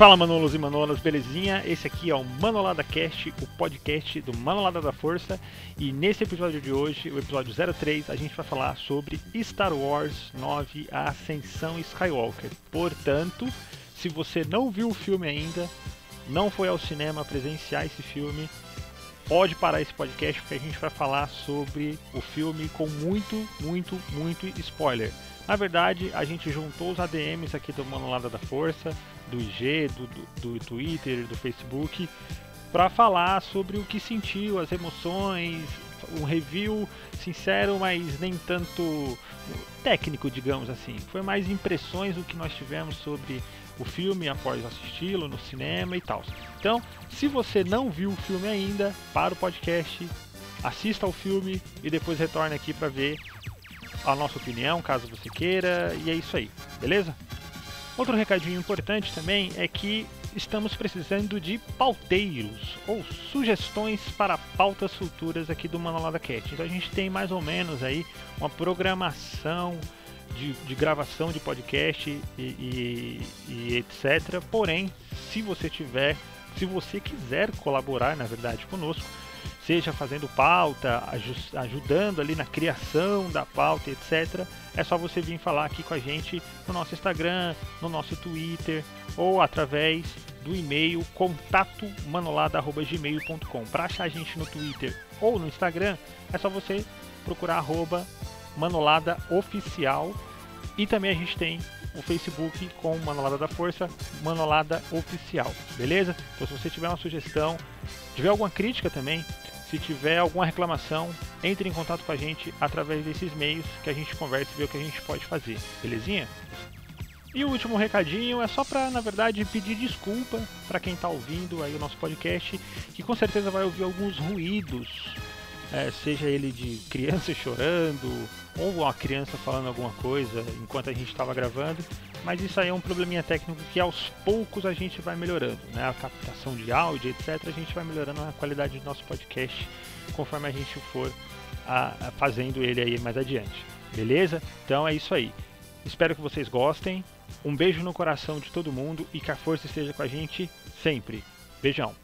Fala Manolos e Manolas, belezinha? Esse aqui é o Manolada Cast, o podcast do Manolada da Força. E nesse episódio de hoje, o episódio 03, a gente vai falar sobre Star Wars 9, a Ascensão Skywalker. Portanto, se você não viu o filme ainda, não foi ao cinema presenciar esse filme, pode parar esse podcast porque a gente vai falar sobre o filme com muito, muito, muito spoiler. Na verdade, a gente juntou os ADMs aqui do Manolada da Força, do IG, do, do, do Twitter, do Facebook, para falar sobre o que sentiu, as emoções, um review sincero, mas nem tanto técnico, digamos assim. Foi mais impressões do que nós tivemos sobre o filme após assisti-lo no cinema e tal. Então, se você não viu o filme ainda, para o podcast, assista ao filme e depois retorne aqui para ver a nossa opinião, caso você queira, e é isso aí, beleza? Outro recadinho importante também é que estamos precisando de pauteiros ou sugestões para pautas futuras aqui do Manolada Cat. Então a gente tem mais ou menos aí uma programação de, de gravação de podcast e, e, e etc. Porém, se você tiver, se você quiser colaborar, na verdade, conosco, seja fazendo pauta, ajudando ali na criação da pauta, etc. É só você vir falar aqui com a gente no nosso Instagram, no nosso Twitter ou através do e-mail contatomanolada.gmail.com. Para achar a gente no Twitter ou no Instagram, é só você procurar arroba e também a gente tem o Facebook com Manolada da Força, Manolada Oficial, beleza? Então se você tiver uma sugestão, tiver alguma crítica também, se tiver alguma reclamação, entre em contato com a gente através desses meios que a gente conversa e vê o que a gente pode fazer, belezinha? E o último recadinho é só para, na verdade, pedir desculpa para quem está ouvindo aí o nosso podcast, que com certeza vai ouvir alguns ruídos, é, seja ele de criança chorando ou uma criança falando alguma coisa enquanto a gente estava gravando, mas isso aí é um probleminha técnico que aos poucos a gente vai melhorando, né? A captação de áudio, etc. A gente vai melhorando a qualidade do nosso podcast conforme a gente for a, a fazendo ele aí mais adiante. Beleza? Então é isso aí. Espero que vocês gostem. Um beijo no coração de todo mundo e que a força esteja com a gente sempre. Beijão.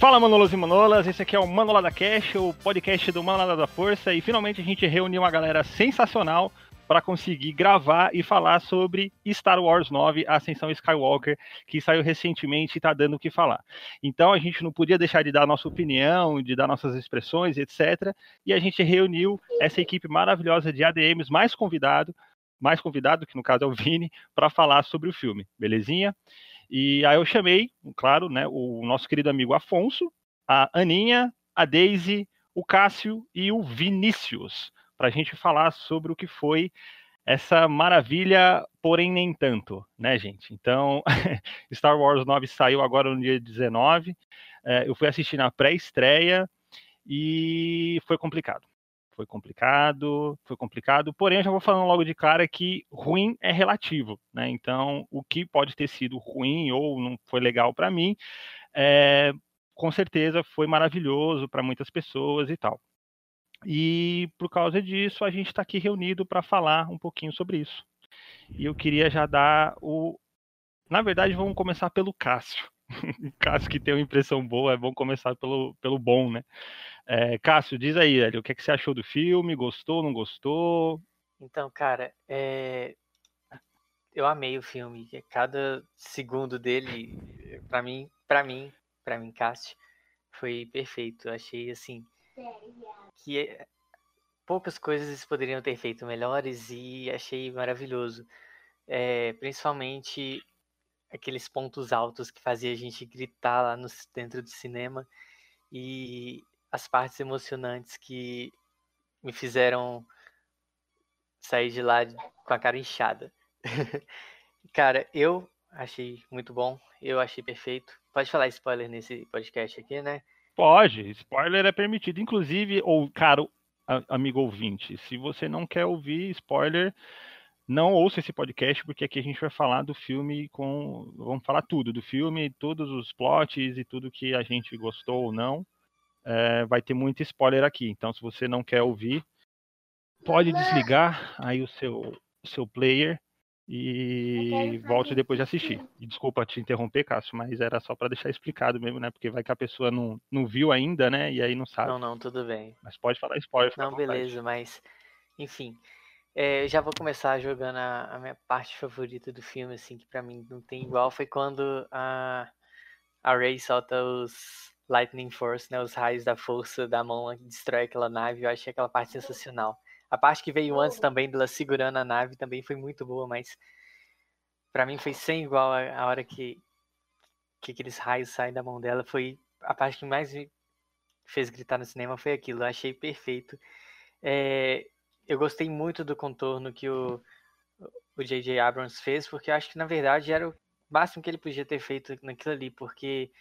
Fala Manolos e Manolas, esse aqui é o Manolada Cash, o podcast do Manolada da Força, e finalmente a gente reuniu uma galera sensacional para conseguir gravar e falar sobre Star Wars 9, Ascensão Skywalker, que saiu recentemente e está dando o que falar. Então a gente não podia deixar de dar nossa opinião, de dar nossas expressões, etc. E a gente reuniu essa equipe maravilhosa de ADMs mais convidado, mais convidado, que no caso é o Vini, para falar sobre o filme, belezinha? E aí eu chamei, claro, né, o nosso querido amigo Afonso, a Aninha, a Daisy, o Cássio e o Vinícius, para a gente falar sobre o que foi essa maravilha, porém nem tanto, né, gente? Então, Star Wars 9 saiu agora no dia 19. É, eu fui assistir na pré-estreia e foi complicado foi complicado, foi complicado, porém eu já vou falando logo de cara que ruim é relativo, né? Então, o que pode ter sido ruim ou não foi legal para mim, é, com certeza foi maravilhoso para muitas pessoas e tal. E por causa disso, a gente está aqui reunido para falar um pouquinho sobre isso. E eu queria já dar o. Na verdade, vamos começar pelo Cássio. Cássio que tem uma impressão boa, é bom começar pelo, pelo bom, né? É, Cássio, diz aí, o que, é que você achou do filme? Gostou, não gostou? Então, cara, é... eu amei o filme. Cada segundo dele, para mim, para mim, para mim, Cássio, foi perfeito. Eu achei assim que é, poucas coisas poderiam ter feito melhores e achei maravilhoso. É, principalmente aqueles pontos altos que fazia a gente gritar lá no, dentro do cinema e as partes emocionantes que me fizeram sair de lá com a cara inchada. cara, eu achei muito bom, eu achei perfeito. Pode falar spoiler nesse podcast aqui, né? Pode, spoiler é permitido. Inclusive, ou caro amigo ouvinte, se você não quer ouvir spoiler, não ouça esse podcast, porque aqui a gente vai falar do filme com. Vamos falar tudo do filme, todos os plots e tudo que a gente gostou ou não. É, vai ter muito spoiler aqui. Então, se você não quer ouvir, pode desligar aí o seu, o seu player e volte depois de assistir. E desculpa te interromper, Cássio, mas era só para deixar explicado mesmo, né? Porque vai que a pessoa não, não viu ainda, né? E aí não sabe. Não, não, tudo bem. Mas pode falar spoiler. Não, beleza, mas enfim. É, já vou começar jogando a, a, minha parte favorita do filme, assim, que para mim não tem igual, foi quando a, a Ray solta os Lightning Force, né? Os raios da força da mão destrói aquela nave. Eu achei aquela parte sensacional. A parte que veio antes também dela segurando a nave também foi muito boa, mas para mim foi sem igual a, a, hora que, que aqueles raios saem da mão dela. Foi a parte que mais me fez gritar no cinema foi aquilo. Eu achei perfeito. É, eu gostei muito do contorno que o o J.J. Abrams fez, porque acho que na verdade era o máximo que ele podia ter feito naquilo ali, porque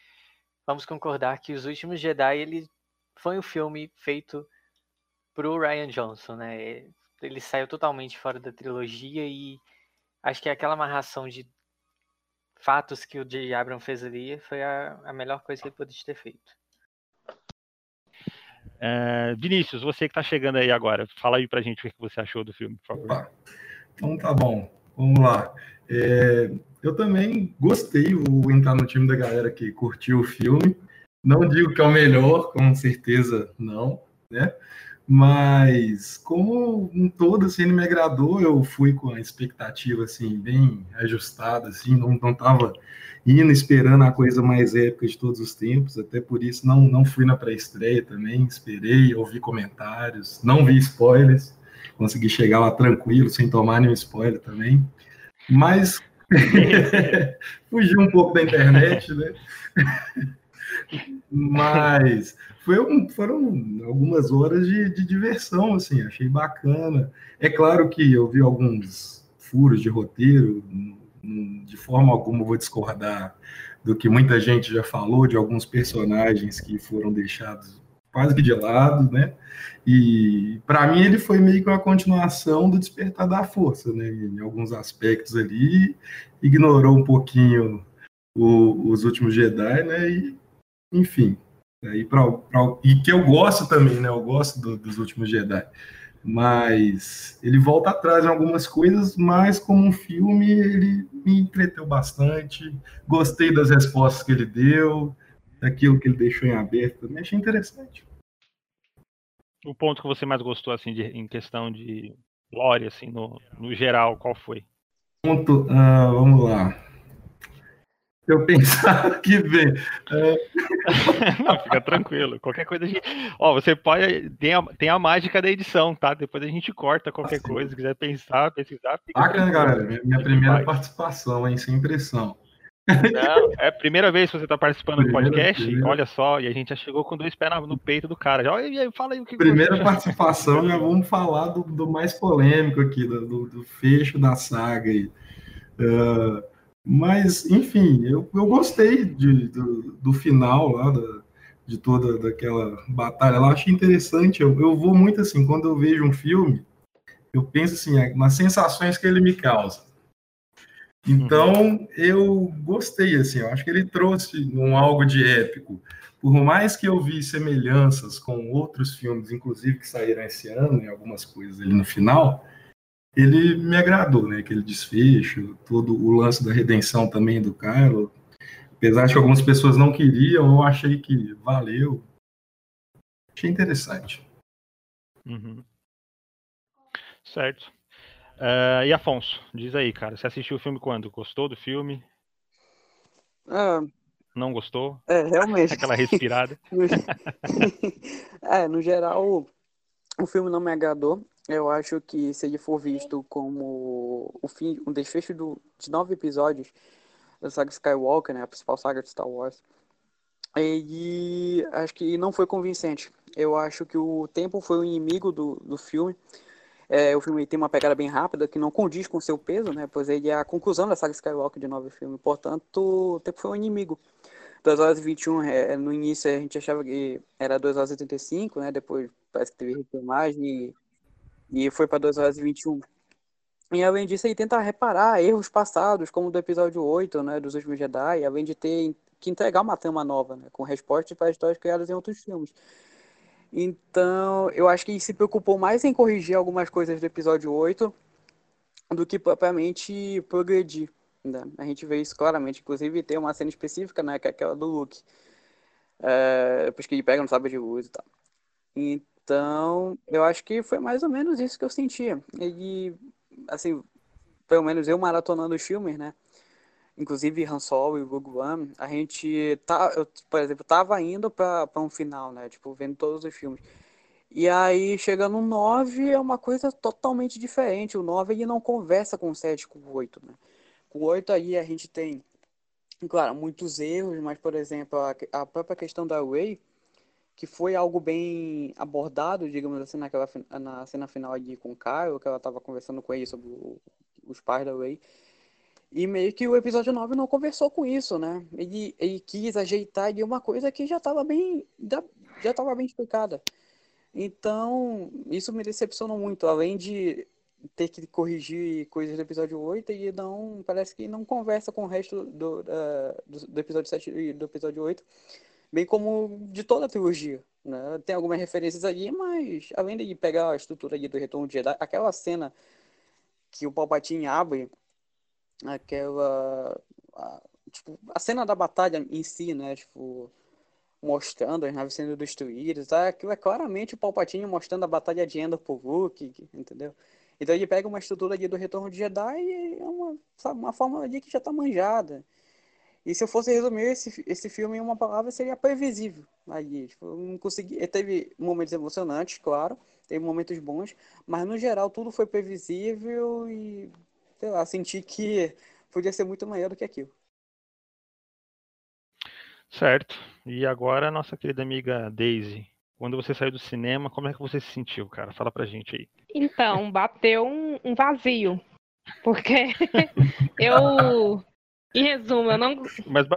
vamos concordar que Os Últimos Jedi ele foi um filme feito pro Ryan Johnson, né? Ele saiu totalmente fora da trilogia e acho que aquela amarração de fatos que o J. Abrams fez ali foi a, a melhor coisa que ele poderia ter feito. É, Vinícius, você que está chegando aí agora, fala aí pra gente o que você achou do filme, por favor. Opa. Então tá bom, vamos lá. É, eu também gostei, vou entrar no time da galera que curtiu o filme. Não digo que é o melhor, com certeza não, né? Mas como um todo assim ele me agradou, eu fui com a expectativa assim bem ajustada assim, não não tava indo esperando a coisa mais épica de todos os tempos, até por isso não não fui na pré-estreia também, esperei, ouvi comentários, não vi spoilers, consegui chegar lá tranquilo, sem tomar nenhum spoiler também. Mas fugi um pouco da internet, né? Mas foi um, foram algumas horas de, de, diversão, assim, achei bacana. É claro que eu vi alguns furos de roteiro, de forma alguma vou discordar do que muita gente já falou, de alguns personagens que foram deixados quase que de lado, né? E para mim ele foi meio que uma continuação do Despertar da Força, né? Em alguns aspectos ali, ignorou um pouquinho o, os últimos Jedi, né? E, enfim, e, pra, pra, e que eu gosto também, né? Eu gosto do, dos últimos Jedi. Mas ele volta atrás em algumas coisas, mas como um filme ele me entreteu bastante. Gostei das respostas que ele deu, daquilo que ele deixou em aberto. Me achei interessante. O ponto que você mais gostou, assim, de, em questão de glória, assim, no, no geral, qual foi? Ponto, uh, vamos lá eu pensava que vem. É... Não, fica tranquilo. Qualquer coisa a gente. Ó, você pode. Tem a, tem a mágica da edição, tá? Depois a gente corta qualquer assim. coisa. Se quiser pensar, pesquisar. Bacana, galera. Minha, primeira participação, hein? Sem impressão. Não, é a primeira vez que você está participando do podcast. Primeira. Olha só, e a gente já chegou com dois pés no peito do cara. Já, aí, fala aí o que Primeira você... participação, já vamos falar do, do mais polêmico aqui, do, do, fecho da saga aí. Uh, mas, enfim, eu, eu gostei de, do, do final lá, da, de toda daquela batalha lá, achei interessante. Eu, eu vou muito assim, quando eu vejo um filme, eu penso assim, nas sensações que ele me causa. Então, eu gostei, assim, eu acho que ele trouxe um algo de épico. Por mais que eu vi semelhanças com outros filmes, inclusive que saíram esse ano, em algumas coisas ali no final, ele me agradou, né? Aquele desfecho, todo o lance da redenção também do Kylo. Apesar de que algumas pessoas não queriam, eu achei que valeu. Achei interessante. Uhum. Certo. Uh, e Afonso, diz aí, cara, você assistiu o filme quando? Gostou do filme? Ah, Não gostou? é, realmente. Aquela respirada. É, no geral, o filme não me agradou. Eu acho que se ele for visto como o fim, um desfecho do, de nove episódios da saga Skywalker, né, a principal saga de Star Wars, ele acho que não foi convincente. Eu acho que o tempo foi o inimigo do, do filme. É, o filme tem uma pegada bem rápida que não condiz com o seu peso, né? Pois ele é a conclusão da saga Skywalker de nove filmes. Portanto, o tempo foi um inimigo. 2 horas e 21, é, no início a gente achava que era 2 horas e 35, né? Depois parece que teve refilmagem e, e foi para 2 horas e 21. E além disso, ele tenta reparar erros passados, como do episódio 8, né? Dos últimos Jedi, além de ter que entregar uma trama nova, né? Com respostas para histórias criadas em outros filmes. Então, eu acho que ele se preocupou mais em corrigir algumas coisas do episódio 8 do que propriamente progredir. Né? A gente vê isso claramente. Inclusive, tem uma cena específica, né? Que é aquela do Luke. É, depois que ele pega no sabre de luz e tal. Então, eu acho que foi mais ou menos isso que eu sentia. Ele, assim, pelo menos eu maratonando os filmes, né? Inclusive Han Solo e Rogue One, a gente tá, eu, por exemplo, tava indo para um final, né? Tipo, vendo todos os filmes. E aí, chegando no 9, é uma coisa totalmente diferente. O 9 ele não conversa com o 7, com o 8, né? Com o 8 aí a gente tem, claro, muitos erros, mas, por exemplo, a, a própria questão da Rey, que foi algo bem abordado, digamos assim, naquela, na cena final ali com o Kyle, que ela tava conversando com ele sobre o- os pais da Rey. E meio que o episódio 9 não conversou com isso, né? Ele, ele quis ajeitar ali uma coisa que já estava bem, já, estava bem explicada. Então, isso me decepcionou muito. Além de ter que corrigir coisas do episódio 8, e não, parece que não conversa com o resto do, da- do, do episódio 7 e do episódio 8, bem como de toda a trilogia, né? Tem algumas referências ali, mas além de pegar a estrutura ali do Retorno de Jedi, aquela cena que o Palpatine abre aquela a, tipo, a cena da batalha em si, né, tipo, mostrando as naves sendo destruídas, tá? Aquilo é claramente o Palpatine mostrando a batalha de Endor por Luke, entendeu? Então ele pega uma estrutura ali do Retorno de Jedi e é uma, sabe, uma fórmula ali que já tá manjada. E se eu fosse resumir esse, esse filme em uma palavra, seria previsível. Aí, tipo, eu não consegui. ele Teve momentos emocionantes, claro, teve momentos bons, mas no geral tudo foi previsível e, sei lá, senti que podia ser muito maior do que aquilo. Certo. E agora, nossa querida amiga Daisy, quando você saiu do cinema, como é que você se sentiu, cara? Fala pra gente aí. Então, bateu um, um vazio. Porque eu, em resumo, eu não. Mas,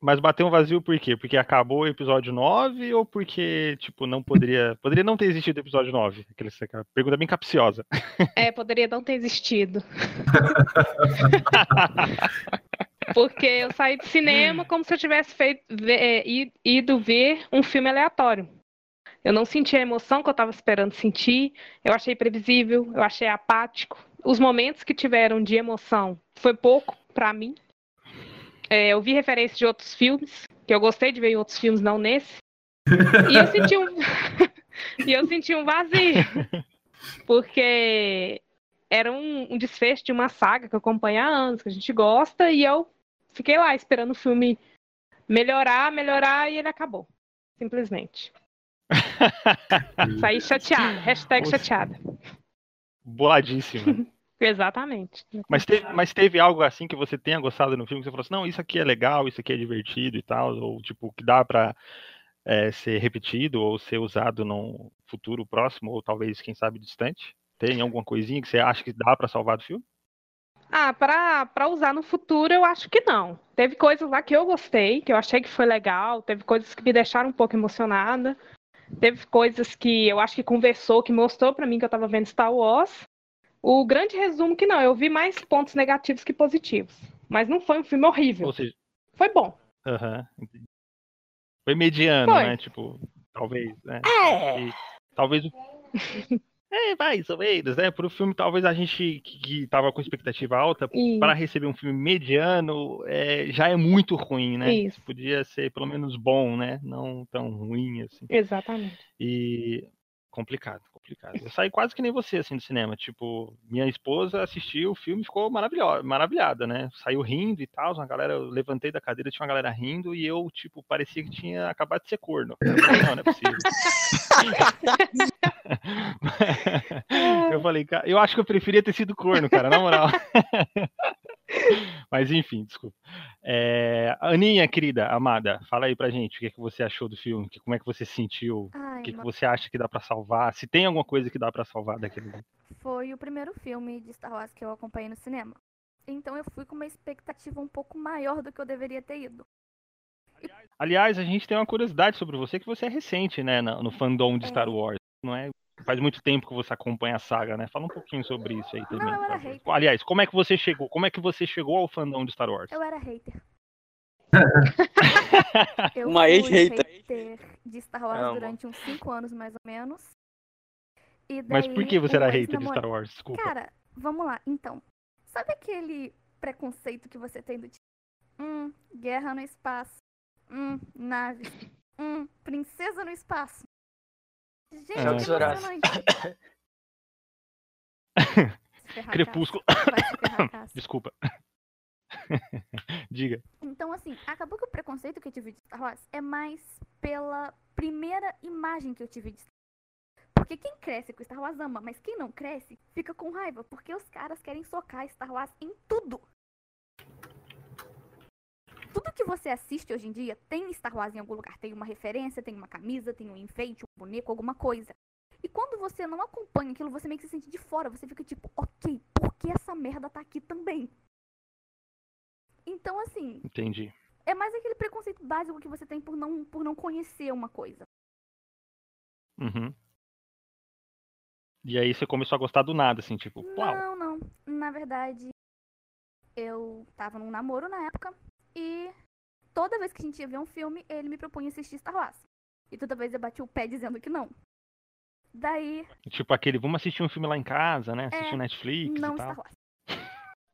mas bateu um vazio por quê? Porque acabou o episódio 9 ou porque, tipo, não poderia. Poderia não ter existido o episódio 9? Aquela aquela pergunta bem capciosa. É, poderia não ter existido. Porque eu saí do cinema como se eu tivesse feito, é, ido ver um filme aleatório. Eu não senti a emoção que eu estava esperando sentir. Eu achei previsível, eu achei apático. Os momentos que tiveram de emoção foi pouco para mim. É, eu vi referências de outros filmes, que eu gostei de ver em outros filmes, não nesse. E eu senti um, e eu senti um vazio. Porque era um, um desfecho de uma saga que eu acompanho há anos, que a gente gosta, e eu fiquei lá esperando o filme melhorar, melhorar, e ele acabou. Simplesmente. Saí chateada. Hashtag chateada. Boladíssima. Exatamente. Mas teve, mas teve algo assim que você tenha gostado no filme, que você falou assim, não, isso aqui é legal, isso aqui é divertido e tal, ou tipo, que dá pra é, ser repetido ou ser usado num futuro próximo, ou talvez, quem sabe, distante? Tem alguma coisinha que você acha que dá pra salvar do filme? Ah, pra usar no futuro, eu acho que não. Teve coisas lá que eu gostei, que eu achei que foi legal, teve coisas que me deixaram um pouco emocionada, teve coisas que eu acho que conversou, que mostrou pra mim que eu tava vendo Star Wars. O grande resumo que não, eu vi mais pontos negativos que positivos. Mas não foi um filme horrível. Ou seja, Foi bom. aham, entendi. foi mediano, Foi. né? Tipo, talvez, né? É. E talvez o. É, mais ou menos, né? Pro filme, talvez a gente que, que tava com expectativa alta, E- para receber um filme mediano, é, já é muito ruim, né? Isso. Podia ser pelo menos bom, né? Não tão ruim assim. Exatamente. E complicado, complicado. Eu saí quase que nem você, assim, do cinema. Tipo, minha esposa assistiu o filme e ficou maravilhosa, maravilhada, né? Saiu rindo e tal, uma galera, eu levantei da cadeira, tinha uma galera rindo e eu, tipo, parecia que tinha acabado de ser corno. Eu falei, não, não é possível. eu falei, cara, eu acho que eu preferia ter sido corno, cara, na moral. Mas enfim, desculpa. É, Aninha, querida, amada, fala aí pra gente o que, é que você achou do filme, que, como é que você se sentiu, Ai, o que, que você acha que dá pra salvar, se tem alguma coisa que dá pra salvar daquele. Foi o primeiro filme de Star Wars que eu acompanhei no cinema. Então eu fui com uma expectativa um pouco maior do que eu deveria ter ido. Aliás, a gente tem uma curiosidade sobre você que você é recente, né, no, fandom de É. Star Wars, não é? Faz muito tempo que você acompanha a saga, né? Fala um pouquinho sobre isso aí também. eu por era hater. Aliás, como é que você chegou? Como é que você chegou ao fandom de Star Wars? Eu era hater. Eu Uma ex-hater. hater de Star Wars Amo. durante uns 5 anos, mais ou menos. E Mas por que daí, você era hater de ex-namora- Star Wars? Desculpa. Cara, vamos lá, então. Sabe aquele preconceito que você tem do tipo, hum, guerra no espaço, hum, naves, hum, princesa no espaço. Gente, Ah. que Crepúsculo. Desculpa. Diga. Então, assim, acabou que o preconceito que eu tive de Star Wars é mais pela primeira imagem que eu tive de Star Wars. Porque quem cresce com Star Wars ama, mas quem não cresce fica com raiva, porque os caras querem socar Star Wars em tudo. Tudo que você assiste hoje em dia tem Star Wars em algum lugar. Tem uma referência, tem uma camisa, tem um enfeite, um boneco, alguma coisa. E quando você não acompanha aquilo, você meio que se sente de fora. Você fica tipo, ok, por que essa merda tá aqui também? Então, assim, Entendi. é mais aquele preconceito básico que você tem por não, por não conhecer uma coisa. Uhum. E aí você começou a gostar do nada, assim, tipo, uau. Não, não. Na verdade, eu tava num namoro na época e toda vez que a gente ia ver um filme, ele me propunha assistir Star Wars. E toda vez eu bati o pé dizendo que não. Daí, Tipo aquele, vamos assistir um filme lá em casa, né? Assistir É, Netflix não e tal. Star Wars.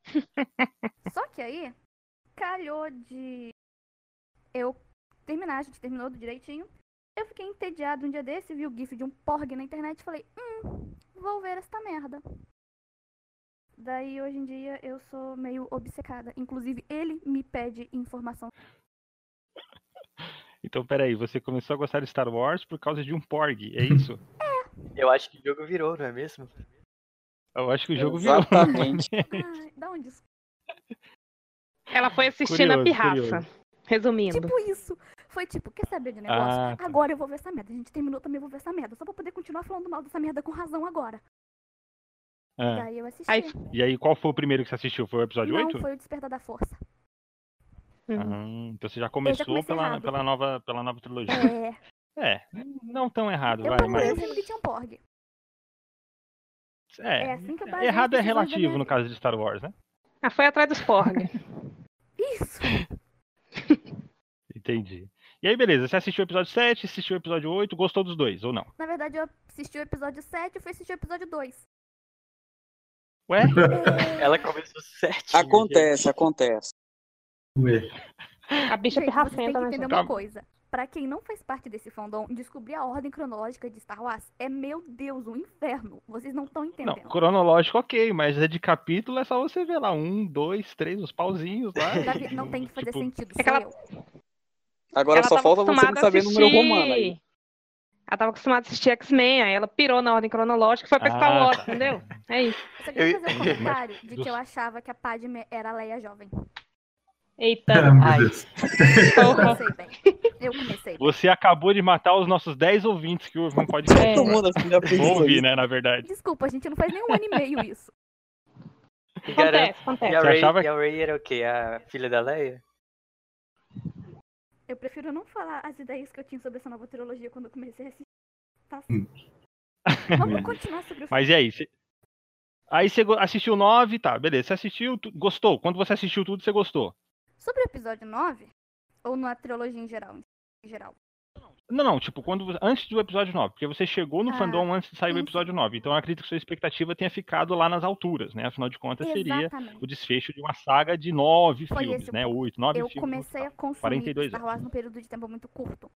Só que aí, calhou de eu terminar, a gente terminou do direitinho. Eu fiquei entediado um dia desse, vi o gif de um porg na internet e falei, hum, vou ver esta merda. Daí, hoje em dia, eu sou meio obcecada. Inclusive, ele me pede informação. Então, peraí, você começou a gostar de Star Wars por causa de um Porg, é isso? Eu acho que o jogo virou, não é mesmo? Eu acho que o jogo virou. Exatamente. Da onde isso? Ela foi assistir na Curioso, pirraça. curioso. Resumindo. Tipo isso. Foi tipo, quer saber de negócio? Ah, tá. Agora eu vou ver essa merda. A gente terminou também, eu vou ver essa merda. Só pra poder continuar falando mal dessa merda com razão agora. Ah, Daí eu assisti. Aí- E aí, qual foi o primeiro que você assistiu? Foi o episódio Não, 8? foi o Despertar da Força. Uhum. Ah, então você já começou comecei pela, errado. pela, nova, pela nova trilogia. É, É, não tão errado, eu vai, mas. tinha um porg. É, É assim que eu errado é relativo no caso de Star Wars, né? Ah, foi atrás dos porg. Isso! Entendi. E aí, beleza, você assistiu o episódio 7, assistiu o episódio 8, gostou dos dois, ou não? Na verdade, eu assisti o episódio 7 e fui assistir o episódio 2. Ué? É, Ela começou certinho. Acontece, acontece. Ué, A bicha Gente, vocês têm pirracenta, que né? entender? Tá. uma coisa. Pra quem não faz parte desse fandom, descobrir a ordem cronológica de Star Wars é, meu Deus, um inferno. Vocês não estão Não, entendendo. cronológico, ok, mas é de capítulo, é só você ver lá. Um, dois, três, os pauzinhos lá. Davi, não tem que fazer Tipo, sentido, sou Aquela- eu. Agora Ela só falta você não saber o número assistir- romano aí. Ela tava acostumada a assistir X-Men, aí ela pirou na ordem cronológica e foi pra Star Ah, Wars, tá. entendeu? É isso. Eu só queria fazer um comentário de que eu achava que a Padme era a Leia jovem. Eita. Ah, meu Ai. Deus. Eu comecei bem. Eu comecei bem. Você acabou de matar os nossos 10 ouvintes que ouvem um podcast. É. Todo mundo assim já ouvir, isso. né, na verdade. Desculpa, gente, não faz nem um ano e meio isso. E garanto- Acontece, E acontece. a, Ray, achava e a Ray era o quê? A filha da Leia? Eu prefiro não falar as ideias que eu tinha sobre essa nova trilogia quando eu comecei a assistir. Tá? Hum. Vamos continuar sobre o filme. Mas e aí? Você... Aí você assistiu 9, tá, beleza. Você assistiu, tu- gostou. Quando você assistiu tudo, você gostou. Sobre o episódio 9, ou na trilogia em geral? Em geral. Não, não, tipo, quando antes do episódio 9, porque você chegou no Ah, fandom antes de sair o sim, episódio 9. Então eu acredito que sua expectativa tenha ficado lá nas alturas, né? Afinal de contas, seria Exatamente. o desfecho de uma saga de nove Foi filmes, o né? Oito, nove Eu filmes. no comecei a total. consumir 42 Star Wars num período de tempo muito curto.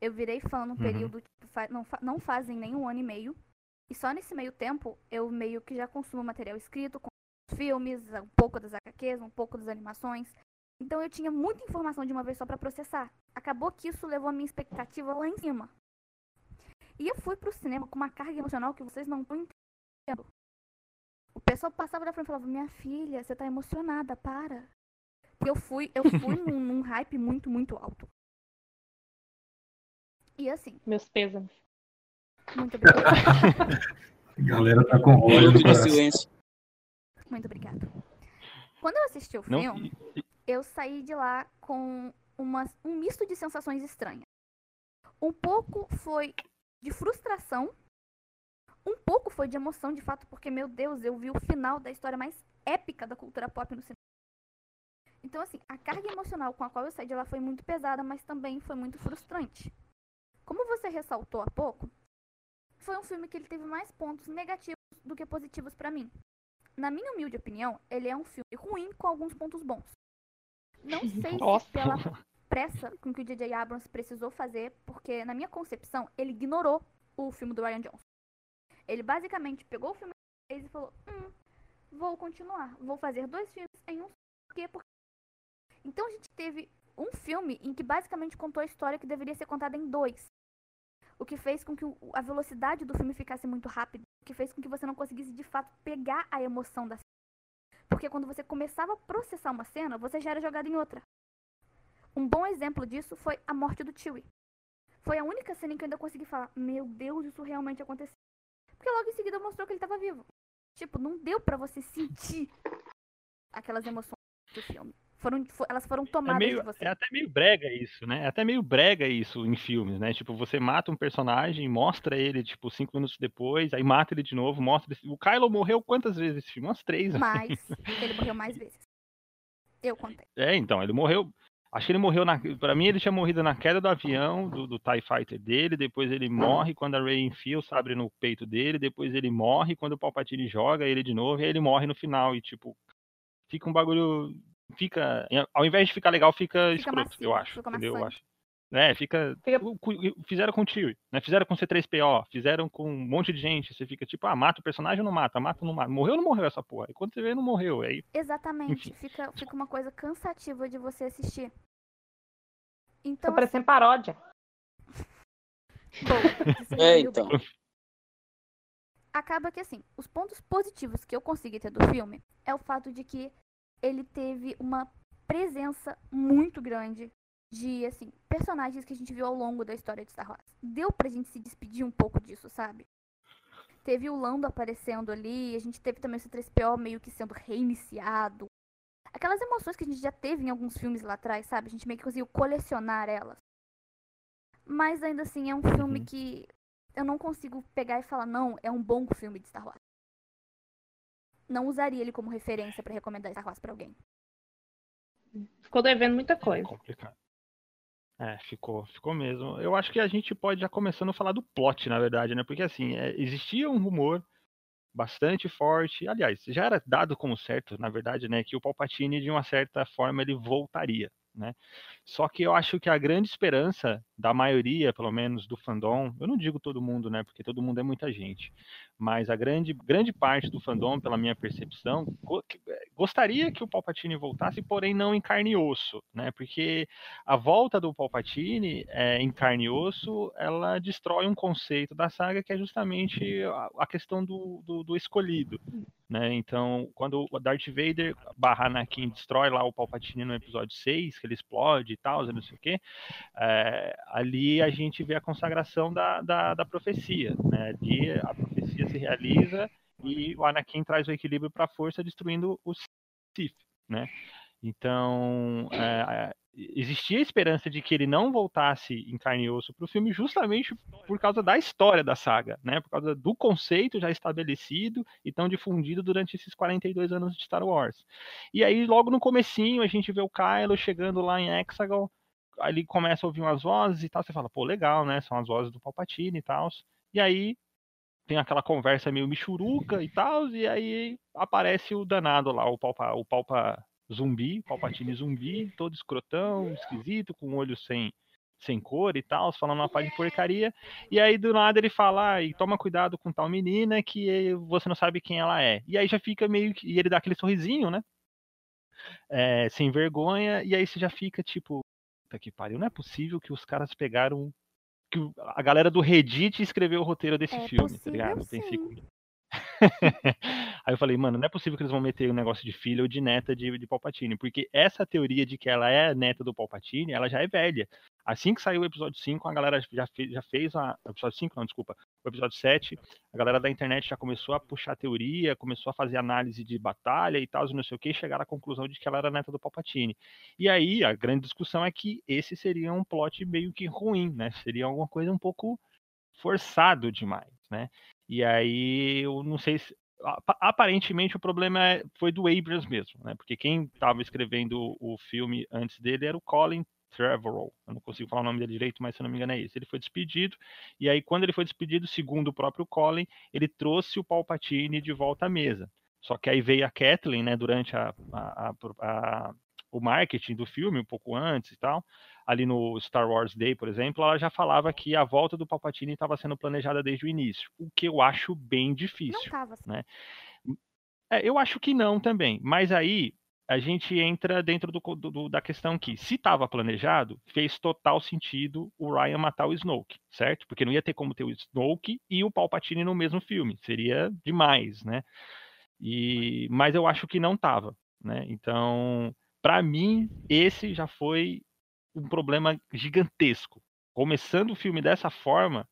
Eu virei fã num Uhum. período, tipo, fa- não, fa- não fazem nem um ano e meio. E só nesse meio tempo, eu meio que já consumo material escrito, com filmes, um pouco das HQs, um pouco das animações. Então eu tinha muita informação de uma vez só pra processar. Acabou que isso levou a minha expectativa lá em cima. E eu fui pro cinema com uma carga emocional que vocês não estão entendendo. O pessoal passava da frente e falava, minha filha, você tá emocionada, para. Porque eu fui, eu fui num, num hype muito, muito alto. E assim, Meus pêsames. muito obrigada. A galera tá com ódio no Minuto de silêncio. Muito obrigada. Quando eu assisti o Não, filme, eu saí de lá com uma, um misto de sensações estranhas. Um pouco foi de frustração, um pouco foi de emoção, de fato, porque, meu Deus, eu vi o final da história mais épica da cultura pop no cinema. Então, assim, a carga emocional com a qual eu saí de lá foi muito pesada, mas também foi muito frustrante. Como você ressaltou há pouco, foi um filme que ele teve mais pontos negativos do que positivos pra mim. Na minha humilde opinião, ele é um filme ruim com alguns pontos bons. Não sei Nossa. se pela pressa com que o J.J. Abrams precisou fazer, porque na minha concepção, ele ignorou o filme do Ryan Johnson. Ele basicamente pegou o filme e falou: Hum, vou continuar, vou fazer dois filmes em um. Por quê? Porque... Então a gente teve um filme em que basicamente contou a história que deveria ser contada em dois. O que fez com que a velocidade do filme ficasse muito rápida. O que fez com que você não conseguisse de fato pegar a emoção da. Porque quando você começava a processar uma cena, você já era jogado em outra. Um bom exemplo disso foi a morte do Chewie. Foi a única cena em que eu ainda consegui falar: Meu Deus, isso realmente aconteceu. Porque logo em seguida mostrou que ele estava vivo. Tipo, não deu pra você sentir aquelas emoções do filme. Foram, fo- elas foram É, tomadas meio, de você. é até meio brega isso, né? É até meio brega isso em filmes, né? Tipo, você mata um personagem, mostra ele, tipo, cinco minutos depois, aí mata ele de novo, mostra. O Kylo morreu quantas vezes nesse filme? Umas três. Mas ele morreu mais vezes. Eu contei. É, então, ele morreu. Acho que ele morreu na. Pra mim, ele tinha morrido na queda do avião, do, do TIE Fighter dele. Depois ele morre quando a Rey enfia o sabre no peito dele. Depois ele morre quando o Palpatine joga ele de novo. E aí ele morre no final. E, tipo, fica um bagulho. Fica. Ao invés de ficar legal, fica, Fica escroto, macio, eu acho. fica entendeu? Eu acho. É, fica. Fica- Fizeram com o Tio, né? Fizeram com C3PO, fizeram com um monte de gente. Você fica tipo, ah, mata o personagem ou não mata? Mata ou não mata? Morreu ou não morreu essa porra? E quando você vê, não morreu. Aí Exatamente. Enfim. Fica, fica uma coisa cansativa de você assistir. Tô Então, parecendo paródia. bom, É, então. bem. Acaba que assim, os pontos positivos que eu consegui ter do filme é o fato de que ele teve uma presença muito grande de assim, personagens que a gente viu ao longo da história de Star Wars. Deu pra gente se despedir um pouco disso, sabe? Teve o Lando aparecendo ali, a gente teve também o C3PO meio que sendo reiniciado. Aquelas emoções que a gente já teve em alguns filmes lá atrás, sabe? A gente meio que conseguiu colecionar elas. Mas ainda assim, é um filme Uhum. que eu não consigo pegar e falar, não, é um bom filme de Star Wars. Não usaria ele como referência pra recomendar Star Wars pra alguém. Ficou devendo muita coisa. complicado. É, ficou, ficou mesmo. Eu acho que a gente pode já começando a falar do plot, na verdade, né? Porque assim, é, existia um rumor bastante forte, aliás, já era dado como certo, na verdade, né, que o Palpatine de uma certa forma ele voltaria, né? Só que eu acho que a grande esperança da maioria, pelo menos do fandom, eu não digo todo mundo, né, porque todo mundo é muita gente, mas a grande grande parte do fandom, pela minha percepção, eh, gostaria que o Palpatine voltasse, porém não em carne e osso, né? Porque a volta do Palpatine é, em carne e osso, ela destrói um conceito da saga que é justamente a, a questão do, do, do escolhido. Né? Então, quando o Darth Vader barra Anakin destrói lá o Palpatine no episódio 6, que ele explode e tal, não sei o quê, é, ali a gente vê a consagração da, da, da profecia. Né? Ali a profecia se realiza e o Anakin traz o equilíbrio para a força, destruindo o Sith. Né? Então, é, existia a esperança de que ele não voltasse em carne e osso para o filme justamente por causa da história da saga, né? Por causa do conceito já estabelecido e tão difundido durante esses 42 anos de Star Wars. E aí, logo no comecinho, a gente vê o Kylo chegando lá em Hexagon, ele começa a ouvir umas vozes e tal, você fala, pô, legal, né? São as vozes do Palpatine e tal. E aí tem aquela conversa meio michuruca e tal, e aí aparece o danado lá, o Palpa, o Palpa zumbi, Palpatine zumbi, todo escrotão, esquisito, com olho sem, sem cor e tal, falando uma parte de porcaria. E aí do nada ele fala, ah, e toma cuidado com tal menina que você não sabe quem ela é. E aí já fica meio que. E ele dá aquele sorrisinho, né? É, sem vergonha, e aí você já fica tipo, puta que pariu, não é possível que os caras pegaram. Que a galera do Reddit escreveu o roteiro desse É filme, tá possível, ligado? Tem sim. Aí eu falei, mano, não é possível que eles vão meter um negócio de filha ou de neta de, de Palpatine, porque essa teoria de que ela é neta do Palpatine, ela já é velha. Assim que saiu o episódio 5, a galera já fez, já fez a. Episódio 5, não, desculpa. O episódio 7, a galera da internet já começou a puxar teoria, começou a fazer análise de batalha e tal, e não sei o que, e chegaram à conclusão de que ela era neta do Palpatine. E aí, a grande discussão é que esse seria um plot meio que ruim, né? Seria alguma coisa um pouco forçado demais, né? E aí, eu não sei se. apa- Aparentemente o problema é- foi do Abrams mesmo, né? Porque quem estava escrevendo o filme antes dele era o Colin Trevorrow. Eu não consigo falar o nome dele direito, mas se eu não me engano é esse. Ele foi despedido, e aí quando ele foi despedido, segundo o próprio Colin, ele trouxe o Palpatine de volta à mesa. Só que aí veio a Kathleen, né, durante a- a- a- o marketing do filme, um pouco antes e tal, ali no Star Wars Day, por exemplo, ela já falava que a volta do Palpatine estava sendo planejada desde o início, o que eu acho bem Não difícil. tava. É, eu acho que não também. Mas aí a gente entra dentro do- do- da questão que, se estava planejado, fez total sentido o Ryan matar o Snoke, certo? Porque não ia ter como ter o Snoke e o Palpatine no mesmo filme. Seria demais, né? E, mas eu acho que não tava, né? Então, para mim, esse já foi um problema gigantesco. Começando o filme dessa forma,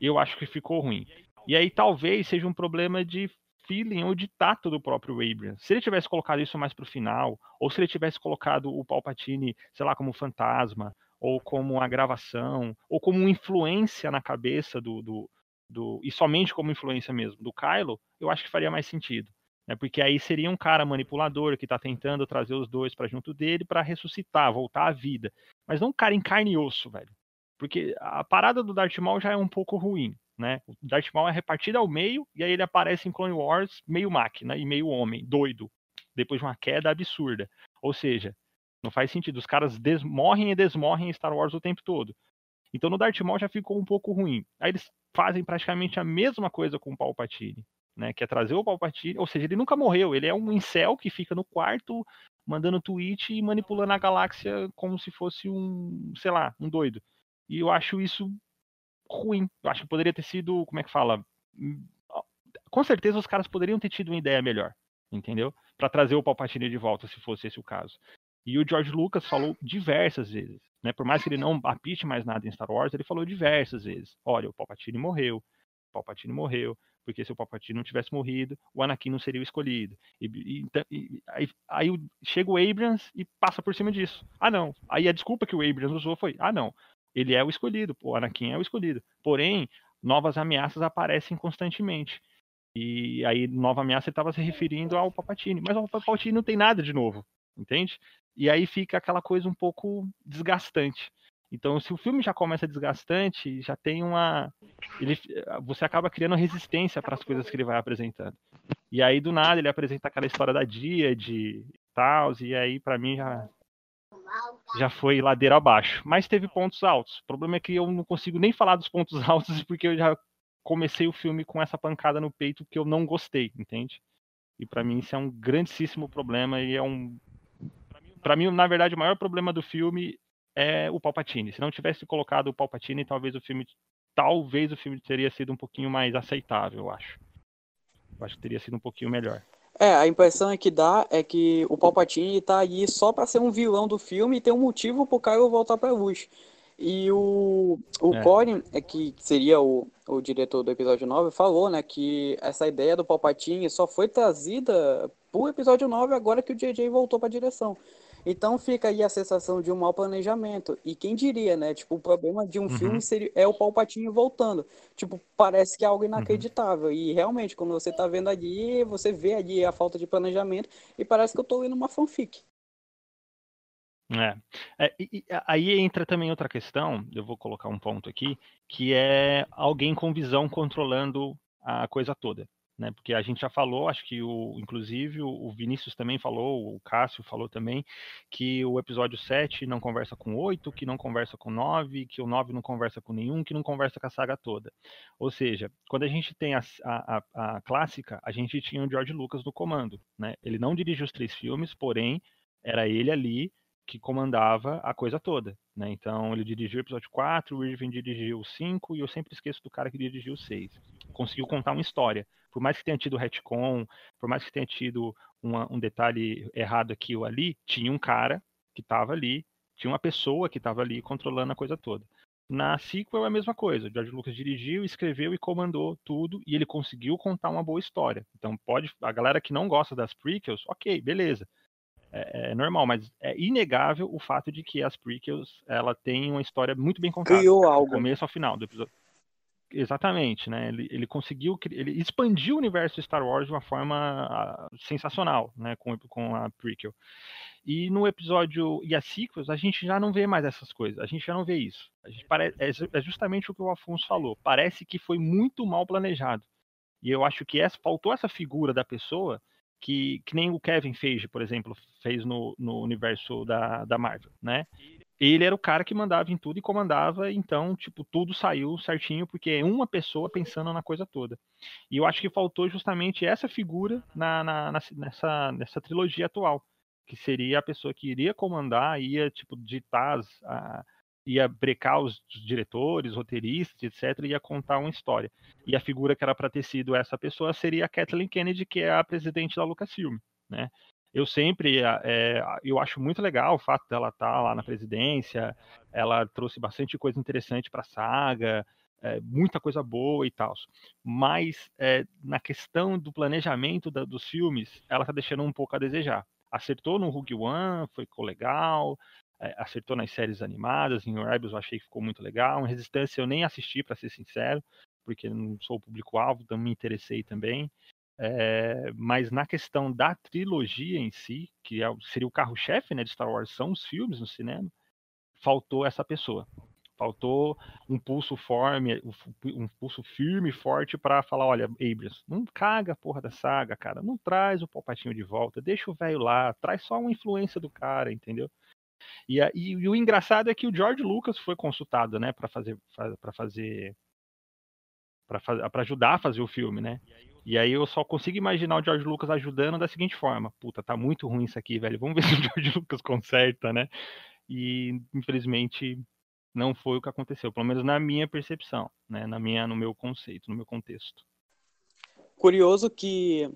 eu acho que ficou ruim. E aí talvez seja um problema de feeling ou de tato do próprio Abrams. Se ele tivesse colocado isso mais pro final, ou se ele tivesse colocado o Palpatine, sei lá, como fantasma, ou como uma gravação, ou como influência na cabeça do, do, do e somente como influência mesmo do Kylo, eu acho que faria mais sentido. Né? Porque aí seria um cara manipulador que está tentando trazer os dois para junto dele para ressuscitar, voltar à vida. Mas não um cara em carne e osso, velho. Porque a parada do Darth Maul já é um pouco ruim, né? O Darth Maul é repartido ao meio e aí ele aparece em Clone Wars meio máquina e meio homem, doido, depois de uma queda absurda. Ou seja, não faz sentido. Os caras morrem e desmorrem em Star Wars o tempo todo. Então no Darth Maul já ficou um pouco ruim. Aí eles fazem praticamente a mesma coisa com o Palpatine, né? Que é trazer o Palpatine, ou seja, ele nunca morreu. Ele é um incel que fica no quarto mandando tweet e manipulando a galáxia como se fosse um, sei lá, um doido. E eu acho isso ruim. Eu acho que poderia ter sido, como é que fala? Hum, Com certeza os caras poderiam ter tido uma ideia melhor, entendeu? Para trazer o Palpatine de volta, se fosse esse o caso. E o George Lucas falou diversas vezes, né? Por mais que ele não apite mais nada em Star Wars, ele falou diversas vezes: olha, o Palpatine morreu, o Palpatine morreu, porque se o Palpatine não tivesse morrido, o Anakin não seria o escolhido. E, e- então- e- aí, aí chega o Abrams e passa por cima disso. Ah, não. Aí a desculpa que o Abrams usou foi: ah, não, ele é o escolhido, o Anakin é o escolhido. Porém, novas ameaças aparecem constantemente. E aí, nova ameaça ele estava se referindo ao Palpatine. Mas o Palpatine não tem nada de novo, entende? E aí fica aquela coisa um pouco desgastante. Então, se o filme já começa desgastante, já tem uma. Ele, você acaba criando resistência para as coisas que ele vai apresentando. E aí, do nada, ele apresenta aquela história da Díade e tal, e aí, para mim, já, já foi ladeira abaixo. Mas teve pontos altos. O problema é que eu não consigo nem falar dos pontos altos, porque eu já comecei o filme com essa pancada no peito que eu não gostei, entende? E para mim isso é um grandíssimo problema e é um para mim, na verdade, o maior problema do filme é o Palpatine. Se não tivesse colocado o Palpatine, talvez o filme talvez o filme teria sido um pouquinho mais aceitável, eu acho. Eu acho que teria sido um pouquinho melhor. É, a impressão é que dá é que o Palpatine tá aí só pra ser um vilão do filme e ter um motivo pro Kylo voltar pra luz. E o, o É. Corin, é que seria o, o diretor do episódio 9, falou, né, que essa ideia do Palpatine só foi trazida pro episódio 9 agora que o JJ voltou pra direção. Então fica aí a sensação de um mau planejamento. E quem diria, né? Tipo, o problema de um Uhum. filme seria, é o Palpatine voltando. Tipo, parece que é algo inacreditável. E realmente, quando você tá vendo ali, você vê ali a falta de planejamento e parece que eu tô lendo uma fanfic. É. É, e aí entra também outra questão, eu vou colocar um ponto aqui, que é alguém com visão controlando a coisa toda. Né? Porque a gente já falou, acho que o, inclusive o Vinícius também falou, o Cássio falou também, que o episódio 7 não conversa com 8, que não conversa com 9, que o 9 não conversa com nenhum, que não conversa com a saga toda. Ou seja, quando a gente tem a, a, a clássica, a gente tinha o George Lucas no comando, né? Ele não dirigiu os três filmes, porém, era ele ali que comandava a coisa toda, né? Então ele dirigiu o episódio 4, o Irving dirigiu o 5 e eu sempre esqueço do cara que dirigiu o 6. Conseguiu contar uma história. Por mais que tenha tido retcon, por mais que tenha tido uma, um detalhe errado aqui ou ali, tinha um cara que estava ali, tinha uma pessoa que estava ali controlando a coisa toda. Na sequel é a mesma coisa. O George Lucas dirigiu, escreveu e comandou tudo e ele conseguiu contar uma boa história. Então pode, a galera que não gosta das prequels, ok, beleza é, é, normal, mas é inegável o fato de que as prequels ela tem uma história muito bem contada, Criou algo. do começo ao final do episódio. Exatamente, né? Ele, ele conseguiu, ele expandiu o universo Star Wars de uma forma uh, sensacional, né? Com, com a prequel. E no episódio e as sequels a gente já não vê mais essas coisas, a gente já não vê isso. A gente pare, é, é justamente o que o Afonso falou. Parece que foi muito mal planejado. E eu acho que essa, faltou essa figura da pessoa que, que nem o Kevin Feige, por exemplo, fez no, no universo da, da Marvel, né? Ele era o cara que mandava em tudo e comandava, então, tipo, tudo saiu certinho, porque é uma pessoa pensando na coisa toda. E eu acho que faltou justamente essa figura na, na, na nessa, nessa trilogia atual, que seria a pessoa que iria comandar, ia, tipo, ditar as, a, ia brecar os diretores, roteiristas, etc., ia contar uma história. E a figura que era para ter sido essa pessoa seria a Kathleen Kennedy, que é a presidente da Lucasfilm, né? Eu sempre, é, eu acho muito legal o fato dela estar tá lá na presidência, ela trouxe bastante coisa interessante para a saga, é, muita coisa boa e tal. Mas é, na questão do planejamento da, dos filmes, ela está deixando um pouco a desejar. Acertou no Rogue One, ficou legal, acertou nas séries animadas, em Rebels eu achei que ficou muito legal. Em Resistência eu nem assisti, para ser sincero, porque não sou o público-alvo, não me interessei também. É, mas na questão da trilogia em si, que é, seria o carro-chefe né, de Star Wars, são os filmes no cinema, faltou essa pessoa. Faltou um pulso firme, um pulso firme e forte para falar, olha, Abrams, não caga a porra da saga, cara, não traz o Palpatinho de volta, deixa o velho lá, traz só uma influência do cara, entendeu? E, e, e, o engraçado é que o George Lucas foi consultado, né, para fazer para fazer para ajudar a fazer o filme, né? E aí eu só consigo imaginar o George Lucas ajudando da seguinte forma: puta, tá muito ruim isso aqui, velho. Vamos ver se o George Lucas conserta, né? E infelizmente não foi o que aconteceu, pelo menos na minha percepção, né? Na minha, no meu conceito, no meu contexto. Curioso que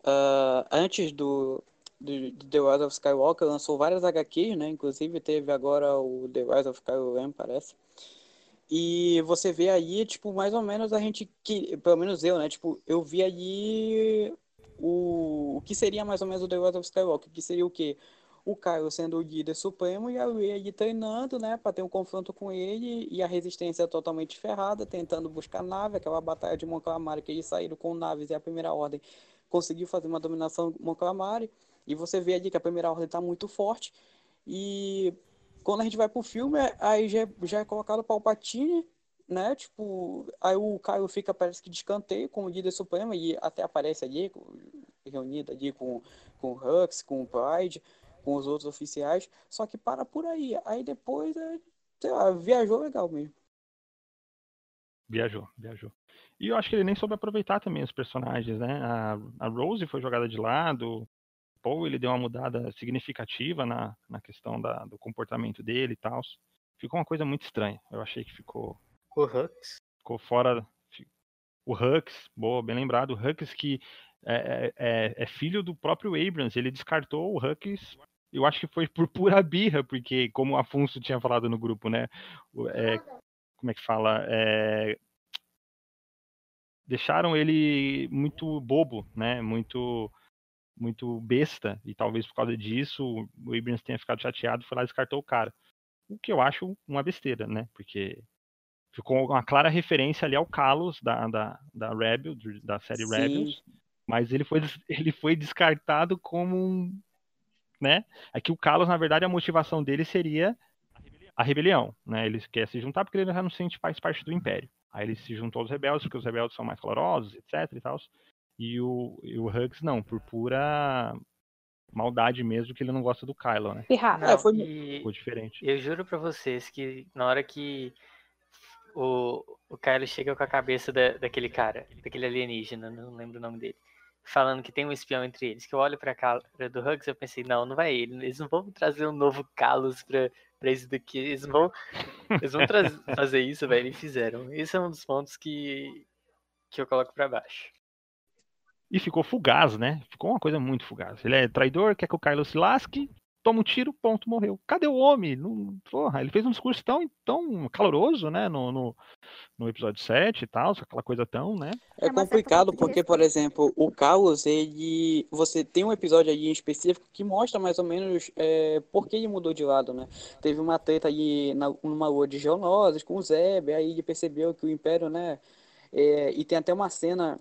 uh, antes do de, The Rise of Skywalker lançou várias HQs, né? Inclusive teve agora o The Rise of Kylo parece. E você vê aí, tipo, mais ou menos a gente que, pelo menos eu, né? Tipo, eu vi aí o, o que seria mais ou menos o The Rise of Skywalker, que seria o quê? O Kylo sendo o líder supremo e a Rey treinando, né, para ter um confronto com ele e a resistência totalmente ferrada, tentando buscar nave, aquela batalha de Mon Calamari que eles saíram com naves e a primeira ordem conseguiu fazer uma dominação de Mon Calamari. E você vê ali que a primeira ordem está muito forte. E quando a gente vai pro filme, aí já, já é colocado o Palpatine, né? Tipo, aí o Caio fica, parece que descanteio como líder supremo e até aparece ali, reunido ali com, com o Hux, com o Pride, com os outros oficiais. Só que para por aí. Aí depois, é, sei lá, viajou legal mesmo. Viajou, viajou. E eu acho que ele nem soube aproveitar também os personagens, né? A, a Rose foi jogada de lado, Paul ele deu uma mudada significativa na, na questão da, do comportamento dele e tal. Ficou uma coisa muito estranha. Eu achei que ficou. O Hux. Ficou fora. O Hux, boa, bem lembrado. O Hux que é, é, é, filho do próprio Abrams. Ele descartou o Hux. Eu acho que foi por pura birra, porque, como o Afonso tinha falado no grupo, né? É, como é que fala? É, deixaram ele muito bobo, né? Muito muito besta, e talvez por causa disso o Abrams tenha ficado chateado e foi lá e descartou o cara. O que eu acho uma besteira, né? Porque ficou uma clara referência ali ao Carlos da, da, da Rebel, da série Sim. Rebels, mas ele foi, ele foi descartado como um. Né? É que o Carlos, na verdade, a motivação dele seria a rebelião, né? Ele quer se juntar porque ele já não sente faz parte do Império. Aí ele se juntou aos rebeldes, porque os rebeldes são mais calorosos, etc e tal. E o, e o Hux não, por pura maldade mesmo, que ele não gosta do Kylo, né? Pirraça. Não, foi- e Ficou diferente. eu juro pra vocês que na hora que o, o Kylo chega com a cabeça da, daquele cara, daquele alienígena, não lembro o nome dele, falando que tem um espião entre eles, que eu olho pra cara do Hugs eu pensei, não, não vai ele, eles não vão trazer um novo Kalos pra, pra isso daqui, eles não vão, eles vão traz- fazer isso, velho, e fizeram. Esse é um dos pontos que, que eu coloco pra baixo. E ficou fugaz, né? Ficou uma coisa muito fugaz. Ele é traidor, quer que o Kylo se lasque, toma um tiro, ponto, morreu. Cadê o homem? Não, porra, ele fez um discurso tão, tão caloroso, né? No, no, no episódio 7 e tal, aquela coisa tão, né? É É certa complicado porque, por exemplo, o Carlos, ele. Você tem um episódio aí em específico que mostra mais ou menos é, por que ele mudou de lado, né? Teve uma treta aí na, numa lua de geonoses com o Zeb, aí ele percebeu que o Império, né? é, e tem até uma cena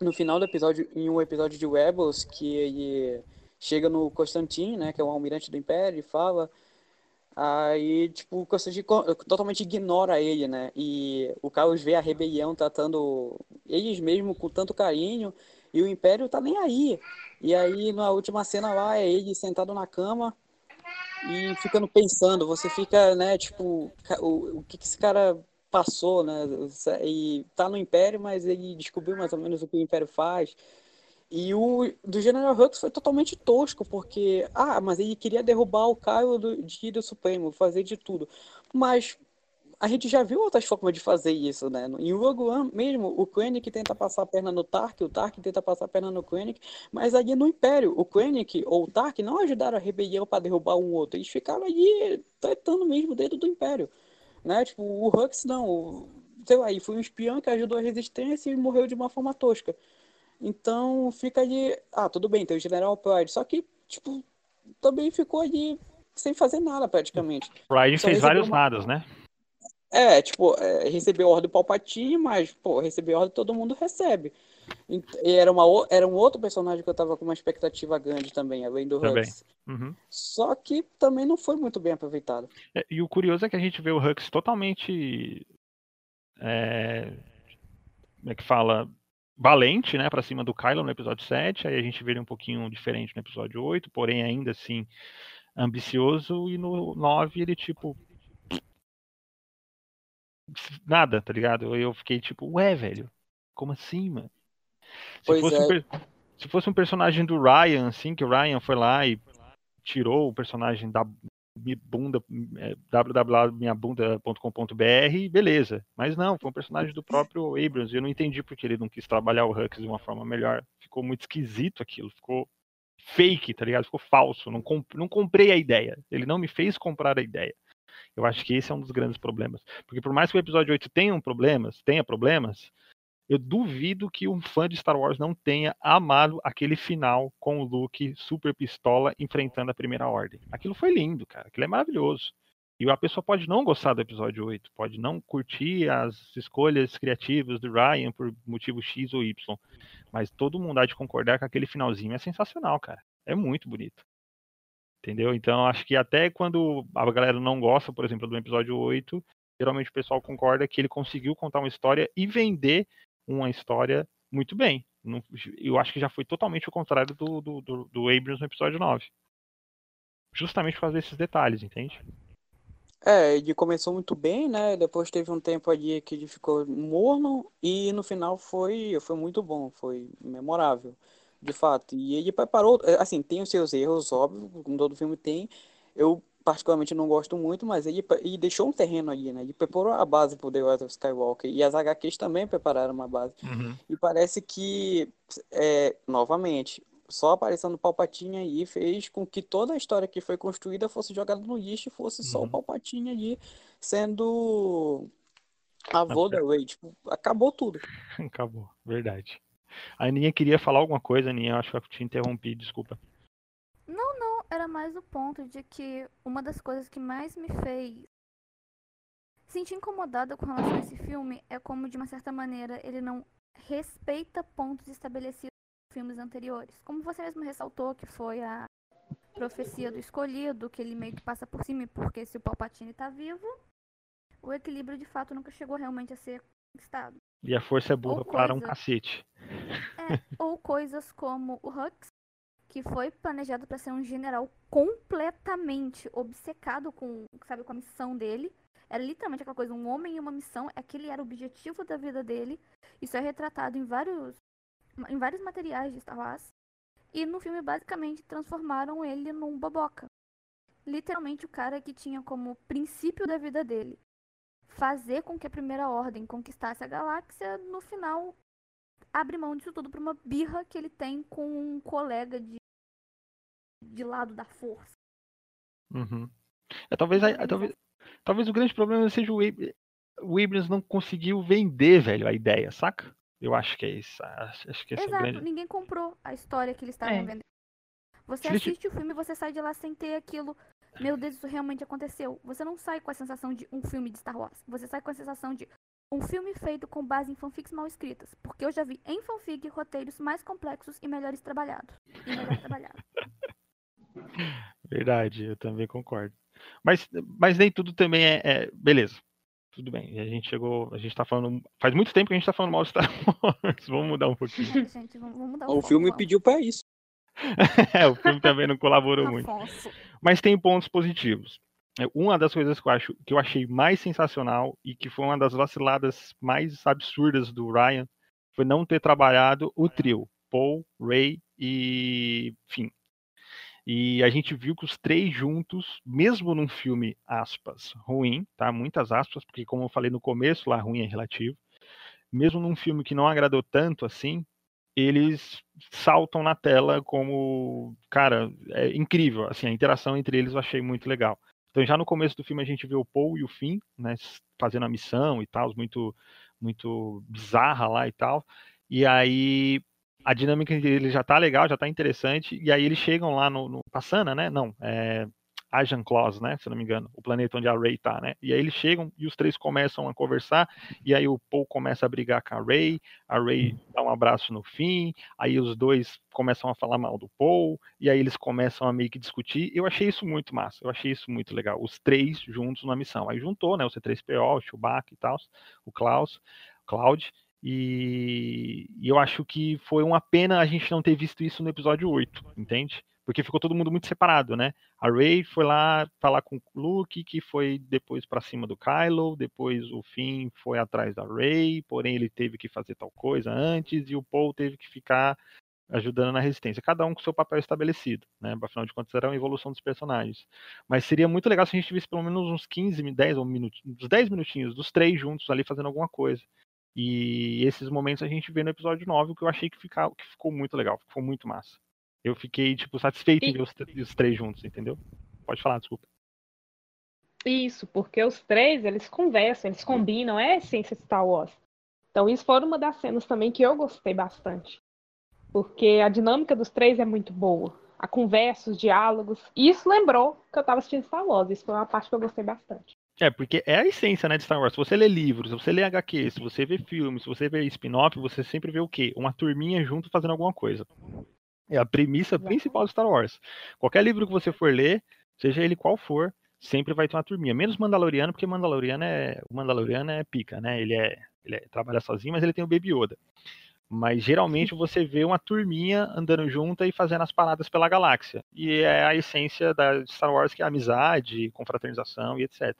no final do episódio, em um episódio de Rebels, que ele chega no Constantine, né? Que é o almirante do Império, e fala. Aí, tipo, o Constantine co- totalmente ignora ele, né? E o Carlos vê a rebelião tratando eles mesmo com tanto carinho e o Império tá nem aí. E aí, na última cena lá, é ele sentado na cama e ficando pensando. Você fica, né, tipo, o, o que que esse cara passou, né? E tá no Império, mas ele descobriu mais ou menos o que o Império faz. E o do General Hux foi totalmente tosco, porque, ah, mas ele queria derrubar o Kylo do, de do Supremo, fazer de tudo. Mas a gente já viu outras formas de fazer isso, né? Em Rogue One mesmo, o Krennic tenta passar a perna no Tark, o Tark tenta passar a perna no Krennic, mas ali no Império, o Krennic ou o Tark não ajudaram a rebelião para derrubar um outro, eles ficaram ali tretando mesmo dentro do Império, né? Tipo, o Hux não, o- sei lá, foi um espião que ajudou a resistência e morreu de uma forma tosca. Então fica ali, ah, tudo bem, tem o General Pride, só que, tipo, também ficou ali sem fazer nada praticamente. Pride Só fez vários uma- nadas, né? É, tipo, é, recebeu ordem do Palpatine, mas, pô, receber ordem todo mundo recebe. E era, uma, era um outro personagem que eu tava com uma expectativa grande também, além do Também. Hux. Uhum. Só que também não foi muito bem aproveitado. É, E o curioso é que a gente vê o Hux totalmente. É, como é que fala? Valente, né? Pra cima do Kylo no episódio 7. Aí a gente vê ele um pouquinho diferente no episódio 8, porém ainda assim ambicioso. E no 9 ele, tipo. Nada, tá ligado? Eu fiquei tipo, ué, velho, como assim, mano? Se fosse, um é. per- se fosse um personagem do Ryan, assim, que o Ryan foi lá e tirou o personagem da bunda, é, www.minhabunda.com.br, beleza. Mas não, foi um personagem do próprio Abrams. Eu não entendi porque ele não quis trabalhar o Hux de uma forma melhor. Ficou muito esquisito aquilo, ficou fake, tá ligado? Ficou falso. Não, comp- não comprei a ideia. Ele não me fez comprar a ideia. Eu acho que esse é um dos grandes problemas. Porque por mais que o episódio 8 tenha um problemas, tenha problemas, eu duvido que um fã de Star Wars não tenha amado aquele final com o Luke super pistola enfrentando a primeira ordem. Aquilo foi lindo, cara. Aquilo é maravilhoso. E a pessoa pode não gostar do episódio 8, pode não curtir as escolhas criativas do Ryan por motivo X ou Y. Mas todo mundo há de concordar que aquele finalzinho é sensacional, cara. É muito bonito. Entendeu? Então acho que até quando a galera não gosta, por exemplo, do episódio 8, geralmente o pessoal concorda que ele conseguiu contar uma história e vender uma história muito bem. Eu acho que já foi totalmente o contrário do, do, do, do Abrams no episódio 9. Justamente por causa desses detalhes, entende? É, ele começou muito bem, né? Depois teve um tempo ali que ele ficou morno e no final foi, foi muito bom, foi memorável, de fato. E ele preparou, assim, tem os seus erros, óbvio, como todo filme tem. Eu particularmente não gosto muito, mas ele, ele deixou um terreno ali, né? Ele preparou a base pro The Rise of Skywalker e as HQs também prepararam uma base. E parece que, é, novamente, só a aparição do Palpatine aí fez com que toda a história que foi construída fosse jogada no lixo e fosse só o Uhum. Palpatine ali sendo avô da Rey. Tipo, acabou tudo. Acabou, verdade. A Aninha queria falar alguma coisa, Aninha, acho que eu te interrompi, desculpa. Era mais o ponto de que uma das coisas que mais me fez sentir incomodada com relação a esse filme é como, de uma certa maneira, ele não respeita pontos estabelecidos em filmes anteriores. Como você mesmo ressaltou, que foi a profecia do escolhido, que ele meio que passa por cima, porque se o Palpatine tá vivo, o equilíbrio de fato nunca chegou realmente a ser conquistado. E a força é burra para um cacete. É, ou coisas como o Hux, que foi planejado para ser um general completamente obcecado com, sabe, com a missão dele. Era literalmente aquela coisa, um homem e uma missão, aquele era o objetivo da vida dele. Isso é retratado em vários em vários materiais de Star Wars. E no filme basicamente transformaram ele num boboca. Literalmente o cara que tinha como princípio da vida dele fazer com que a primeira ordem conquistasse a galáxia, no final abre mão disso tudo pra uma birra que ele tem com um colega de, de lado da força. Uhum. É, talvez, a- talvez, talvez o grande problema seja o, Ab- o Abrams não conseguiu vender, velho, a ideia, saca? Eu acho que é isso. Acho, que é Exato, grande. ninguém comprou a história que eles estavam É. vendendo. Você Se assiste o filme e você sai de lá sem ter aquilo. Meu Deus, isso realmente aconteceu. Você não sai com a sensação de um filme de Star Wars. Você sai com a sensação de um filme feito com base em fanfics mal escritas. Porque eu já vi em fanfic roteiros mais complexos e melhores trabalhados. E melhor trabalhados. Verdade, eu também concordo. Mas, mas nem tudo também é, é- Beleza. Tudo bem. A gente chegou. A gente tá falando. Faz muito tempo que a gente tá falando mal de Star Wars. Vamos mudar um pouquinho. Gente, vamos, vamos mudar o O filme vamos. pediu pra isso. é, o filme também não colaborou muito. Afonso. Mas tem pontos positivos. É, Uma das coisas que eu, acho, que eu achei mais sensacional e que foi uma das vaciladas mais absurdas do Ryan foi não ter trabalhado o trio, Paul, Ray e Finn. E a gente viu que os três juntos, mesmo num filme, aspas, ruim, tá? Muitas aspas, porque como eu falei no começo, lá ruim é relativo. Mesmo num filme que não agradou tanto assim, eles saltam na tela como, cara, é incrível, assim, a interação entre eles eu achei muito legal. Então já no começo do filme a gente vê o Paul e o Finn, né, fazendo a missão e tal, muito muito bizarra lá e tal. E aí a dinâmica eles já tá legal, já tá interessante, e aí eles chegam lá no, no Passana, né? Não, é Ajan Claus, né? Se não me engano, o planeta onde a Ray tá, né? E aí eles chegam e os três começam a conversar, e aí o Paul começa a brigar com a Ray, a Ray dá um abraço no fim, aí os dois começam a falar mal do Paul, e aí eles começam a meio que discutir. Eu achei isso muito massa, eu achei isso muito legal. Os três juntos na missão. Aí juntou, né? O C3PO, o Chewbacca e tal, o Klaus, Cloud. E, e eu acho que foi uma pena a gente não ter visto isso no episódio 8, entende? Porque ficou todo mundo muito separado, né? A Rey foi lá falar com o Luke, que foi depois pra cima do Kylo, depois o Finn foi atrás da Rey, porém ele teve que fazer tal coisa antes e o Paul teve que ficar ajudando na resistência, cada um com seu papel estabelecido, né? Afinal de contas, era uma evolução dos personagens. Mas seria muito legal se a gente visse pelo menos uns 15, 10 ou minutinhos, uns 10 minutinhos dos três juntos ali fazendo alguma coisa. E esses momentos a gente vê no episódio 9, o que eu achei que, fica, que ficou muito legal, ficou muito massa. Eu fiquei, tipo, satisfeito em E- ver os, os três juntos, entendeu? Pode falar, desculpa. Isso, porque os três, eles conversam, eles combinam, é a essência de Star Wars. Então, isso foi uma das cenas também que eu gostei bastante. Porque a dinâmica dos três é muito boa. A conversa, os diálogos. E isso lembrou que eu estava assistindo Star Wars. Isso foi uma parte que eu gostei bastante. É, porque é a essência, né, de Star Wars. Se você lê livros, se você lê HQ, se você vê filmes, se você vê spin-off, você sempre vê o quê? Uma turminha junto fazendo alguma coisa. É a premissa principal de Star Wars. Qualquer livro que você for ler, seja ele qual for, sempre vai ter uma turminha. Menos Mandaloriano, porque Mandaloriano é, o Mandaloriano é pica, né? Ele é, ele é- trabalha sozinho, mas ele tem o Baby Yoda. Mas geralmente você vê uma turminha andando junta e fazendo as paradas pela galáxia. E é a essência da Star Wars, que é a amizade, confraternização e etc.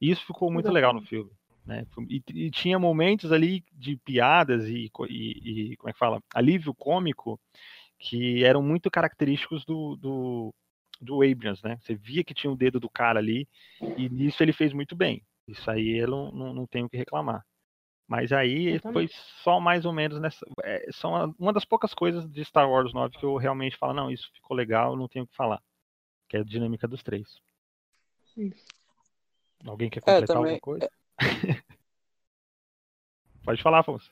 E isso ficou muito legal no filme. Né? E, e tinha momentos ali de piadas e, e- e, como é que fala? Alívio cômico que eram muito característicos do, do, do Abrams, né? Você via que tinha o dedo do cara ali, e nisso ele fez muito bem. Isso aí eu não, não, não tenho o que reclamar. Mas aí foi só mais ou menos nessa. É, são uma, uma das poucas coisas de Star Wars 9 que eu realmente falo, não, isso ficou legal, não tenho o que falar. Que é a dinâmica dos três. Isso. Alguém quer É, completar também- alguma coisa? Pode falar, Afonso.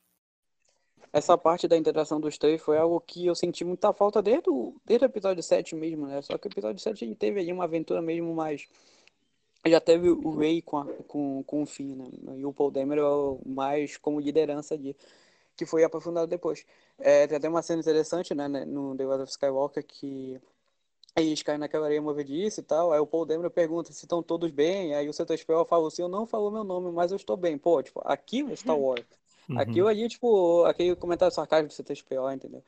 Essa parte da interação dos três foi algo que eu senti muita falta desde o, desde o episódio 7 mesmo, né? Só que o episódio 7 a gente teve aí uma aventura mesmo mais. Já teve o Ray com, a- com, com o Finn, né? E o Paul Dameron mais como liderança de. Que foi aprofundado depois. É, tem até uma cena interessante, né? né, No The Rise of Skywalker que. Eles caem naquela areia movediça e tal. Aí o Paul Dameron pergunta se estão todos bem. Aí o C3PO fala assim: Eu não falou meu nome, mas eu estou bem. Pô, tipo, aqui no Star Wars. Uhum. Aquilo ali, tipo, aquele comentário sarcástico do C3PO, entendeu?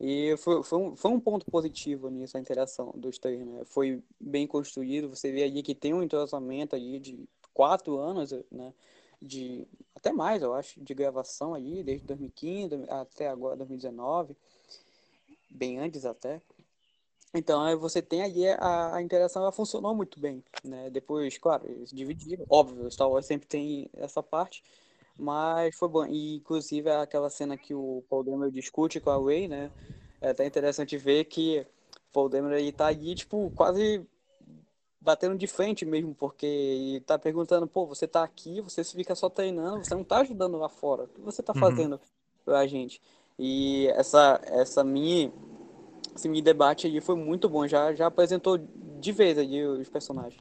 E foi, foi, um, foi um ponto positivo nisso, a interação dos três, né? Foi bem construído, você vê ali que tem um entrosamento ali de quatro anos, né? De, até mais, eu acho, de gravação ali, desde 2015 até agora, 2019, bem antes até. Então, aí você tem ali a, a interação, ela funcionou muito bem, né? Depois, claro, eles dividiram, óbvio, Star Wars sempre tem essa parte, mas foi bom. E, inclusive, aquela cena que o Paul Dameron discute com a Ray, né? É até interessante ver que o Paul Dameron ele tá ali, tipo, quase batendo de frente mesmo, porque ele tá perguntando, pô, você tá aqui, você fica só treinando, você não tá ajudando lá fora. O que você tá Uhum. fazendo pra gente? E essa, essa mini, esse mini debate aí foi muito bom, já, já apresentou de vez ali os personagens.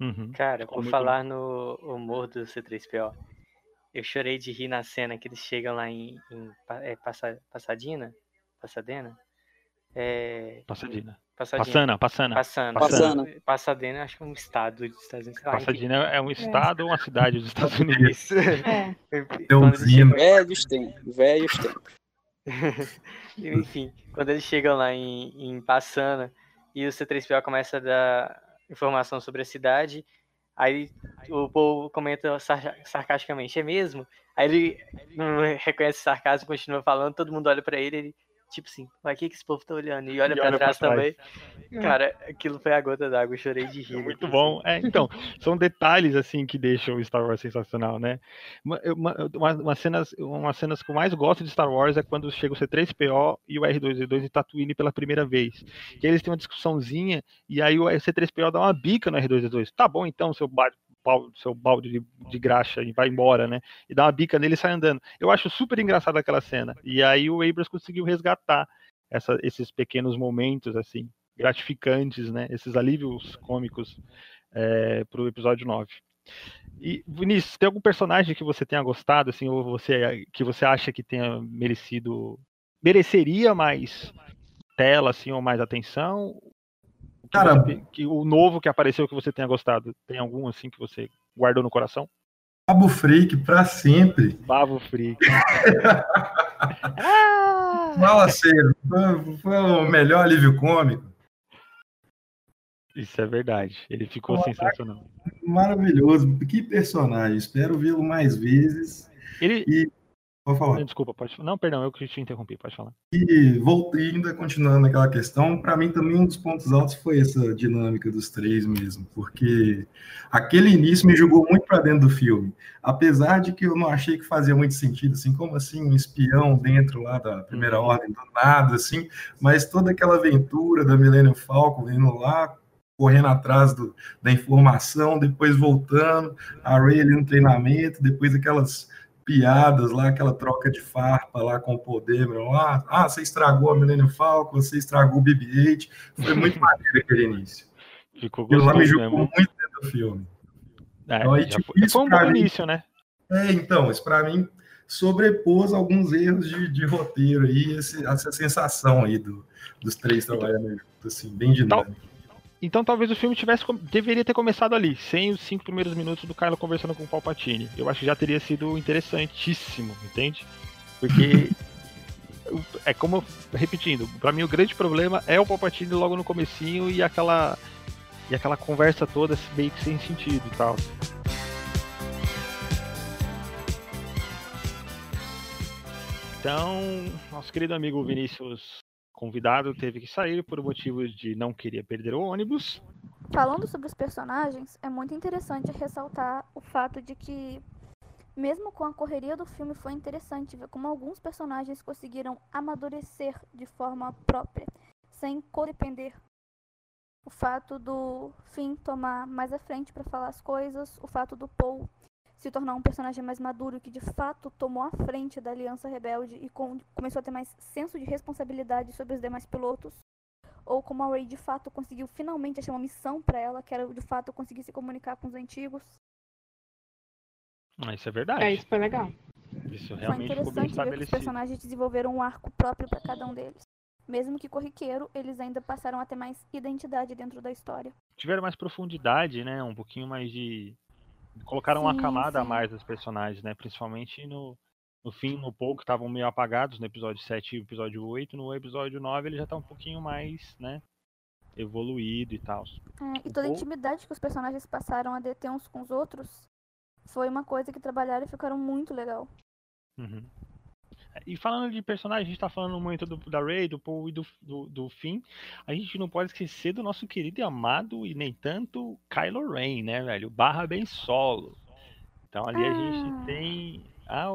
Uhum. Cara, por falar no humor do C3PO, eu chorei de rir na cena que eles chegam lá em, em é, Passa- Passadina? Passadena? É, Passadina. Passadina. Passana, Passana. Passando. Passando. Passadena, acho que é um estado dos Estados Unidos. lá, enfim. Passadina é um estado ou uma cidade dos Estados Unidos? Isso. É. Velhos tempos, velhos tempos. Enfim, quando eles chegam lá em, em Passana e o C3PO começa a dar informação sobre a cidade, aí o povo comenta sar- sarcasticamente, é mesmo? Aí ele não reconhece o sarcasmo, continua falando, todo mundo olha pra ele, ele tipo assim, mas o que, que esse povo tá olhando? E olha E pra olha pra trás trás. também. Cara, aquilo foi a gota d'água, eu chorei de rir. Muito naquilo, bom. É, então, são detalhes assim que deixam o Star Wars sensacional, né? Uma, uma, uma, cenas, umas cenas que eu mais gosto de Star Wars é quando chega o C3PO e o R2D2 em Tatooine pela primeira vez. Que eles têm uma discussãozinha e aí o C3PO dá uma bica no R2D2. Tá bom então, seu ba- pau- seu balde de, de graxa e vai embora, né? E dá uma bica nele e sai andando. Eu acho super engraçado aquela cena. E aí o Abrams conseguiu resgatar essa- esses pequenos momentos assim gratificantes, né? Esses alívios cômicos é, pro episódio 9. E Vinícius, tem algum personagem que você tenha gostado, assim, ou você que você acha que tenha merecido, mereceria mais tela, assim, ou mais atenção? Que Cara- você- que o novo que apareceu que você tenha gostado, tem algum assim que você guardou no coração? Cabo Freak pra sempre. Bavo Freak. Fala sério, foi, foi o melhor alívio cômico. Isso é verdade. Ele ficou Pô, sensacional. Maravilhoso. Que personagem. Espero vê-lo mais vezes. Ele. Pode falar. Desculpa, pode Não, perdão, eu que te interrompi, pode falar. E voltei ainda continuando naquela questão, para mim também um dos pontos altos foi essa dinâmica dos três mesmo, porque aquele início me jogou muito para dentro do filme, apesar de que eu não achei que fazia muito sentido, assim, como assim um espião dentro lá da primeira ordem do nada, assim, mas toda aquela aventura da Millennium Falcon indo lá, correndo atrás do, da informação, depois voltando, a Ray ali no treinamento, depois aquelas piadas lá, aquela troca de farpa lá com o poder, lá, ah, você estragou a Millennium Falcon, você estragou o BB-8, foi muito maneiro aquele início. Ficou Aquilo lá me gostoso jogou muito dentro do filme. É, Então, aí, tipo, foi, isso foi um bom mim- início, né? É, então, isso para mim sobrepôs alguns erros de, de roteiro aí, esse- essa sensação aí do, dos três trabalhando assim, bem dinâmico. Então talvez o filme tivesse deveria ter começado ali, sem os cinco primeiros minutos do Kylo conversando com o Palpatine. Eu acho que já teria sido interessantíssimo, entende? Porque é como repetindo, pra mim o grande problema é o Palpatine logo no comecinho e aquela e aquela conversa toda meio que sem sentido e tal. Então, nosso querido amigo Vinícius convidado teve que sair por motivos de não querer perder o ônibus. Falando sobre os personagens, é muito interessante ressaltar o fato de que, mesmo com a correria do filme, foi interessante ver como alguns personagens conseguiram amadurecer de forma própria, sem codepender. O fato do Finn tomar mais à frente para falar as coisas, o fato do Paul se tornar um personagem mais maduro que de fato tomou a frente da Aliança Rebelde e com- começou a ter mais senso de responsabilidade sobre os demais pilotos ou como a Ray de fato conseguiu finalmente achar uma missão pra ela, que era de fato conseguir se comunicar com os antigos. Ah, isso é verdade. É, isso foi legal. Isso Foi realmente ficou bem interessante ver que os personagens desenvolveram um arco próprio pra cada um deles. Mesmo que corriqueiro, eles ainda passaram a ter mais identidade dentro da história. Tiveram mais profundidade, né? Um pouquinho mais de. Colocaram uma Sim, camada a sim. mais dos personagens, né? Principalmente no, no fim, no pouco, estavam meio apagados no episódio 7 e episódio 8. No episódio 9 ele já tá um pouquinho mais, né? Evoluído e tal. É, e toda a intimidade que os personagens passaram a deter uns com os outros foi uma coisa que trabalharam e ficaram muito legal. Uhum. E falando de personagem, a gente tá falando muito do, da Rey, do Paul e do, do, do Finn. A gente não pode esquecer do nosso querido e amado, e nem tanto, Kylo Ren, né, velho? Barra bem solo. Então ali a Ah. gente tem. Ah,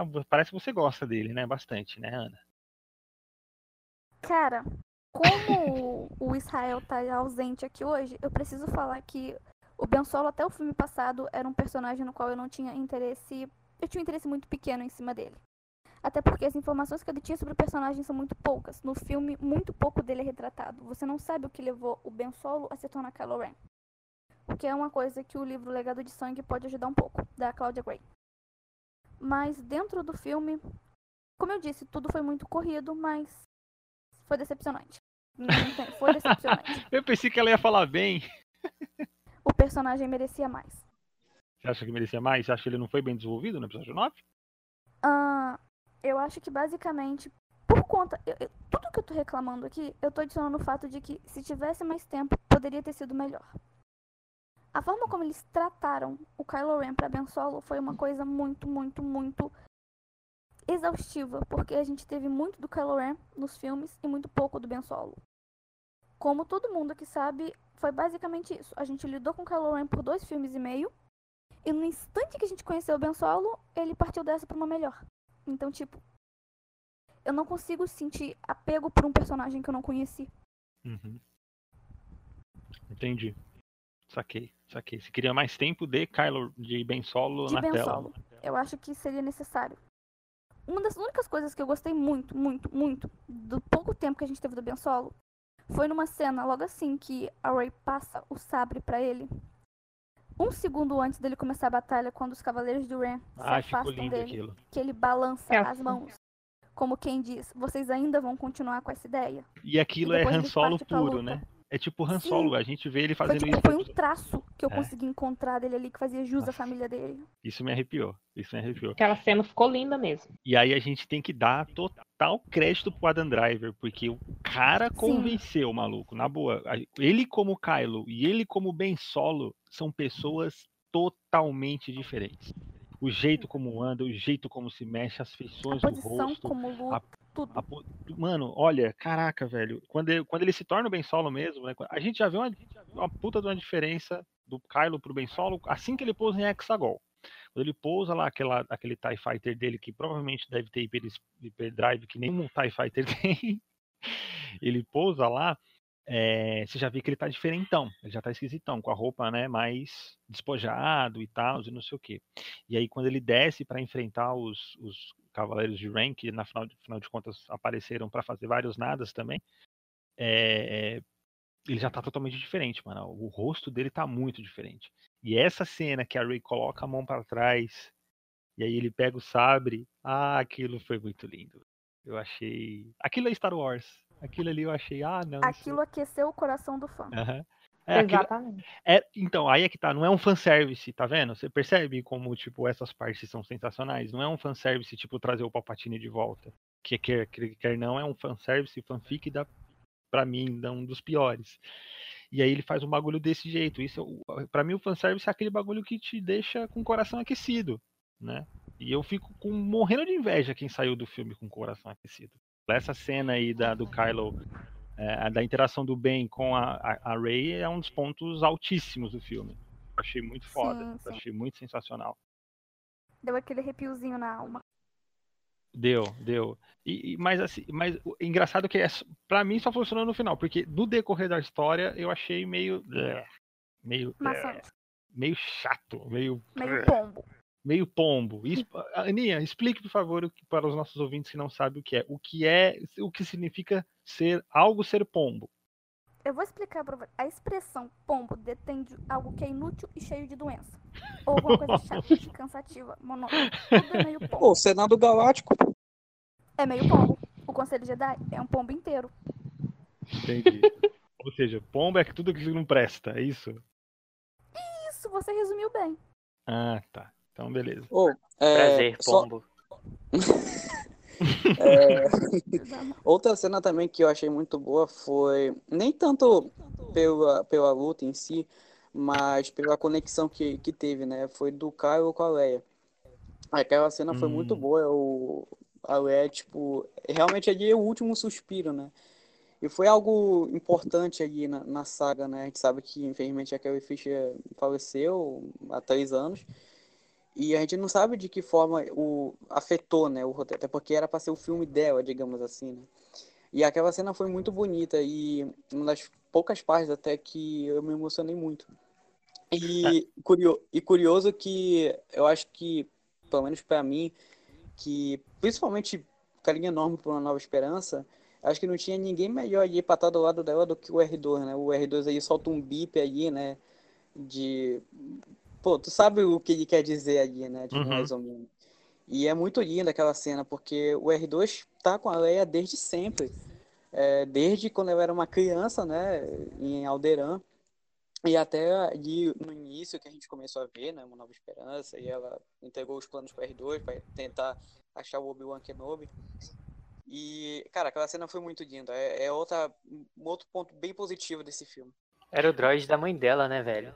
ah, parece que você gosta dele, né? Bastante, né, Ana? Cara, como o Israel tá ausente aqui hoje, eu preciso falar que o Ben Solo até o filme passado era um personagem no qual eu não tinha interesse. Eu tinha um interesse muito pequeno em cima dele. Até porque as informações que eu tinha sobre o personagem são muito poucas. No filme, muito pouco dele é retratado. Você não sabe o que levou o Ben Solo a se tornar Kylo Ren. O que é uma coisa que o livro Legado de Sangue pode ajudar um pouco, da Claudia Gray. Mas dentro do filme, como eu disse, tudo foi muito corrido, mas foi decepcionante. Foi decepcionante. Eu pensei que ela ia falar bem. O personagem merecia mais. Você acha que merecia mais? Você acha que ele não foi bem desenvolvido no episódio 9? Ah, eu acho que basicamente, por conta. eu- eu- tudo que eu tô reclamando aqui, eu tô adicionando o fato de que se tivesse mais tempo, poderia ter sido melhor. A forma como eles trataram o Kylo Ren pra Ben Solo foi uma coisa muito, muito, muito exaustiva, porque a gente teve muito do Kylo Ren nos filmes e muito pouco do Ben Solo. Como todo mundo aqui sabe, foi basicamente isso. A gente lidou com o Kylo Ren por dois filmes e meio, e no instante que a gente conheceu o Ben Solo, ele partiu dessa pra uma melhor. Então, tipo, eu não consigo sentir apego por um personagem que eu não conheci. Uhum. Entendi. Saquei, saquei. Você queria mais tempo de Kylo, de Ben Solo De na Ben tela. Solo. Eu acho que seria necessário. Uma das únicas coisas que eu gostei muito, muito, muito do pouco tempo que a gente teve do Ben Solo foi numa cena logo assim que a Rey passa o sabre pra ele. Um segundo antes dele começar a batalha, quando os Cavaleiros de Ren se Ah, ficou afastam lindo dele, aquilo. que ele balança É. as mãos. Como quem diz, vocês ainda vão continuar com essa ideia? E aquilo E é Han Solo puro, né? É tipo Han Sim. Solo, a gente vê ele Foi, fazendo tipo, isso. foi um traço que eu É. consegui encontrar dele ali que fazia jus Nossa. à família dele. Isso me arrepiou. Isso me arrepiou. Aquela cena ficou linda mesmo. E aí a gente tem que dar total crédito pro Adam Driver, porque o cara convenceu o maluco, na boa. A- Ele como Kylo e ele como Ben Solo são pessoas totalmente diferentes. O jeito como anda, o jeito como se mexe, as A feições do rosto. como luta, tudo. a po- Mano, olha, caraca, velho. Quando ele, quando ele se torna o Ben Solo mesmo, né? A gente já vê uma, uma puta de uma diferença do Kylo pro Ben Solo assim que ele pousa em Hexagol. Quando ele pousa lá aquela, aquele TIE Fighter dele, que provavelmente deve ter hiper, hyperdrive, que nenhum TIE Fighter tem, ele pousa lá, é, você já vê que ele tá diferentão, ele já tá esquisitão, com a roupa né, mais despojado e tal, e não sei o que. E aí quando ele desce para enfrentar os, os Cavaleiros de Ren, que na final, de- final de contas apareceram para fazer vários nadas também, é, ele já tá totalmente diferente, mano. O rosto dele tá muito diferente. E essa cena que a Rey coloca a mão para trás e aí ele pega o sabre, ah, aquilo foi muito lindo. Eu achei. Aquilo é Star Wars. Aquilo ali eu achei, ah, não. isso- Aquilo aqueceu o coração do fã. Aham. É, aquilo- Exatamente. é, então, aí é que tá, não é um fanservice, tá vendo? Você percebe como, tipo, essas partes são sensacionais. Não é um fanservice, tipo, trazer o Palpatine de volta. Que quer, quer, quer não, é um fanservice, fanfic da, pra mim, da um dos piores. E aí ele faz um bagulho desse jeito. Isso, é pra mim, o fanservice é aquele bagulho que te deixa com o coração aquecido, né? E eu fico com, morrendo de inveja quem saiu do filme com o coração aquecido. Essa cena aí da, do Kylo é, da interação do Ben com a, a, a Rey é um dos pontos altíssimos do filme. Eu achei muito foda, Sim, sim. achei muito sensacional. Deu aquele arrepiozinho na alma. Deu, deu. E, e- mas assim, mas o engraçado que é, pra mim só funcionou no final, porque no decorrer da história eu achei meio bleh, meio Maçante. meio chato, meio Meio pombo. meio pombo. Aninha, explique por favor o que- para os nossos ouvintes que não sabem o que é. O que é, o que significa ser algo ser pombo? Eu vou explicar pra você. A expressão pombo detém de algo que é inútil e cheio de doença. Ou alguma coisa chata, cansativa, monótona. Tudo é meio pombo. Pô, Senado Galáctico. É meio pombo. O Conselho Jedi é um pombo inteiro. Entendi. Ou seja, pombo é tudo que não presta, é isso? Isso, você resumiu bem. Ah, tá. Então, beleza. Ô, é, Prazer, só, pombo. É, outra cena também que eu achei muito boa foi nem tanto pela, pela luta em si, mas pela conexão que, que teve, né? Foi do Caio com a Leia. Aquela cena foi muito Hum. boa. O, a Leia, tipo, realmente ali é o último suspiro, né? E foi algo importante ali na, na saga, né? A gente sabe que, infelizmente, a Carrie Fisher faleceu há três anos. E a gente não sabe de que forma o afetou, né, o roteiro, até porque era para ser o filme dela, digamos assim, né? E aquela cena foi muito bonita e uma das poucas partes até que eu me emocionei muito. E, curio, e curioso que eu acho que, pelo menos para mim, que principalmente carinho enorme por uma nova esperança, acho que não tinha ninguém melhor ali para estar do lado dela do que o R2, né? O R2 aí solta um bip ali, né? De Pô, tu sabe o que ele quer dizer ali, né? Tipo, Uhum. mais ou menos. E é muito linda aquela cena, porque o R2 tá com a Leia desde sempre. É, desde quando ela era uma criança, né? Em Alderaan. E até ali no início que a gente começou a ver, né? Uma Nova Esperança. E ela entregou os planos para R2 para tentar achar o Obi-Wan Kenobi. E, cara, aquela cena foi muito linda. É, é outra, um outro ponto bem positivo desse filme. Era o droid da mãe dela, né, velho?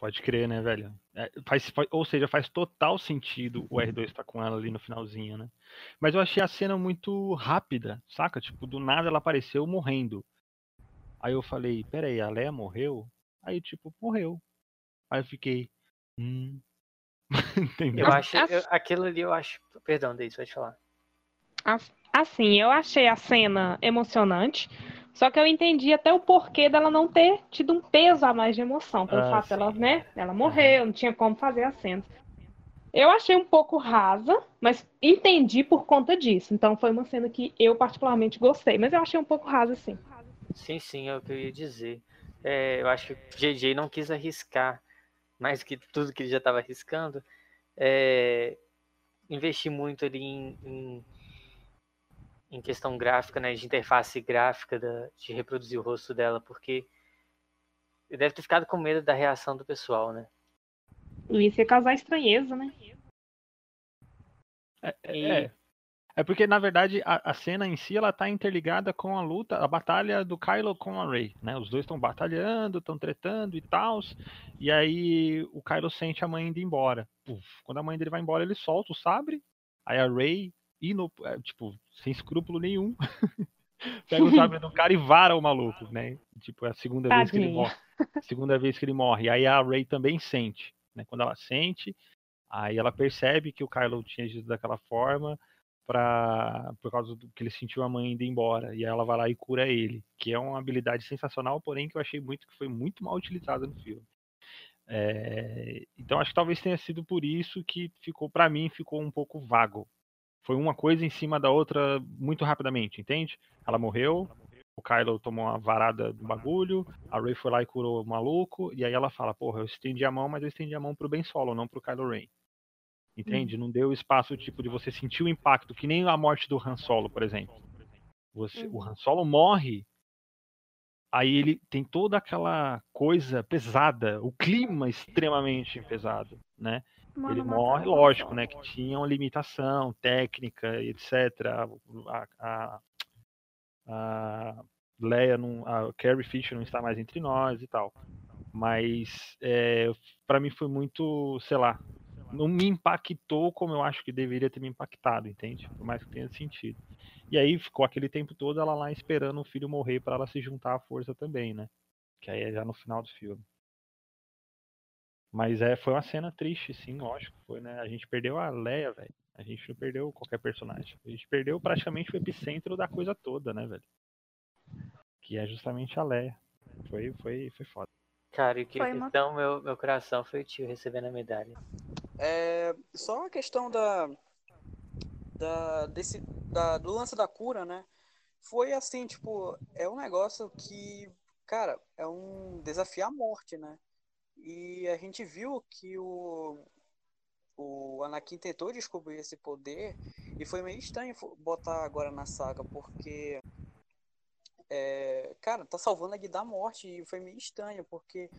Pode crer, né, velho? É, faz, faz- ou seja, faz total sentido o R2 estar com ela ali no finalzinho, né? Mas eu achei a cena muito rápida, saca? Tipo, do nada ela apareceu morrendo. Aí eu falei, peraí, a Leia morreu? Aí, tipo, morreu. Aí eu fiquei, hum. Entendeu? Eu acho. Eu- aquilo ali eu acho. Perdão, Deise, pode falar. As- Assim, eu achei a cena emocionante, só que eu entendi até o porquê dela não ter tido um peso a mais de emoção, pelo Ah, fato sim. dela, né? Ela morreu, não tinha como fazer as cenas. Eu achei um pouco rasa, mas entendi por conta disso. Então foi uma cena que eu particularmente gostei, mas eu achei um pouco rasa, sim. Sim, sim, é o que eu ia dizer. É, eu acho que o JJ não quis arriscar mais que tudo que ele já estava arriscando. É, investir muito ali em, em, em questão gráfica, né, de interface gráfica, da, de reproduzir o rosto dela, porque ele deve ter ficado com medo da reação do pessoal, né? Isso ia causar estranheza, né? É, E- é. É porque, na verdade, a, a cena em si, ela tá interligada com a luta, a batalha do Kylo com a Rey, né? Os dois estão batalhando, estão tretando e tal. E aí o Kylo sente a mãe indo embora. Puf, quando a mãe dele vai embora, ele solta o sabre. Aí a Rey, ino- é, tipo, sem escrúpulo nenhum, pega o sabre do cara e vara o maluco, né? Tipo, é a segunda vez que ele Tadinha. morre. Segunda vez que ele morre. Aí a Rey também sente, né? Quando ela sente, aí ela percebe que o Kylo tinha agido daquela forma pra, por causa do que ele sentiu a mãe indo embora. E aí ela vai lá e cura ele, que é uma habilidade sensacional, porém que eu achei muito que foi muito mal utilizada no filme. É, então acho que talvez tenha sido por isso que ficou, pra mim, ficou um pouco vago. Foi uma coisa em cima da outra muito rapidamente, entende? Ela morreu, o Kylo tomou uma varada do bagulho, a Rey foi lá e curou o maluco, e aí ela fala, porra, eu estendi a mão, mas eu estendi a mão pro Ben Solo, não pro Kylo Ren. Entende? Não deu espaço, tipo, de você sentir o impacto, que nem a morte do Han Solo, por exemplo. Você, O Han Solo morre, aí ele tem toda aquela coisa pesada, o clima extremamente pesado, né? Mano, ele morre, lógico, né? Que tinha uma limitação técnica, etc. A, a, a Leia, não, a Carrie Fisher não está mais entre nós e tal. Mas é, para mim foi muito, sei lá, não me impactou como eu acho que deveria ter me impactado, entende? Por mais que tenha sentido. E aí ficou aquele tempo todo ela lá esperando o filho morrer para ela se juntar à força também, né? Que aí é já no final do filme. Mas é, foi uma cena triste, sim, lógico. Foi, né? A gente perdeu a Leia, velho. A gente não perdeu qualquer personagem. A gente perdeu praticamente o epicentro da coisa toda, né, velho? Que é justamente a Leia. Foi, foi, foi foda. Cara, e que Foi então meu, meu coração foi o tio recebendo a medalha. É, só a questão da, da, desse, da, do lance da cura, né? Foi assim, tipo, é um negócio que, cara, é um desafio à morte, né? E a gente viu que o, o Anakin tentou descobrir esse poder e foi meio estranho botar agora na saga, porque, é, cara, tá salvando ele da morte e foi meio estranho, porque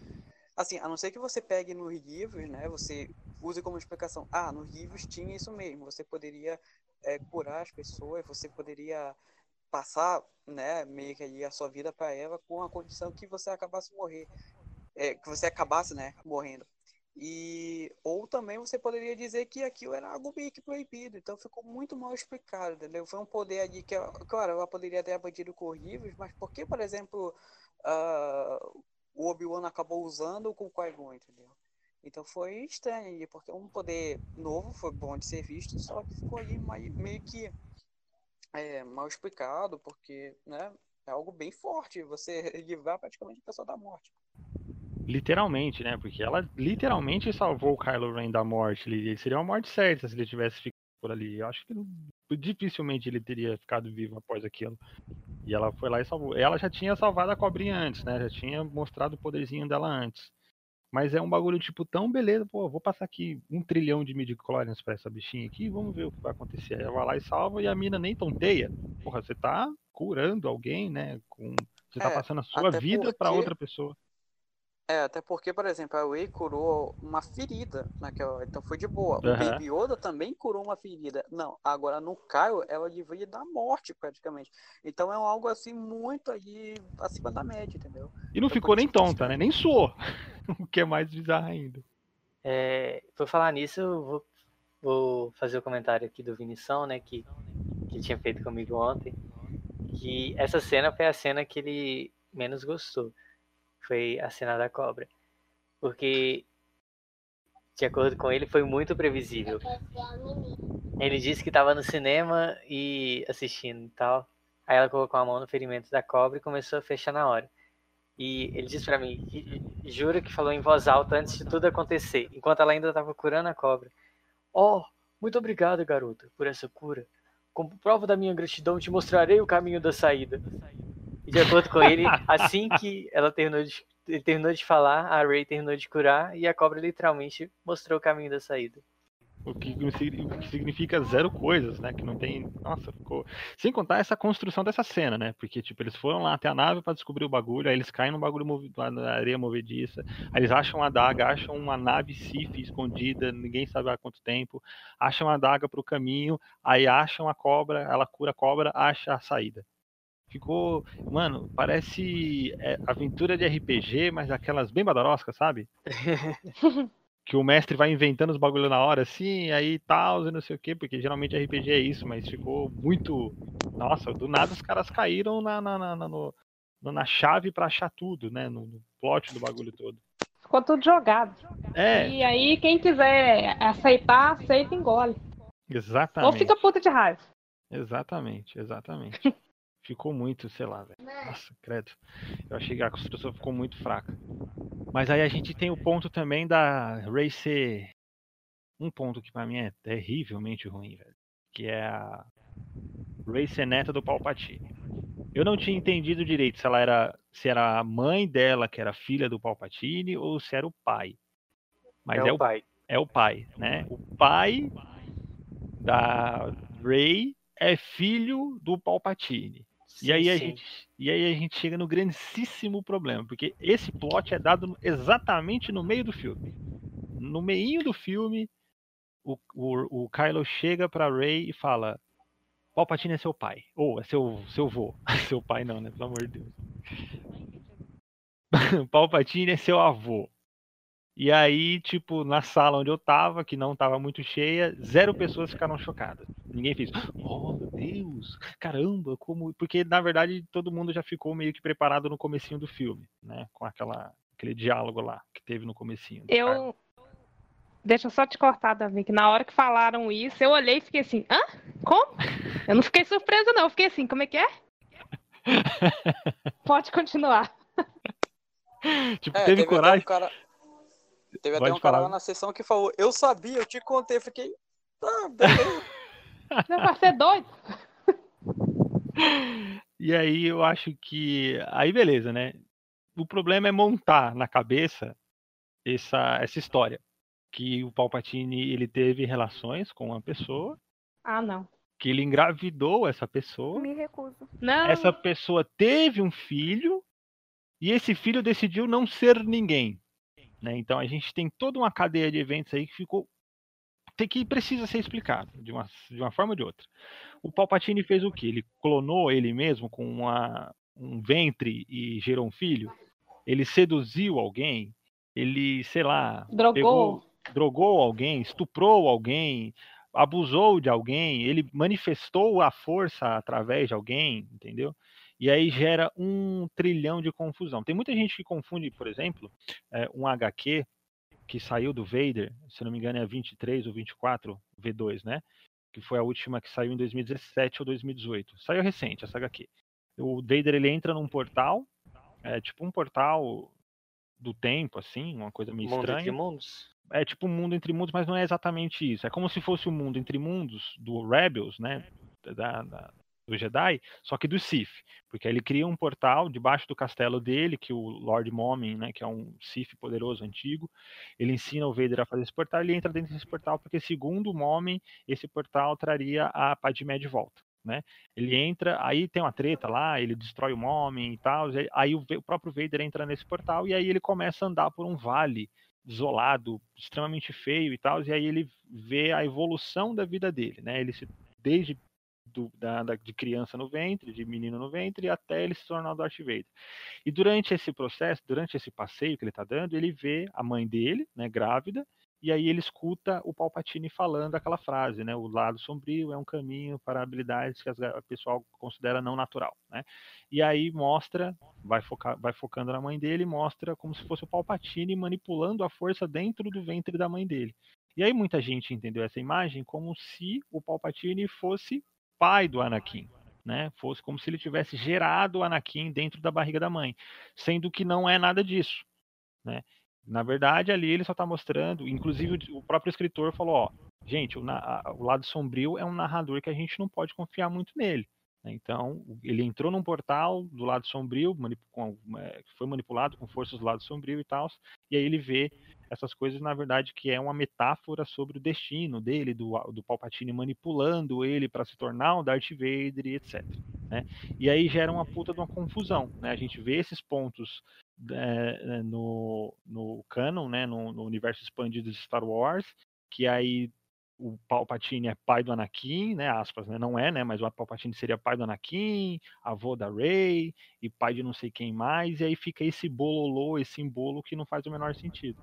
assim, a não ser que você pegue nos livros, né? Você use como explicação. Ah, nos livros tinha isso mesmo. Você poderia é, curar as pessoas, você poderia passar, né, meio que a sua vida para ela com a condição que você acabasse morrer, é, que você acabasse, né, morrendo. E ou também você poderia dizer que aquilo era algo meio que proibido, então ficou muito mal explicado, entendeu? Foi um poder ali que, claro, ela poderia ter abatido com livros, mas por que, por exemplo, uh, o Obi-Wan acabou usando com o Qui-Gon, entendeu? Então foi estranho, porque um poder novo foi bom de ser visto, só que ficou ali meio que é, mal explicado, porque né, é algo bem forte, você livrar praticamente a pessoa da morte. Literalmente, né? Porque ela literalmente salvou o Kylo Ren da morte. Ele seria uma morte certa se ele tivesse ficado por ali. Eu acho que dificilmente ele teria ficado vivo após aquilo. E ela foi lá e salvou. Ela já tinha salvado a cobrinha antes, né? Já tinha mostrado o poderzinho dela antes. Mas é um bagulho, tipo, tão beleza, pô, vou passar aqui um trilhão de midichlorians pra essa bichinha aqui, vamos ver o que vai acontecer. Aí ela vai lá e salva e a mina nem tonteia. Porra, você tá curando alguém, né? Com... Você tá é, passando a sua vida porque... para outra pessoa. É, até porque, por exemplo, a Wei curou uma ferida naquela. Então foi de boa. Uhum. O Baby Yoda também curou uma ferida. Não, agora no Caio ela devia dar morte praticamente. Então é algo assim muito aí acima da média, entendeu? E não então, ficou nem tonta, né? Nem suou. o que é mais bizarro ainda. É, por falar nisso, eu vou, vou fazer o um comentário aqui do Vinição, né? Que, que tinha feito comigo ontem. Que essa cena foi a cena que ele menos gostou foi a cena da cobra. Porque, de acordo com ele, foi muito previsível. Ele disse que estava no cinema e assistindo e tal. Aí ela colocou a mão no ferimento da cobra e começou a fechar na hora. E ele disse para mim, jura que falou em voz alta antes de tudo acontecer, enquanto ela ainda estava curando a cobra. Oh, muito obrigado, garota, por essa cura. Como prova da minha gratidão, te mostrarei o caminho da saída de acordo com ele, assim que ela terminou de, ele terminou de falar, a Ray terminou de curar e a cobra literalmente mostrou o caminho da saída. O que, significa zero coisas, né? Que não tem. Nossa, ficou. Sem contar essa construção dessa cena, né? Porque, tipo, eles foram lá até a nave para descobrir o bagulho, aí eles caem no bagulho movido, na areia movediça, aí eles acham a adaga, acham uma nave Sif escondida, ninguém sabe há quanto tempo, acham a adaga pro caminho, aí acham a cobra, ela cura a cobra, acha a saída. Ficou, mano, parece é, aventura de RPG, mas aquelas bem badaloscas, sabe? que o mestre vai inventando os bagulho na hora, assim, aí tal, e não sei o quê, porque geralmente RPG é isso, mas ficou muito. Nossa, do nada os caras caíram na, na, na, no, na chave para achar tudo, né? No, no plot do bagulho todo. Ficou tudo jogado. É. E aí, quem quiser aceitar, aceita e engole. Exatamente. Ou fica puta de raiva. Exatamente, exatamente. ficou muito, sei lá, velho. Nossa, credo. Eu achei que a construção ficou muito fraca. Mas aí a gente tem o ponto também da Ray ser um ponto que para mim é terrivelmente ruim, velho. Que é a Ray ser neta do Palpatine. Eu não tinha entendido direito se ela era se era a mãe dela que era filha do Palpatine ou se era o pai. Mas é, é o pai. É o pai, né? O pai da Ray é filho do Palpatine. Sim, e, aí a gente, e aí a gente chega no grandíssimo problema, porque esse plot é dado exatamente no meio do filme. No meio do filme, o, o, o Kylo chega pra Rey e fala: Palpatine é seu pai. Ou é seu, seu vô. seu pai não, né? Pelo amor de Deus. Palpatine é seu avô. E aí, tipo, na sala onde eu tava, que não tava muito cheia, zero pessoas ficaram chocadas. Ninguém fez, oh meu Deus, caramba, como. Porque na verdade todo mundo já ficou meio que preparado no comecinho do filme, né? Com aquela, aquele diálogo lá que teve no comecinho. Eu. Cara. Deixa eu só te cortar, Davi, que na hora que falaram isso, eu olhei e fiquei assim, hã? Como? Eu não fiquei surpresa, não. Eu fiquei assim, como é que é? Pode continuar. tipo, é, teve, teve coragem. Um cara... Teve Pode até um falar. cara lá na sessão que falou, eu sabia, eu te contei, eu fiquei. Tá, beleza. Não vai ser doido. E aí eu acho que. Aí beleza, né? O problema é montar na cabeça essa, essa história. Que o Palpatine ele teve relações com uma pessoa. Ah, não. Que ele engravidou essa pessoa. Me recuso. Não. Essa pessoa teve um filho. E esse filho decidiu não ser ninguém. Né? Então a gente tem toda uma cadeia de eventos aí que ficou tem que precisa ser explicado de uma, de uma forma ou de outra. O Palpatine fez o que? Ele clonou ele mesmo com uma, um ventre e gerou um filho? Ele seduziu alguém? Ele, sei lá, Drogou. pegou- drogou alguém, estuprou alguém, abusou de alguém, ele manifestou a força através de alguém, entendeu? E aí gera um trilhão de confusão. Tem muita gente que confunde, por exemplo, é, um HQ que saiu do Vader, se não me engano é a 23 ou 24 V2, né? Que foi a última que saiu em 2017 ou 2018. Saiu recente essa HQ. O Vader ele entra num portal, é tipo um portal do tempo, assim, uma coisa meio Mundo estranha entre mundos? é tipo um mundo entre mundos, mas não é exatamente isso. É como se fosse o mundo entre mundos do Rebels, né? Da, da- do Jedi, só que do Sith. Porque ele cria um portal debaixo do castelo dele, que o Lord Momin, né? Que é um Sith poderoso antigo, ele ensina o Vader a fazer esse portal, ele entra dentro desse portal, porque segundo o Momin, esse portal traria a Padmé de volta. Né? Ele entra, aí tem uma treta lá, ele destrói o Momin e tal, aí o, o próprio Vader entra nesse portal e aí ele começa a andar por um vale desolado, extremamente feio e tal, e aí ele vê a evolução da vida dele, né? Ele se desde do- da, da- de criança no ventre, de menino no ventre, até ele se tornar o Darth Vader. E durante esse processo, durante esse passeio que ele está dando, ele vê a mãe dele, né, grávida, e aí ele escuta o Palpatine falando aquela frase, né? O lado sombrio é um caminho para habilidades que o pessoal considera não natural, né? E aí mostra, vai, focar, vai focando na mãe dele, mostra como se fosse o Palpatine manipulando a força dentro do ventre da mãe dele. E aí muita gente entendeu essa imagem como se o Palpatine fosse pai do Anakin, né? Fosse como se ele tivesse gerado o Anakin dentro da barriga da mãe, sendo que não é nada disso, né? Na verdade, ali ele só está mostrando, inclusive o- próprio escritor falou, ó, gente, o, o lado sombrio é um narrador que a gente não pode confiar muito nele. Né? Então, o- ele entrou num portal do lado sombrio, é, foi manipulado com forças do lado sombrio e tal, e aí ele vê essas coisas, na verdade, que é uma metáfora sobre o destino dele, do, do Palpatine manipulando ele para se tornar um Darth Vader e etc. né? E aí gera uma puta de uma confusão. Né? A gente vê esses pontos é, no, no canon, né? no, no universo expandido de Star Wars, que aí o Palpatine é pai do Anakin, né? Aspas, né? Não é, né? Mas o Palpatine seria pai do Anakin, avô da Rey e pai de não sei quem mais, e aí fica esse bololô, esse símbolo que não faz o menor sentido.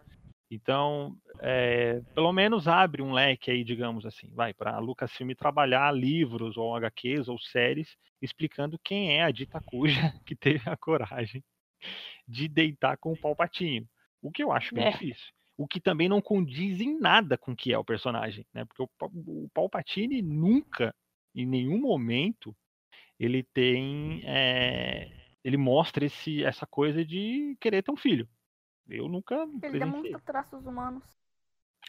Então, é, pelo menos abre um leque aí, digamos assim, vai para a Lucasfilm trabalhar livros ou HQs ou séries explicando quem é a dita cuja que teve a coragem de deitar com o Palpatine. O que eu acho bem É. difícil. O que também não condiz em nada com o que é o personagem, né? Porque o, o Palpatine nunca, em nenhum momento, ele tem, é, ele mostra esse, essa coisa de querer ter um filho. Eu nunca Ele presenciei. demonstra traços humanos.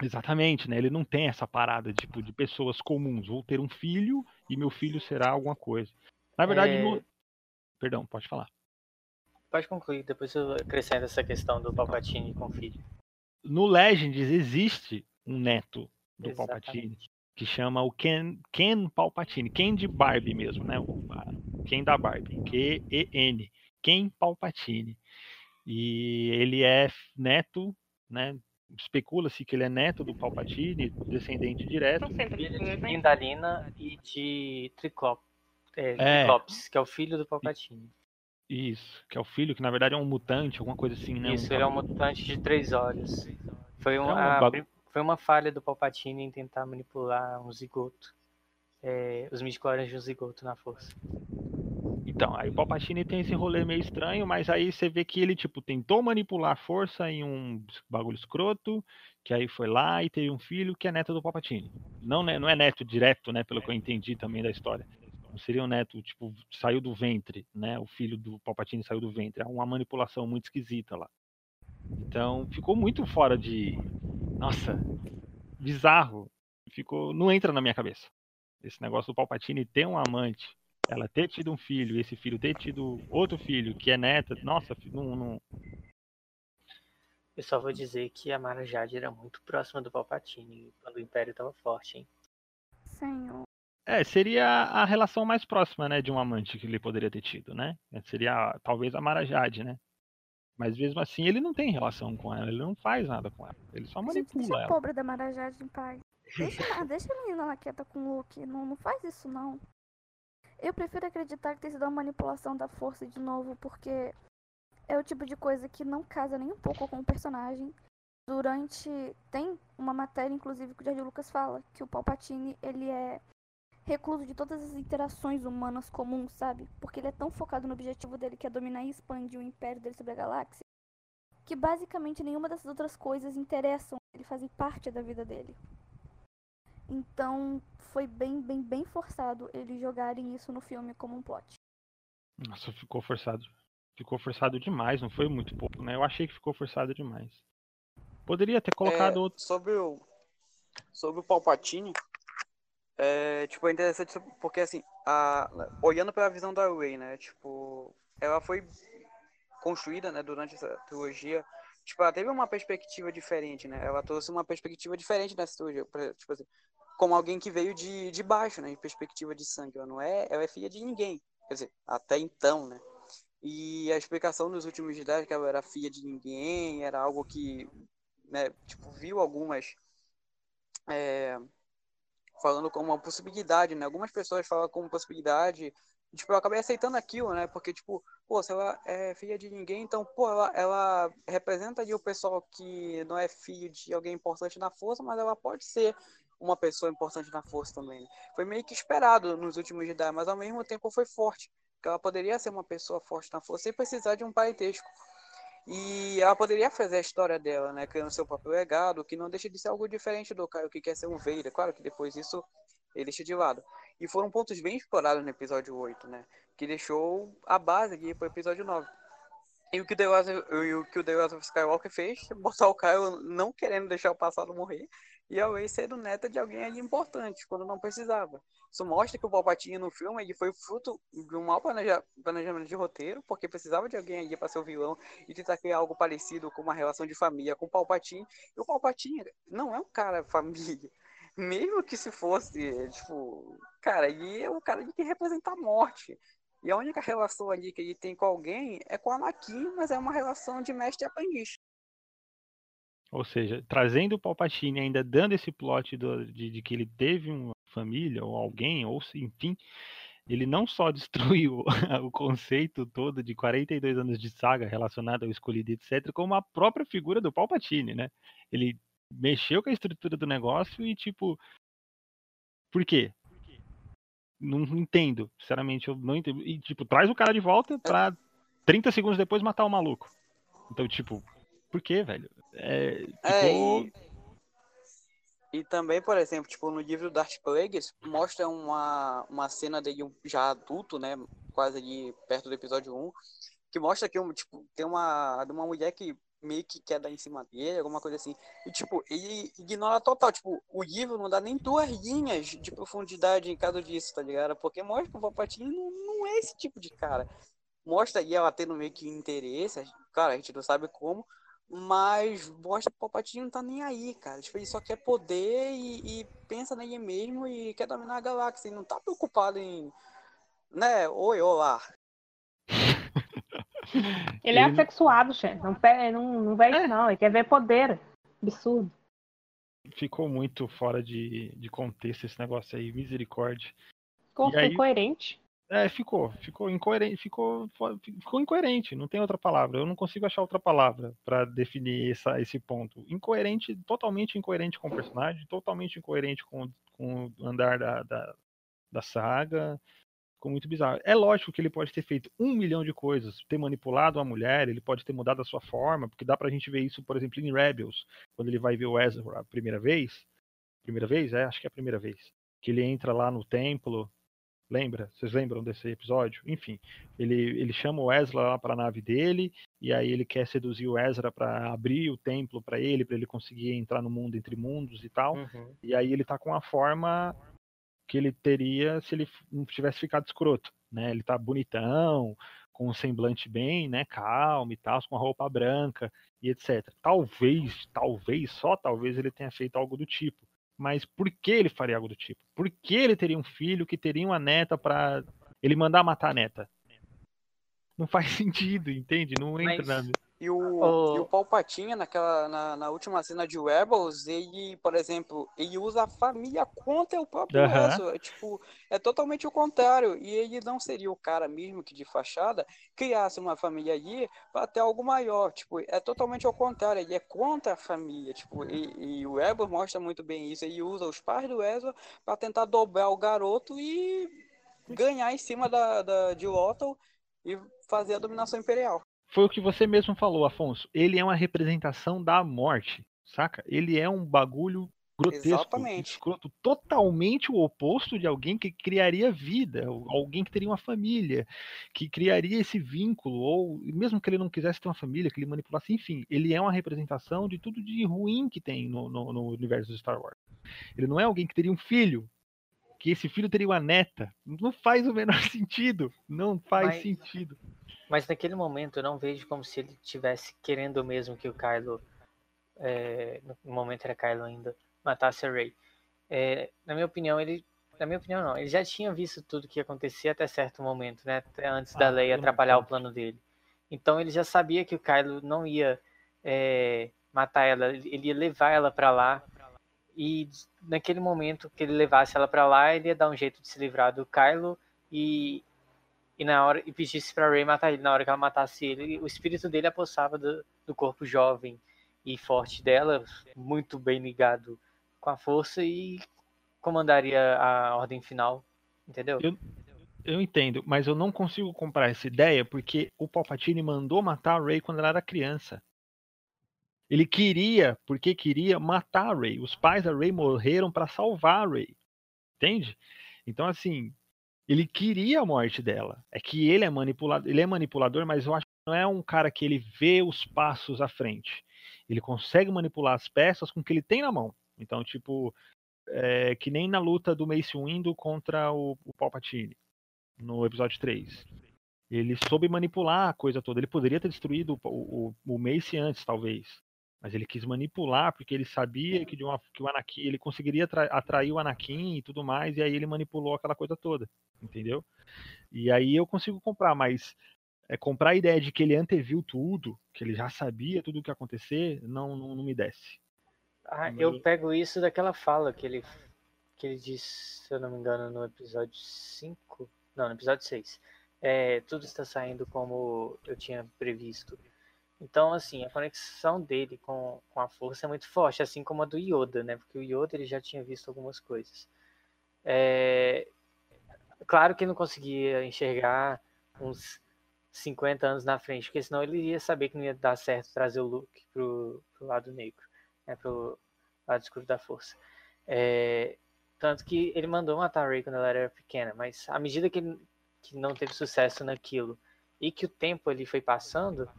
Exatamente, né? Ele não tem essa parada tipo de pessoas comuns. Vou ter um filho e meu filho será alguma coisa. Na verdade, É. no... perdão, pode falar. Pode concluir, depois eu acrescento essa questão do Palpatine com o filho. No Legends existe um neto do Exatamente. Palpatine que chama o Ken, Ken Palpatine, Ken de Barbie mesmo, né? O, Ken da Barbie, Q-E-N, Ken Palpatine. E ele é neto, né? Especula-se que ele é neto do Palpatine, descendente direto. Filho de dois, né? Indalina e de Triclop, é, É. Triclops, que é o filho do Palpatine. Isso, que é o filho, que na verdade é um mutante, alguma coisa assim, né? Isso, ele é um mutante de três olhos. Foi, um, É um a bagu- prim- foi uma falha do Palpatine em tentar manipular um zigoto. É, os midichlorians de um zigoto na força. Então, aí o Palpatine tem esse rolê meio estranho, mas aí você vê que ele, tipo, tentou manipular a força em um bagulho escroto, que aí foi lá e teve um filho que é neto do Palpatine. Não, né, não é neto direto, né, pelo que eu entendi também da história. Não seria um neto, tipo, saiu do ventre, né, o filho do Palpatine saiu do ventre. É uma manipulação muito esquisita lá. Então, ficou muito fora de... Nossa, bizarro. Ficou, não entra na minha cabeça. Esse negócio do Palpatine ter um amante ela ter tido um filho esse filho ter tido outro filho que é neta, nossa, não, não, Eu só vou dizer que a Mara Jade era muito próxima do Palpatine quando o Império tava forte, hein? Senhor. É, seria a relação mais próxima, né, de um amante que ele poderia ter tido, né? Seria talvez a Mara Jade, né? Mas mesmo assim ele não tem relação com ela, ele não faz nada com ela. Ele só Gente, deixa manipula a ela. pobre da Marajade em paz. Deixa, deixa a menina lá quieta com o Luke. Não, não faz isso, não. Eu prefiro acreditar que tem sido uma manipulação da força de novo, porque é o tipo de coisa que não casa nem um pouco com o personagem. Durante. Tem uma matéria, inclusive, que o George Lucas fala, que o Palpatine, ele é recluso de todas as interações humanas comuns, sabe? Porque ele é tão focado no objetivo dele, que é dominar e expandir o império dele sobre a galáxia, que basicamente nenhuma dessas outras coisas interessam, ele fazem parte da vida dele. Então, foi bem, bem, bem forçado eles jogarem isso no filme como um plot. Nossa, ficou forçado. Ficou forçado demais, não foi muito pouco, né? Eu achei que ficou forçado demais. Poderia ter colocado É, outro. sobre o sobre o Palpatine, é, tipo, é interessante porque assim, a, olhando pela visão da Rey, né, tipo, ela foi construída, né, durante essa trilogia, tipo, ela teve uma perspectiva diferente, né? Ela trouxe uma perspectiva diferente nessa trilogia, tipo assim, como alguém que veio de, de baixo, né, em perspectiva de sangue, ela não é, ela é filha de ninguém, quer dizer, até então, né? E a explicação nos últimos Jedi que ela era filha de ninguém, era algo que, né, tipo, viu algumas é, falando como uma possibilidade, né? Algumas pessoas falam como possibilidade. Tipo, eu acabei aceitando aquilo, né? Porque, tipo, pô, se ela é filha de ninguém, então, pô, ela, ela representa ali o pessoal que não é filho de alguém importante na força, mas ela pode ser uma pessoa importante na força também. né? Foi meio que esperado nos últimos Jedi, mas ao mesmo tempo foi forte. Que ela poderia ser uma pessoa forte na força sem precisar de um parentesco. E ela poderia fazer a história dela, né? Criando seu próprio legado, que não deixa de ser algo diferente do Caio que quer ser um Vader. Claro que depois isso ele deixa de lado. E foram pontos bem explorados no episódio 8, né? Que deixou a base aqui pro episódio 9. E o que o The e o que o of Skywalker fez, botar o Caio não querendo deixar o passado morrer, e a Rey sendo neta de alguém ali importante, quando não precisava. Isso mostra que o Palpatine no filme ele foi fruto de um mau planeja- planejamento de roteiro, porque precisava de alguém ali para ser o vilão e tentar criar algo parecido com uma relação de família com o Palpatine. E o Palpatine não é um cara família. Mesmo que se fosse, tipo, cara, ele é um cara que representa a morte. E a única relação ali que ele tem com alguém é com o Anakin, mas é uma relação de mestre e aprendiz. Ou seja, trazendo o Palpatine, ainda dando esse plot do- de, de que ele teve uma família ou alguém, ou enfim, ele não só destruiu o conceito todo de 42 anos de saga relacionado ao escolhido, etc., como a própria figura do Palpatine, né? Ele mexeu com a estrutura do negócio e, tipo, por quê? Não entendo, sinceramente, eu não entendo. E, tipo, traz o cara de volta pra 30 segundos depois matar o maluco. Então, tipo, por quê, velho? É, É, ficou- e, e também, por exemplo, tipo, no livro Darth Plagueis, mostra uma, uma cena dele um- já adulto, né? Quase ali perto do episódio 1, que mostra que um, tipo, tem uma, de uma mulher que meio que quer dar em cima dele, alguma coisa assim. E, tipo, ele ignora total. Tipo, o livro não dá nem duas linhas de profundidade em caso disso, tá ligado? Porque mostra que o Palpatine não, não é esse tipo de cara. Mostra aí ela tendo meio que interesse, cara, a gente não sabe como, mas mostra que o Palpatine não tá nem aí, cara. Tipo, ele só quer poder e, e pensa nele mesmo e quer dominar a galáxia. Ele não tá preocupado em, né, oi, olá. Ele é Ele- assexuado, chefe. Não, não, não vê isso, não. Ele quer ver poder. Absurdo. ficou muito fora de, de contexto esse negócio aí, misericórdia. Ficou aí- incoerente. É, ficou, ficou incoerente, ficou, ficou incoerente, não tem outra palavra. Eu não consigo achar outra palavra pra definir essa, esse ponto. Incoerente, totalmente incoerente com o personagem, totalmente incoerente com, com o andar da, da, da saga. Ficou muito bizarro. É lógico que ele pode ter feito um milhão de coisas, ter manipulado a mulher, ele pode ter mudado a sua forma, porque dá pra gente ver isso, por exemplo, em Rebels, quando ele vai ver o Ezra a primeira vez. Primeira vez? É, acho que é a primeira vez. Que ele entra lá no templo, Lembra? Vocês lembram desse episódio? Enfim, ele, ele chama o Ezra lá para a nave dele e aí ele quer seduzir o Ezra para abrir o templo para ele, para ele conseguir entrar no mundo entre mundos e tal. Uhum. E aí ele tá com a forma que ele teria se ele não tivesse ficado escroto, né? Ele tá bonitão, com um semblante bem, né, calmo e tal, com a roupa branca e etc. Talvez, talvez, só talvez ele tenha feito algo do tipo. Mas por que ele faria algo do tipo? Por que ele teria um filho que teria uma neta para ele mandar matar a neta? Não faz sentido, entende? Não entra Mas- nada. E o, Oh. e o Palpatine, naquela, na, na última cena de Rebels, ele, por exemplo, ele usa a família contra o próprio. Ezra. É, tipo, é totalmente o contrário. E ele não seria o cara mesmo que de fachada criasse uma família ali para ter algo maior. Tipo, é totalmente ao contrário. Ele é contra a família. Tipo, e, e o Rebels mostra muito bem isso. Ele usa os pais do Ezra para tentar dobrar o garoto e ganhar em cima da, da, de Lothal e fazer a dominação imperial. Foi o que você mesmo falou, Afonso. Ele é uma representação da morte, saca? Ele é um bagulho grotesco, Exatamente. escroto, totalmente o oposto de alguém que criaria vida, alguém que teria uma família, que criaria esse vínculo, ou mesmo que ele não quisesse ter uma família, que ele manipulasse, enfim, ele é uma representação de tudo de ruim que tem no, no, no universo do Star Wars. Ele não é alguém que teria um filho, que esse filho teria uma neta. Não faz o menor sentido. Não faz Mas- sentido. Mas naquele momento eu não vejo como se ele tivesse querendo mesmo que o Kylo, é, no momento era Kylo ainda, matasse a Rey. É, na minha opinião, ele, na minha opinião não, ele já tinha visto tudo que ia acontecer até certo momento, né? Até antes da Ah, não atrapalhar o plano dele. Então ele já sabia que o Kylo não ia é, matar ela, ele ia levar ela pra lá. E naquele momento que ele levasse ela pra lá, ele ia dar um jeito de se livrar do Kylo e e na hora e pedisse pra Rey matar ele. Na hora que ela matasse ele, o espírito dele apossava do, do corpo jovem e forte dela, muito bem ligado com a força e comandaria a ordem final, entendeu? Eu- Eu entendo, mas eu não consigo comprar essa ideia porque o Palpatine mandou matar a Rey quando ela era criança. Ele queria, porque queria matar a Rey. Os pais da Rey morreram para salvar a Rey. Entende? Então assim, ele queria a morte dela. É que ele é manipulador, ele é manipulador, mas eu acho que não é um cara que ele vê os passos à frente. Ele consegue manipular as peças com o que ele tem na mão. Então, tipo, é, que nem na luta do Mace Windu contra o, o Palpatine no episódio 3. Ele soube manipular a coisa toda. Ele poderia ter destruído o, o, o Mace antes, talvez. Mas ele quis manipular porque ele sabia que, de uma, que o Anakin ele conseguiria atra- atrair o Anakin e tudo mais, e aí ele manipulou aquela coisa toda, entendeu? E aí eu consigo comprar, mas é, comprar a ideia de que ele anteviu tudo, que ele já sabia tudo o que ia acontecer, não, não, não me desce. Ah, eu pego isso daquela fala que ele, que ele disse, se eu não me engano, no episódio 5. Não, no episódio 6. É, tudo está saindo como eu tinha previsto. Então, assim, a conexão dele com, com a força é muito forte, assim como a do Yoda, né? Porque o Yoda ele já tinha visto algumas coisas. É, claro que ele não conseguia enxergar uns 50 anos na frente, porque senão ele ia saber que não ia dar certo trazer o Luke pro, pro lado negro, né? Pro lado escuro da força. É, tanto que ele mandou matar a Rey quando ela era pequena, mas à medida que ele que não teve sucesso naquilo e que o tempo ele foi passando,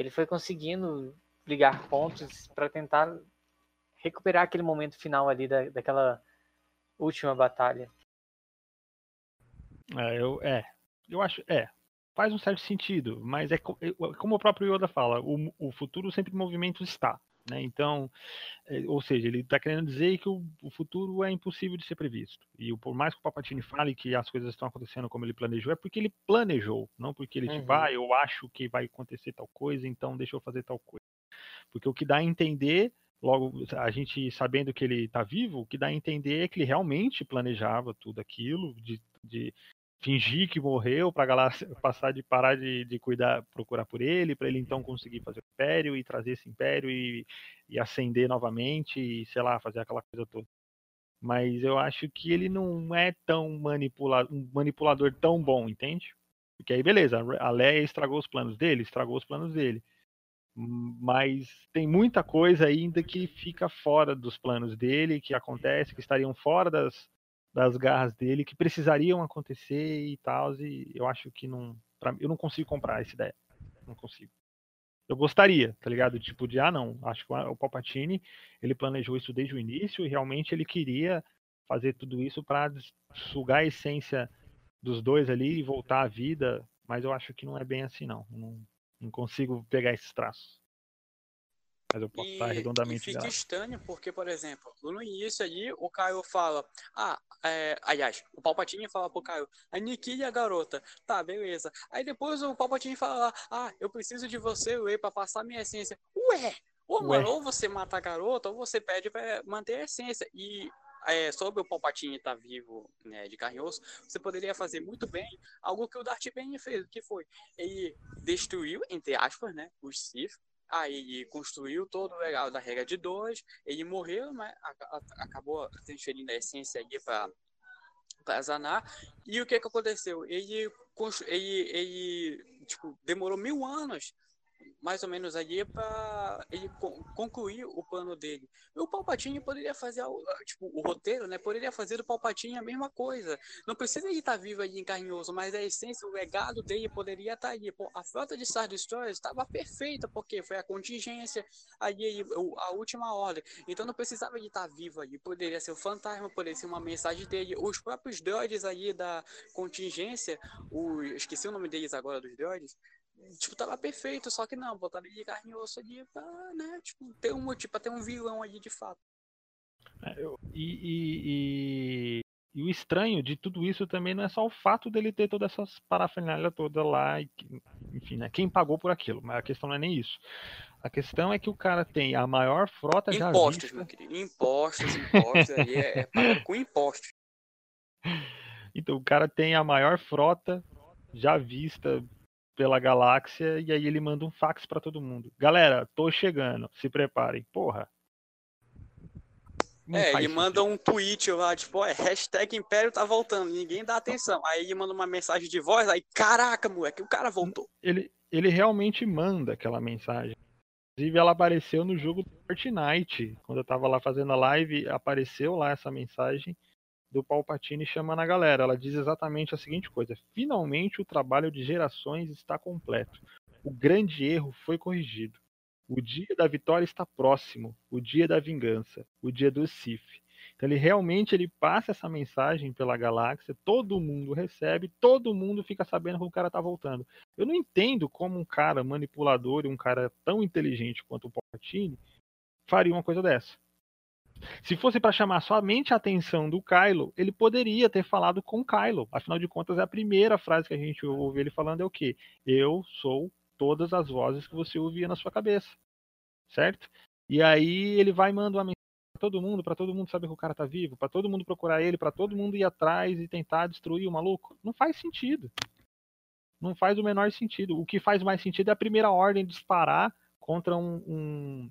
ele foi conseguindo ligar pontos para tentar recuperar aquele momento final ali da, daquela última batalha. É, eu, é, eu acho, é, faz um certo sentido, mas é, co- como o próprio Yoda fala, o, o futuro sempre em movimento está, né? Então, é, ou seja, ele está querendo dizer que o, o futuro é impossível de ser previsto. E o- por mais que o Palpatine fale que as coisas estão acontecendo como ele planejou, é porque ele planejou, não porque ele tipo, Uhum. ah, eu acho que vai acontecer tal coisa, então deixa eu fazer tal coisa. Porque o que dá a entender, logo a gente sabendo que ele está vivo, o que dá a entender é que ele realmente planejava tudo aquilo, de, de fingir que morreu para galáxia passar de parar de, de cuidar, procurar por ele, para ele então conseguir fazer o império e trazer esse império e, e ascender novamente e sei lá, fazer aquela coisa toda. Mas eu acho que ele não é tão manipula um manipulador tão bom, entende? Porque aí beleza, a Leia estragou os planos dele, estragou os planos dele. Mas tem muita coisa ainda que fica fora dos planos dele, que acontece, que estariam fora das, das garras dele, que precisariam acontecer e tal. E eu acho que não. Pra, eu não consigo comprar essa ideia. Não consigo. Eu gostaria, tá ligado? Tipo, de, ah, não, acho que o Palpatine, ele planejou isso desde o início e realmente ele queria fazer tudo isso para sugar a essência dos dois ali e voltar à vida, mas eu acho que não é bem assim, não. Não, não consigo pegar esses traços. Mas eu posso E, estar e redondamente fica errado. estranho porque, por exemplo, no início ali, o Caio fala, ah, é, aliás, o Palpatine fala pro Caio, aniquile a garota. Tá, beleza. Aí depois o Palpatine fala, ah, eu preciso de você, Rey, pra passar minha essência. Ué! Ô, Ué. mano, ou você mata a garota, ou você pede pra manter a essência. E é, sobre o Palpatine estar vivo né, de carne e osso, você poderia fazer muito bem algo que o Darth Bane fez, que foi, ele destruiu, entre aspas, né, os Sith, aí construiu todo o legal da regra de dois, ele morreu, mas a- acabou transferindo a essência ali para para Zanar, e o que que aconteceu? Ele, ele, ele tipo, demorou mil anos mais ou menos ali para ele con- concluir o plano dele. O Palpatine poderia fazer tipo, o roteiro, né? Poderia fazer do Palpatine a mesma coisa. Não precisa ele estar vivo ali em carnioso, mas a essência, o legado dele poderia estar ali. Pô, a frota de Star Destroyers estava perfeita, porque foi a contingência ali, o- a última ordem. Então não precisava ele estar vivo ali. Poderia ser o fantasma, poderia ser uma mensagem dele. Os próprios droids ali da contingência, o, esqueci o nome deles agora dos droids, tipo, tava perfeito, só que não, botaram ele de carne e osso ali pra, né, tipo, ter um motivo, pra ter um vilão ali de fato. É, eu- E, e- e- e o estranho de tudo isso também não é só o fato dele ter todas essas parafernália toda lá, e, enfim, né? Quem pagou por aquilo, mas a questão não é nem isso. A questão é que o cara tem a maior frota já Impostos, vista. meu querido, impostos, impostos, ali é, é pago com impostos. Então o cara tem a maior frota já vista pela galáxia e aí ele manda um fax pra todo mundo. Galera, tô chegando, se preparem. Porra. Não é, ele manda sentido. um tweet lá, tipo, é, hashtag Império tá voltando, ninguém dá atenção. Aí ele manda uma mensagem de voz, aí, caraca, moleque, o cara voltou. ele, ele realmente manda aquela mensagem. Inclusive, ela apareceu no jogo do Fortnite. Quando eu tava lá fazendo a live, apareceu lá essa mensagem do Palpatine chamando a galera. Ela diz exatamente a seguinte coisa: finalmente o trabalho de gerações está completo. O grande erro foi corrigido. O dia da vitória está próximo. O dia da vingança. O dia do Sith. Então ele realmente ele passa essa mensagem pela galáxia, todo mundo recebe, todo mundo fica sabendo que o cara tá voltando. Eu não entendo como um cara manipulador e um cara tão inteligente quanto o Palpatine faria uma coisa dessa. Se fosse para chamar somente a atenção do Kylo, ele poderia ter falado com Kylo. Afinal de contas, é a primeira frase que a gente ouve ele falando é o quê? Eu sou todas as vozes que você ouvia na sua cabeça. Certo? E aí ele vai e manda uma mensagem pra todo mundo, para todo mundo saber que o cara tá vivo, para todo mundo procurar ele, para todo mundo ir atrás e tentar destruir o maluco. Não faz sentido. Não faz o menor sentido. O que faz mais sentido é a primeira ordem disparar contra um, um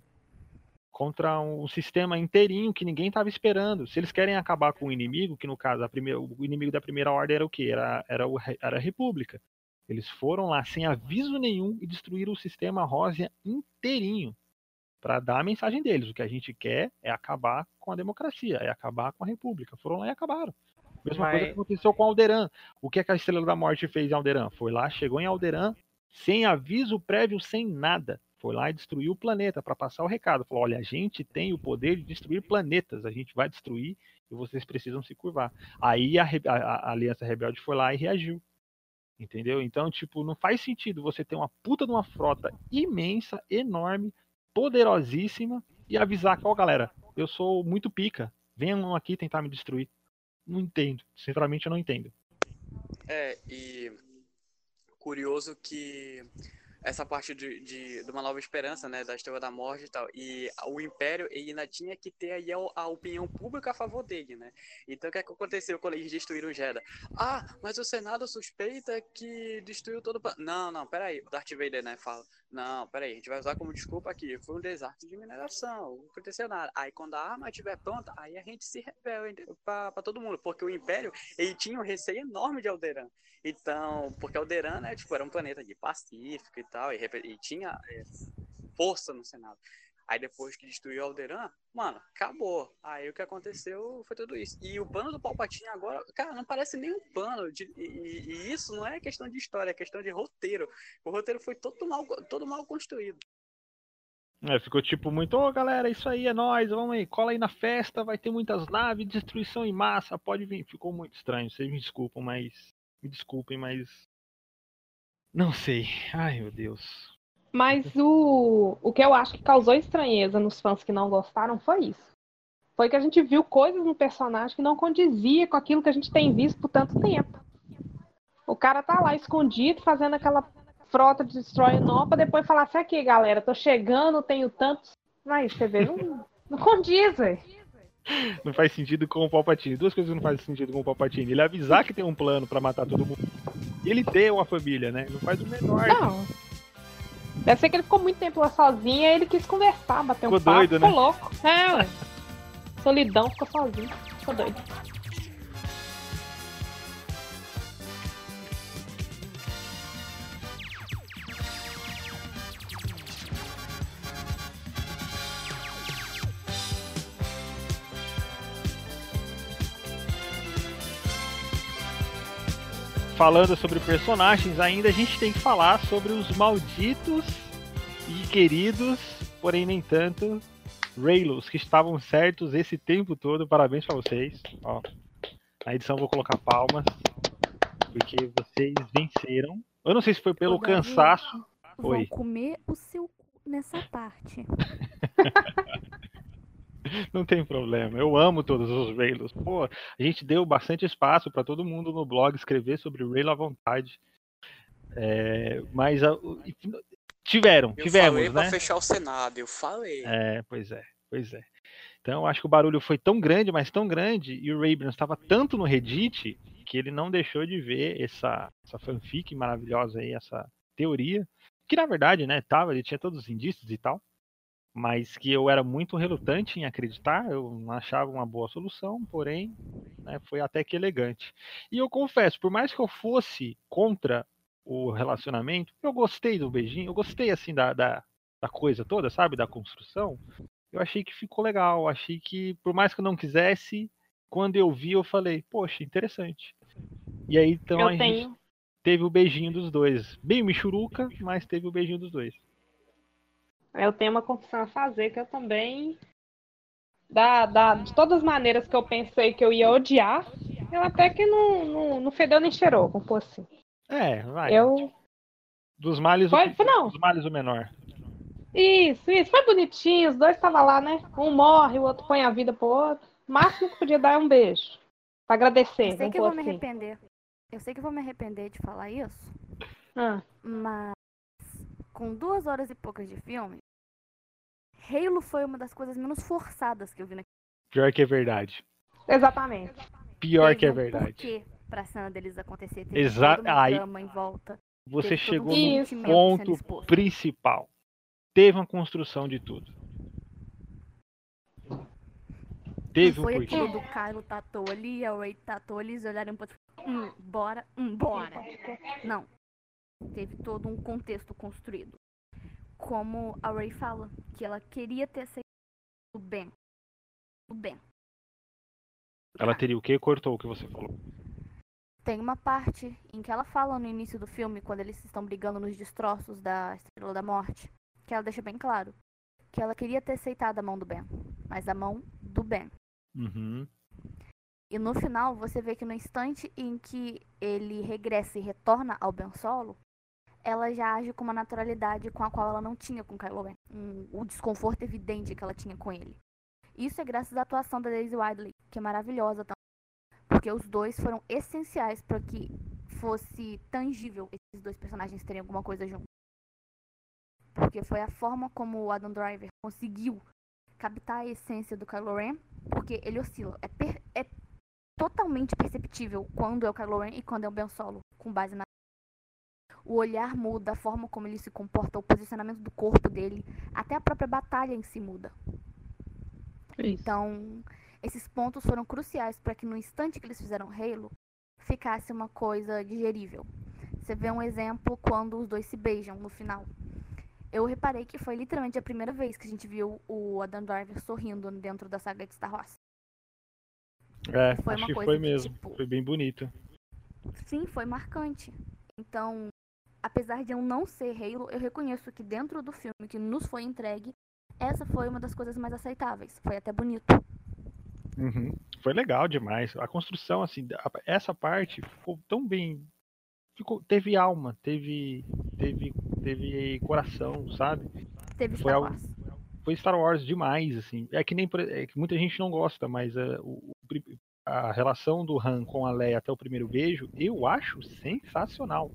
contra um sistema inteirinho que ninguém estava esperando. Se eles querem acabar com o inimigo, que no caso primeira, o inimigo da primeira ordem era o quê? Era, era, o, era a República. Eles foram lá sem aviso nenhum e destruíram o sistema Rósia inteirinho para dar a mensagem deles. O que a gente quer é acabar com a democracia, é acabar com a República. Foram lá e acabaram. Mesma Mas- coisa que aconteceu com Alderan. O que, é que a Estrela da Morte fez em Alderan? Foi lá, chegou em Alderan, sem aviso prévio, sem nada. Foi lá e destruiu o planeta para passar o recado. Falou: olha, a gente tem o poder de destruir planetas, a gente vai destruir e vocês precisam se curvar. Aí a, a- a Aliança Rebelde foi lá e reagiu. Entendeu? Então, tipo, não faz sentido você ter uma puta de uma frota imensa, enorme, poderosíssima e avisar ó, galera, eu sou muito pica, venham aqui tentar me destruir. Não entendo. Sinceramente, eu não entendo. É, e curioso que essa parte de, de, de uma nova esperança, né, da Estrela da Morte e tal, e o Império, ainda tinha que ter aí a, a opinião pública a favor dele, né? Então o que, é que aconteceu quando eles destruíram Jeddah? Ah, mas o Senado suspeita que destruiu todo o... Não, não, peraí, o Darth Vader, né, fala, não, peraí, a gente vai usar como desculpa aqui, foi um desastre de mineração, não aconteceu nada. Aí quando a arma estiver pronta, aí a gente se revela pra todo mundo, porque o Império, ele tinha um receio enorme de Alderan. Então, porque Alderan, né, tipo, era um planeta de pacífico e tal, e, e tinha é, força no Senado. Aí depois que destruiu Alderan, mano, acabou. Aí o que aconteceu foi tudo isso. E o plano do Palpatine agora, cara, não parece nem um plano. De, e, e- isso não é questão de história, é questão de roteiro. O roteiro foi todo mal, todo mal construído. É, ficou tipo muito, ô galera, isso aí é nóis, vamos aí, cola aí na festa, vai ter muitas naves, destruição em massa, pode vir. Ficou muito estranho, vocês me desculpam, mas. Me desculpem, mas. Não sei. Ai meu Deus. Mas o, o que eu acho que causou estranheza nos fãs que não gostaram foi isso. Foi que a gente viu coisas no personagem que não condizia com aquilo que a gente tem visto por tanto tempo. O cara tá lá escondido, fazendo aquela frota de Destroy não pra depois falar assim, aqui, galera, tô chegando, tenho tantos. Mas você vê, não, não condiz, velho. Não faz sentido com o Palpatine. Duas coisas não fazem sentido com o Palpatine. Ele avisar que tem um plano pra matar todo mundo. E ele ter uma família, né? Não faz o menor. Não. Deve ser que ele ficou muito tempo lá sozinho e ele quis conversar, bater um Ficou papo, doido, ficou né? louco. É, ué. Solidão, ficou sozinho. Ficou doido. Falando sobre personagens, ainda a gente tem que falar sobre os malditos e queridos, porém nem tanto, Raylos, que estavam certos esse tempo todo. Parabéns pra vocês. Ó, na edição vou colocar palmas, porque vocês venceram. Eu não sei se foi pelo Ô, cansaço. Vão Oi. comer o seu cu nessa parte. Não tem problema. Eu amo todos os Raylos. Pô, a gente deu bastante espaço para todo mundo no blog escrever sobre Raylo à vontade. É, mas a- tiveram, Eu tivemos, falei pra né? fechar o Senado, eu falei. É, pois é, pois é. Então eu acho que o barulho foi tão grande, mas tão grande, e o Raybran estava tanto no Reddit que ele não deixou de ver essa, essa fanfic maravilhosa aí, essa teoria, que na verdade, né, tava, ele tinha todos os indícios e tal, mas que eu era muito relutante em acreditar, eu não achava uma boa solução, porém, né, foi até que elegante. E eu confesso, por mais que eu fosse contra o relacionamento, eu gostei do beijinho, eu gostei assim da, da, da coisa toda, sabe, da construção, eu achei que ficou legal, achei que, por mais que eu não quisesse, quando eu vi, eu falei, poxa, interessante. E aí, então, a eu gente tenho. teve o beijinho dos dois. Bem michuruca, mas teve o beijinho dos dois. Eu tenho uma confissão a fazer que eu também. Da, da, de todas as maneiras que eu pensei que eu ia odiar, eu até que não, não, não fedeu nem cheirou, como fosse assim. É, vai. Eu. Dos males, Foi, o, não. dos males o menor. Isso, isso. Foi bonitinho, os dois estavam lá, né? Um morre, o outro põe a vida pro outro. O máximo que podia dar é um beijo. Pra agradecer. Eu sei que eu vou pôr me assim. arrepender. Eu sei que eu vou me arrepender de falar isso, Ah, mas com duas horas e poucas de filme, Halo foi uma das coisas menos forçadas que eu vi na Pior que é verdade. exatamente. Pior Teve que é um verdade. porquê pra cena deles acontecer. Teve Exa- toda uma aí- trama em volta. Você teve chegou no ponto principal. Teve uma construção de tudo. Teve um foi porquê. aquilo do Kylo tatou ali, a Ray tatou ali, eles olharam e falaram, hum, bora, hum, bora. Não. Teve todo um contexto construído. Como a Ray fala, que ela queria ter aceitado o Ben. O Ben. Ela teria o quê? Cortou o que você falou. Tem uma parte em que ela fala no início do filme, quando eles estão brigando nos destroços da Estrela da Morte, que ela deixa bem claro que ela queria ter aceitado a mão do Ben, mas a mão do Ben. Uhum. E no final, você vê que no instante em que ele regressa e retorna ao Ben Solo, ela já age com uma naturalidade com a qual ela não tinha com Kylo Ren. Um, o desconforto evidente que ela tinha com ele. Isso é graças à atuação da Daisy Ridley, que é maravilhosa também. Porque os dois foram essenciais para que fosse tangível esses dois personagens terem alguma coisa junto. Porque foi a forma como o Adam Driver conseguiu captar a essência do Kylo Ren, porque ele oscila. É, per- é totalmente perceptível quando é o Kylo Ren e quando é o Ben Solo, com base na o olhar muda, a forma como ele se comporta, o posicionamento do corpo dele, até a própria batalha em si muda. Então, esses pontos foram cruciais para que no instante que eles fizeram Halo, ficasse uma coisa digerível. Você vê um exemplo quando os dois se beijam no final. Eu reparei que foi literalmente a primeira vez que a gente viu o Adam Driver sorrindo dentro da saga de Star Wars. É, Foi acho uma que coisa foi que, mesmo. tipo, Foi bem bonito. Sim, foi marcante. Então, apesar de eu não ser Halo, eu reconheço que dentro do filme que nos foi entregue, essa foi uma das coisas mais aceitáveis. Foi até bonito. Uhum. Foi legal demais. A construção, assim, essa parte ficou tão bem. Ficou, teve alma, teve, teve teve coração, sabe? Teve Foi Star algo- Wars. Foi Star Wars demais, assim. É que nem é que muita gente não gosta, mas é, o- a relação do Han com a Leia até o primeiro beijo, eu acho sensacional.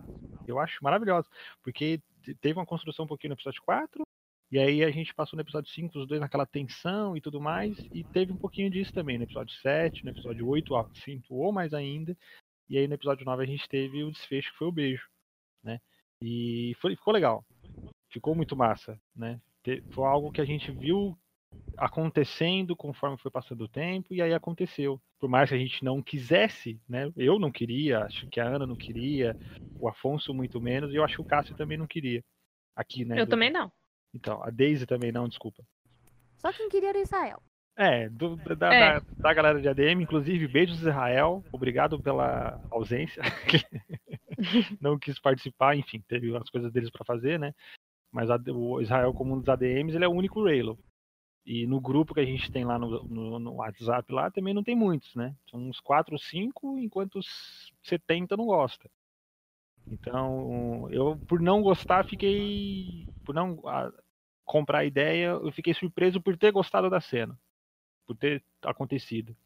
Eu acho maravilhosa, porque te- teve uma construção um pouquinho no episódio 4, e aí a gente passou no episódio 5, os dois naquela tensão e tudo mais, e teve um pouquinho disso também no episódio 7, no episódio 8 acentuou mais ainda, e aí no episódio 9 a gente teve o desfecho que foi o beijo, né? E foi, ficou legal. Ficou muito massa, né? Foi algo que a gente viu acontecendo conforme foi passando o tempo e aí aconteceu. Por mais que a gente não quisesse, né? Eu não queria, acho que a Ana não queria, o Afonso muito menos e eu acho que o Cássio também não queria. Aqui, né? Eu do- também não. Então, a Daisy também não, desculpa. Só quem queria era o Israel. É, do- da, É. Da, da galera de ADM, inclusive, beijos Israel, obrigado pela ausência. Não quis participar, enfim, teve as coisas deles para fazer, né? Mas a- o Israel, como um dos ADMs, ele é o único Raylo. E no grupo que a gente tem lá no, no, no WhatsApp lá também não tem muitos, né? São uns 4 ou 5, enquanto os 70 não gosta. Então, eu por não gostar, fiquei. Por não ah, comprar a ideia, eu fiquei surpreso por ter gostado da cena por ter acontecido.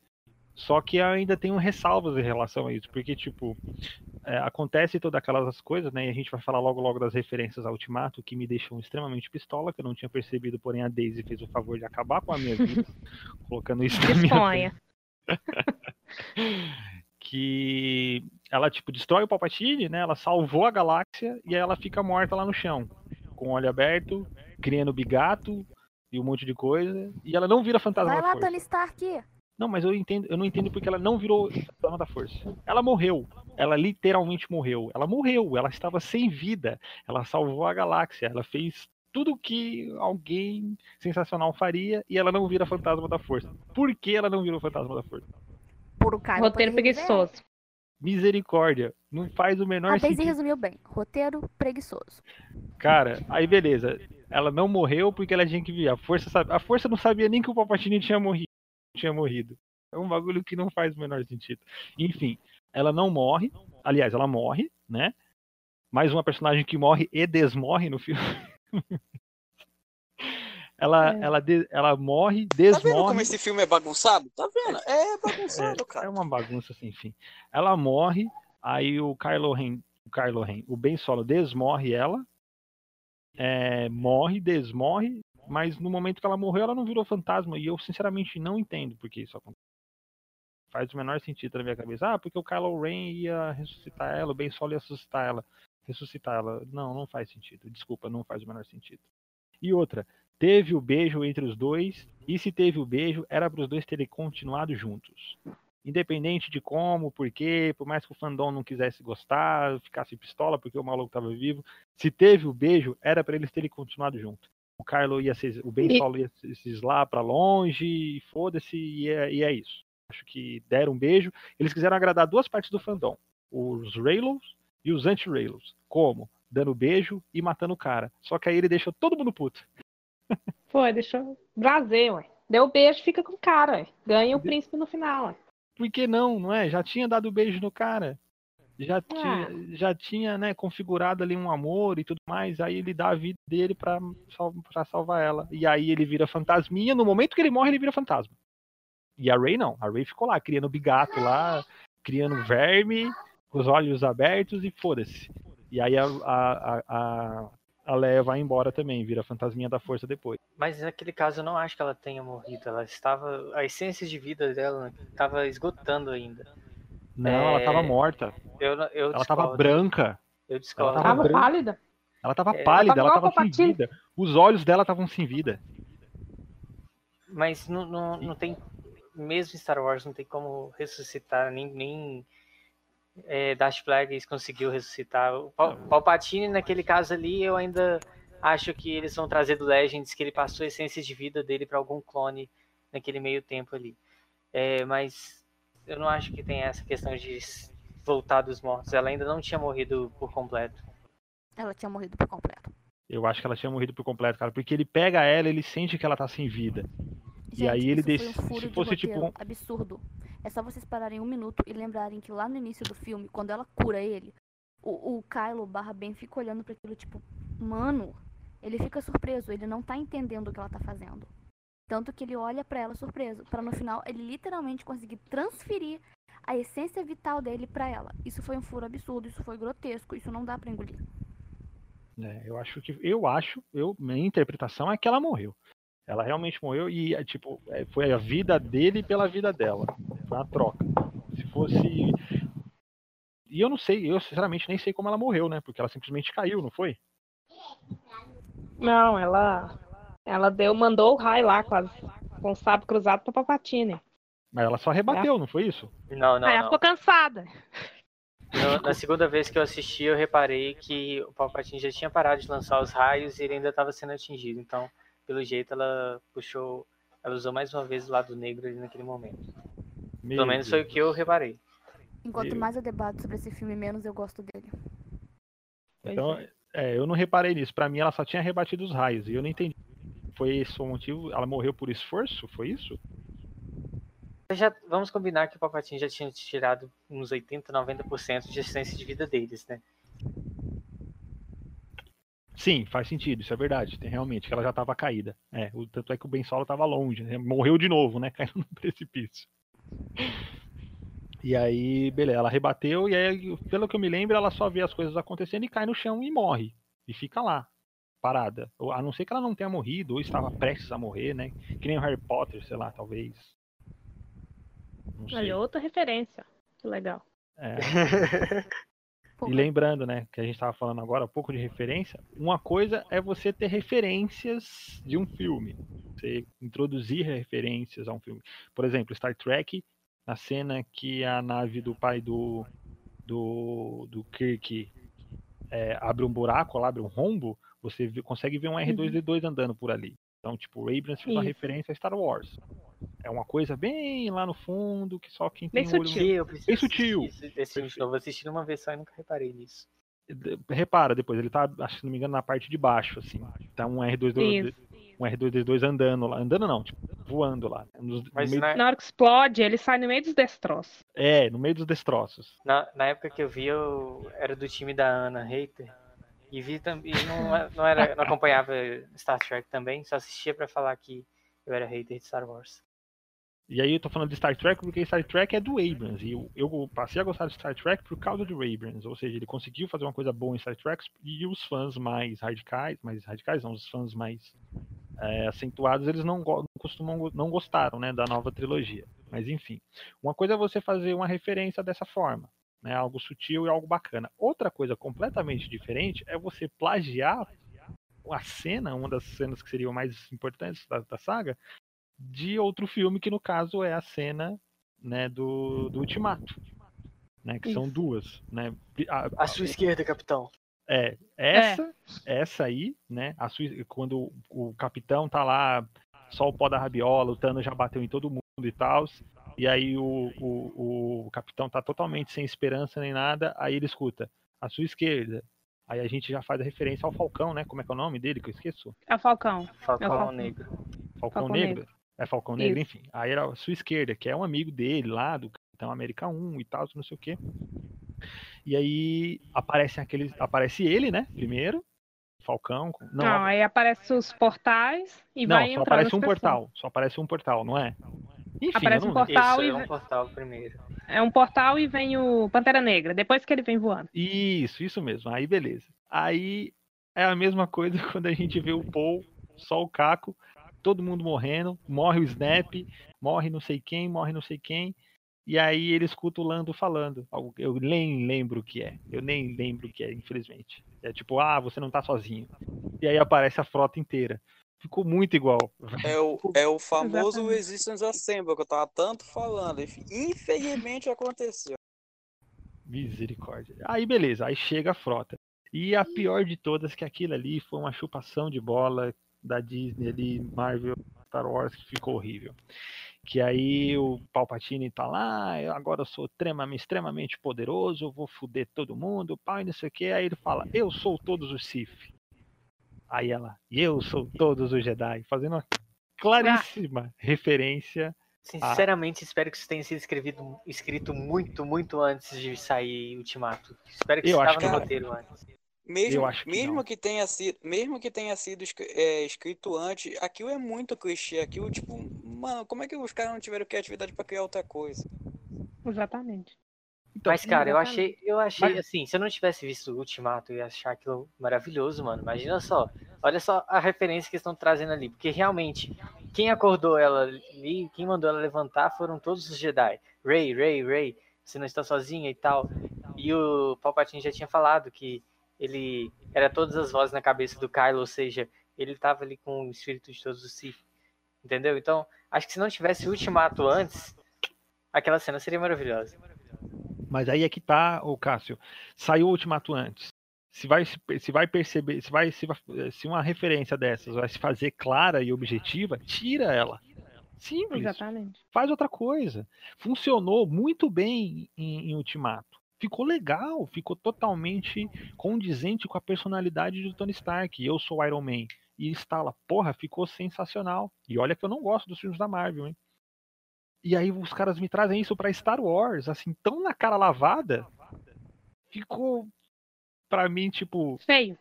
Só que ainda tenho ressalvas em relação a isso, porque, tipo, é, acontece todas aquelas coisas, né? E a gente vai falar logo logo das referências ao Ultimato, que me deixam extremamente pistola, que eu não tinha percebido, porém a Daisy fez o favor de acabar com a minha vida, colocando isso na minha que ela tipo destrói o Palpatine, né? Ela salvou a galáxia e aí ela fica morta lá no chão, com o olho aberto, criando bigato e um monte de coisa, e ela não vira fantasma Vai lá. Tony Stark. Não, mas eu entendo, eu não entendo porque ela não virou fantasma da força. Ela morreu. Ela literalmente morreu. Ela morreu, ela estava sem vida. Ela salvou a galáxia, ela fez tudo que alguém sensacional faria e ela não vira fantasma da força. Por que ela não virou fantasma da força? Por o cara Roteiro preguiçoso. Misericórdia. Não faz o menor A sentido. resumiu bem. Roteiro preguiçoso. Cara, aí beleza. Ela não morreu porque ela tinha que vir. A força, sabe- a força não sabia nem que o Palpatine tinha morrido. Tinha morrido. É um bagulho que não faz o menor sentido. Enfim, ela não morre. Aliás, ela morre, né? Mais uma personagem que morre e desmorre no filme. ela, É. ela, de- ela morre, Tá vendo como desmorre. esse filme é bagunçado? Tá vendo? É bagunçado, É cara. uma bagunça sem fim. Ela morre, aí o Kylo Ren, o Kylo Ren, o Ben Solo desmorre ela, é, morre, desmorre, mas no momento que ela morreu, ela não virou fantasma. E eu sinceramente não entendo por que isso aconteceu. Faz o menor sentido na minha cabeça. Ah, porque o Kylo Ren ia ressuscitar ela, o Ben Solo ia ressuscitar ela. Ressuscitar ela. Não, não faz sentido. Desculpa, não faz o menor sentido. E outra, teve o beijo entre os dois, e se teve o beijo, era para os dois terem continuado juntos. Independente de como, por quê, por mais que o fandom não quisesse gostar, ficasse pistola porque o maluco tava vivo, se teve o beijo, era para eles terem continuado junto. O Carlo ia se, o Ben Solo ia se se lá para longe, e foda-se, e é, e é isso. Acho que deram um beijo. Eles quiseram agradar duas partes do fandom, os Raylos e os anti-Raylos. Como? Dando beijo e matando o cara. Só que aí ele deixou todo mundo puto. Foi, deixou prazer, ué. Deu beijo, fica com o cara, ué. Ganha o príncipe no final, ué. Por que não, não é? Já tinha dado beijo no cara. Já tinha, já tinha né, configurado ali um amor e tudo mais. Aí ele dá a vida dele pra, pra salvar ela. E aí ele vira fantasminha. No momento que ele morre, ele vira fantasma. E a Ray não. A Ray ficou lá, criando bigato lá, criando verme, com os olhos abertos e foda-se. E aí a, a, a, a, a Leia vai embora também, vira fantasminha da força depois. Mas naquele caso eu não acho que ela tenha morrido. Ela estava. A essência de vida dela estava esgotando ainda. Não, ela tava É, morta. Eu, eu Ela tava discordo. branca. Eu discordo. tava Tava branca. pálida. Ela tava É, pálida, tava ela tava sem vida. Os olhos dela estavam sem vida. Mas não, não, não tem. Mesmo em Star Wars, não tem como ressuscitar, nem. nem é, Darth Plagueis conseguiu ressuscitar. O Pal- Palpatine, naquele caso ali, eu ainda acho que eles vão trazer do Legends que ele passou a essência de vida dele para algum clone naquele meio tempo ali. É, mas eu não acho que tem essa questão de voltar dos mortos. Ela ainda não tinha morrido por completo. Ela tinha morrido por completo. Eu acho que ela tinha morrido por completo, cara. Porque ele pega ela, ele sente que ela tá sem vida. E Gente, aí ele desse- um se de fosse, tipo, roteiro absurdo. É só vocês pararem um minuto e lembrarem que lá no início do filme, quando ela cura ele, o, o Kylo barra Ben fica olhando pra aquilo, tipo, Mano, ele fica surpreso, ele não tá entendendo o que ela tá fazendo. Tanto que ele olha pra ela surpreso, Pra no final ele literalmente conseguir transferir a essência vital dele pra ela. Isso foi um furo absurdo, isso foi grotesco, isso não dá pra engolir. É, eu acho que eu acho, eu minha interpretação é que ela morreu. Ela realmente morreu e é, tipo é, foi a vida dele pela vida dela. Foi uma troca. Se fosse e eu não sei, eu sinceramente nem sei como ela morreu, né? Porque ela simplesmente caiu, não foi? Não, ela ela deu, mandou o raio lá com, as, com o sábio cruzado pra Palpatine. Mas ela só rebateu, É. não foi isso? Não, não, Aí ela não. ficou cansada. No- na segunda vez que eu assisti, eu reparei que o Palpatine já tinha parado de lançar os raios e ele ainda estava sendo atingido. Então, pelo jeito, ela puxou. Ela usou mais uma vez o lado negro ali naquele momento. Meu Pelo menos foi o Deus. que eu reparei. Enquanto mais eu debato sobre esse filme, menos eu gosto dele. Então, é. é, eu não reparei nisso. Pra mim, ela só tinha rebatido os raios e eu não entendi. Foi esse o motivo? Ela morreu por esforço? Foi isso? Já, vamos combinar que o Palpatine já tinha tirado uns 80, 90% de essência de vida deles, né? Sim, faz sentido, isso é verdade. Tem realmente que ela já estava caída. É, o, tanto é que o Ben Solo estava longe, né? morreu de novo, né? Caiu no precipício. E aí, beleza, ela rebateu e aí, pelo que eu me lembro, ela só vê as coisas acontecendo e cai no chão e morre. E fica lá, parada. Ou, A não ser que ela não tenha morrido ou estava prestes a morrer, né? Que nem o Harry Potter, sei lá, talvez. Olha, outra referência. Que legal. É. E lembrando, né, que a gente estava falando agora um pouco de referência, uma coisa é você ter referências de um filme, você introduzir referências a um filme. Por exemplo, Star Trek, na cena que a nave do pai do do, do Kirk é, abre um buraco, ela abre um rombo, você consegue ver um R2D2 andando por ali. Então, tipo, o Abrams fez uma referência a Star Wars. É uma coisa bem lá no fundo, que só quem tem Bem olho sutil. Preciso Bem sutil. Esse, filme de novo. Eu assisti uma vez só e nunca reparei nisso. Repara depois, ele tá, se não me engano, na parte de baixo, assim. Tá um R2D2, Isso. um R2D2 andando lá. Andando não, tipo, voando lá. Nos- no Mas meio- na, Na hora que explode, ele sai no meio dos destroços. É, no meio dos destroços. na, na época que eu vi, eu era do time da Ana Hater. E vi também. Não, não, era, não acompanhava Star Trek também, só assistia pra falar que eu era hater de Star Wars. E aí eu tô falando de Star Trek porque Star Trek é do Abrams. E eu, eu passei a gostar de Star Trek por causa do Abrams. Ou seja, ele conseguiu fazer uma coisa boa em Star Trek e os fãs mais radicais, mais radicais não, os fãs mais é, acentuados, eles não, não costumam não gostaram, né, da nova trilogia. Mas enfim, uma coisa é você fazer uma referência dessa forma, né, algo sutil e algo bacana. Outra coisa completamente diferente é você plagiar a cena, uma das cenas que seriam mais importantes da, da saga, de outro filme que no caso é a cena, né, do, do Ultimato, né, que são Isso. duas, né, a- À sua esquerda, capitão. é, essa, essa aí, né? A sua, quando o, o capitão tá lá, só o pó da rabiola, o Thanos já bateu em todo mundo e tal. E aí o, o, o capitão tá totalmente sem esperança nem nada. Aí ele escuta, à sua esquerda. Aí a gente já faz a referência ao Falcão, né? Como é que é o nome dele que eu esqueço? É o Falcão. Falcão Falcão. Negro. Falcão, Falcão Negro. Negro. É Falcão Negro, Isso. enfim. Aí era a sua esquerda, que é um amigo dele lá, do Capitão América 1 e tal, não sei o quê. E aí aparece aqueles. Aparece ele, né? Primeiro. Falcão. Não, Não, aí aparece os portais e não, vai só entrando aparece as um pessoas. portal. Só aparece um portal, não é? Enfim, Aparece um portal. Isso, e é um vem- portal primeiro. É um portal e vem o Pantera Negra, depois que ele vem voando. Isso, isso mesmo. Aí beleza. Aí é a mesma coisa quando a gente vê o Paul, só o Caco, todo mundo morrendo, morre o Snap, morre não sei quem, morre não sei quem. E aí ele escuta o Lando falando. Eu nem lembro o que é. Eu nem lembro o que é, infelizmente. É tipo, ah, você não tá sozinho. E aí aparece a frota inteira. Ficou muito igual. É o, é o famoso Exatamente. Resistance Assemble que eu tava tanto falando. Inf- Infelizmente aconteceu. Misericórdia. Aí beleza, aí chega a frota. E a pior de todas que aquilo ali foi uma chupação de bola da Disney ali, Marvel, Star Wars, que ficou horrível. Que aí o Palpatine tá lá, eu agora eu sou extremamente, extremamente poderoso, eu vou foder todo mundo, pai, não sei o que. Aí ele fala, eu sou todos os Sith. Aí ela, e eu sou todos os Jedi, fazendo uma claríssima referência Sinceramente, espero que isso tenha sido escrevido, escrito muito, muito antes de sair Ultimato. Espero que Eu isso estava que no roteiro antes. Mesmo, que mesmo que tenha sido, mesmo que tenha sido é, escrito antes, aquilo é muito clichê. Aquilo, tipo, mano, como é que os caras não tiveram criatividade pra criar outra coisa? Exatamente. Então, Mas, cara, eu exatamente. achei, eu achei Mas- assim, se eu não tivesse visto o Ultimato, eu ia achar aquilo maravilhoso, mano. Imagina só. Olha só a referência que estão trazendo ali. Porque realmente, quem acordou ela ali, quem mandou ela levantar foram todos os Jedi. Rey, Rey, Rey, você não está sozinha e tal. E o Palpatine já tinha falado que ele era todas as vozes na cabeça do Kylo, ou seja, ele estava ali com o espírito de todos os Sith. Entendeu? Então, acho que se não tivesse o Ultimato antes, aquela cena seria maravilhosa. Mas aí é que tá, o Cássio. Saiu o Ultimato antes. Se vai, se vai perceber, se vai, se vai- se uma referência dessas vai se fazer clara e objetiva, tira ela. Simples. Exatamente. Faz outra coisa. Funcionou muito bem em, em Ultimato. Ficou legal, ficou totalmente condizente com a personalidade do Tony Stark. Eu sou Iron Man. E instala, porra, ficou sensacional. E olha que eu não gosto dos filmes da Marvel, hein? E aí os caras me trazem isso pra Star Wars, assim, tão na cara lavada, ficou pra mim tipo Feio.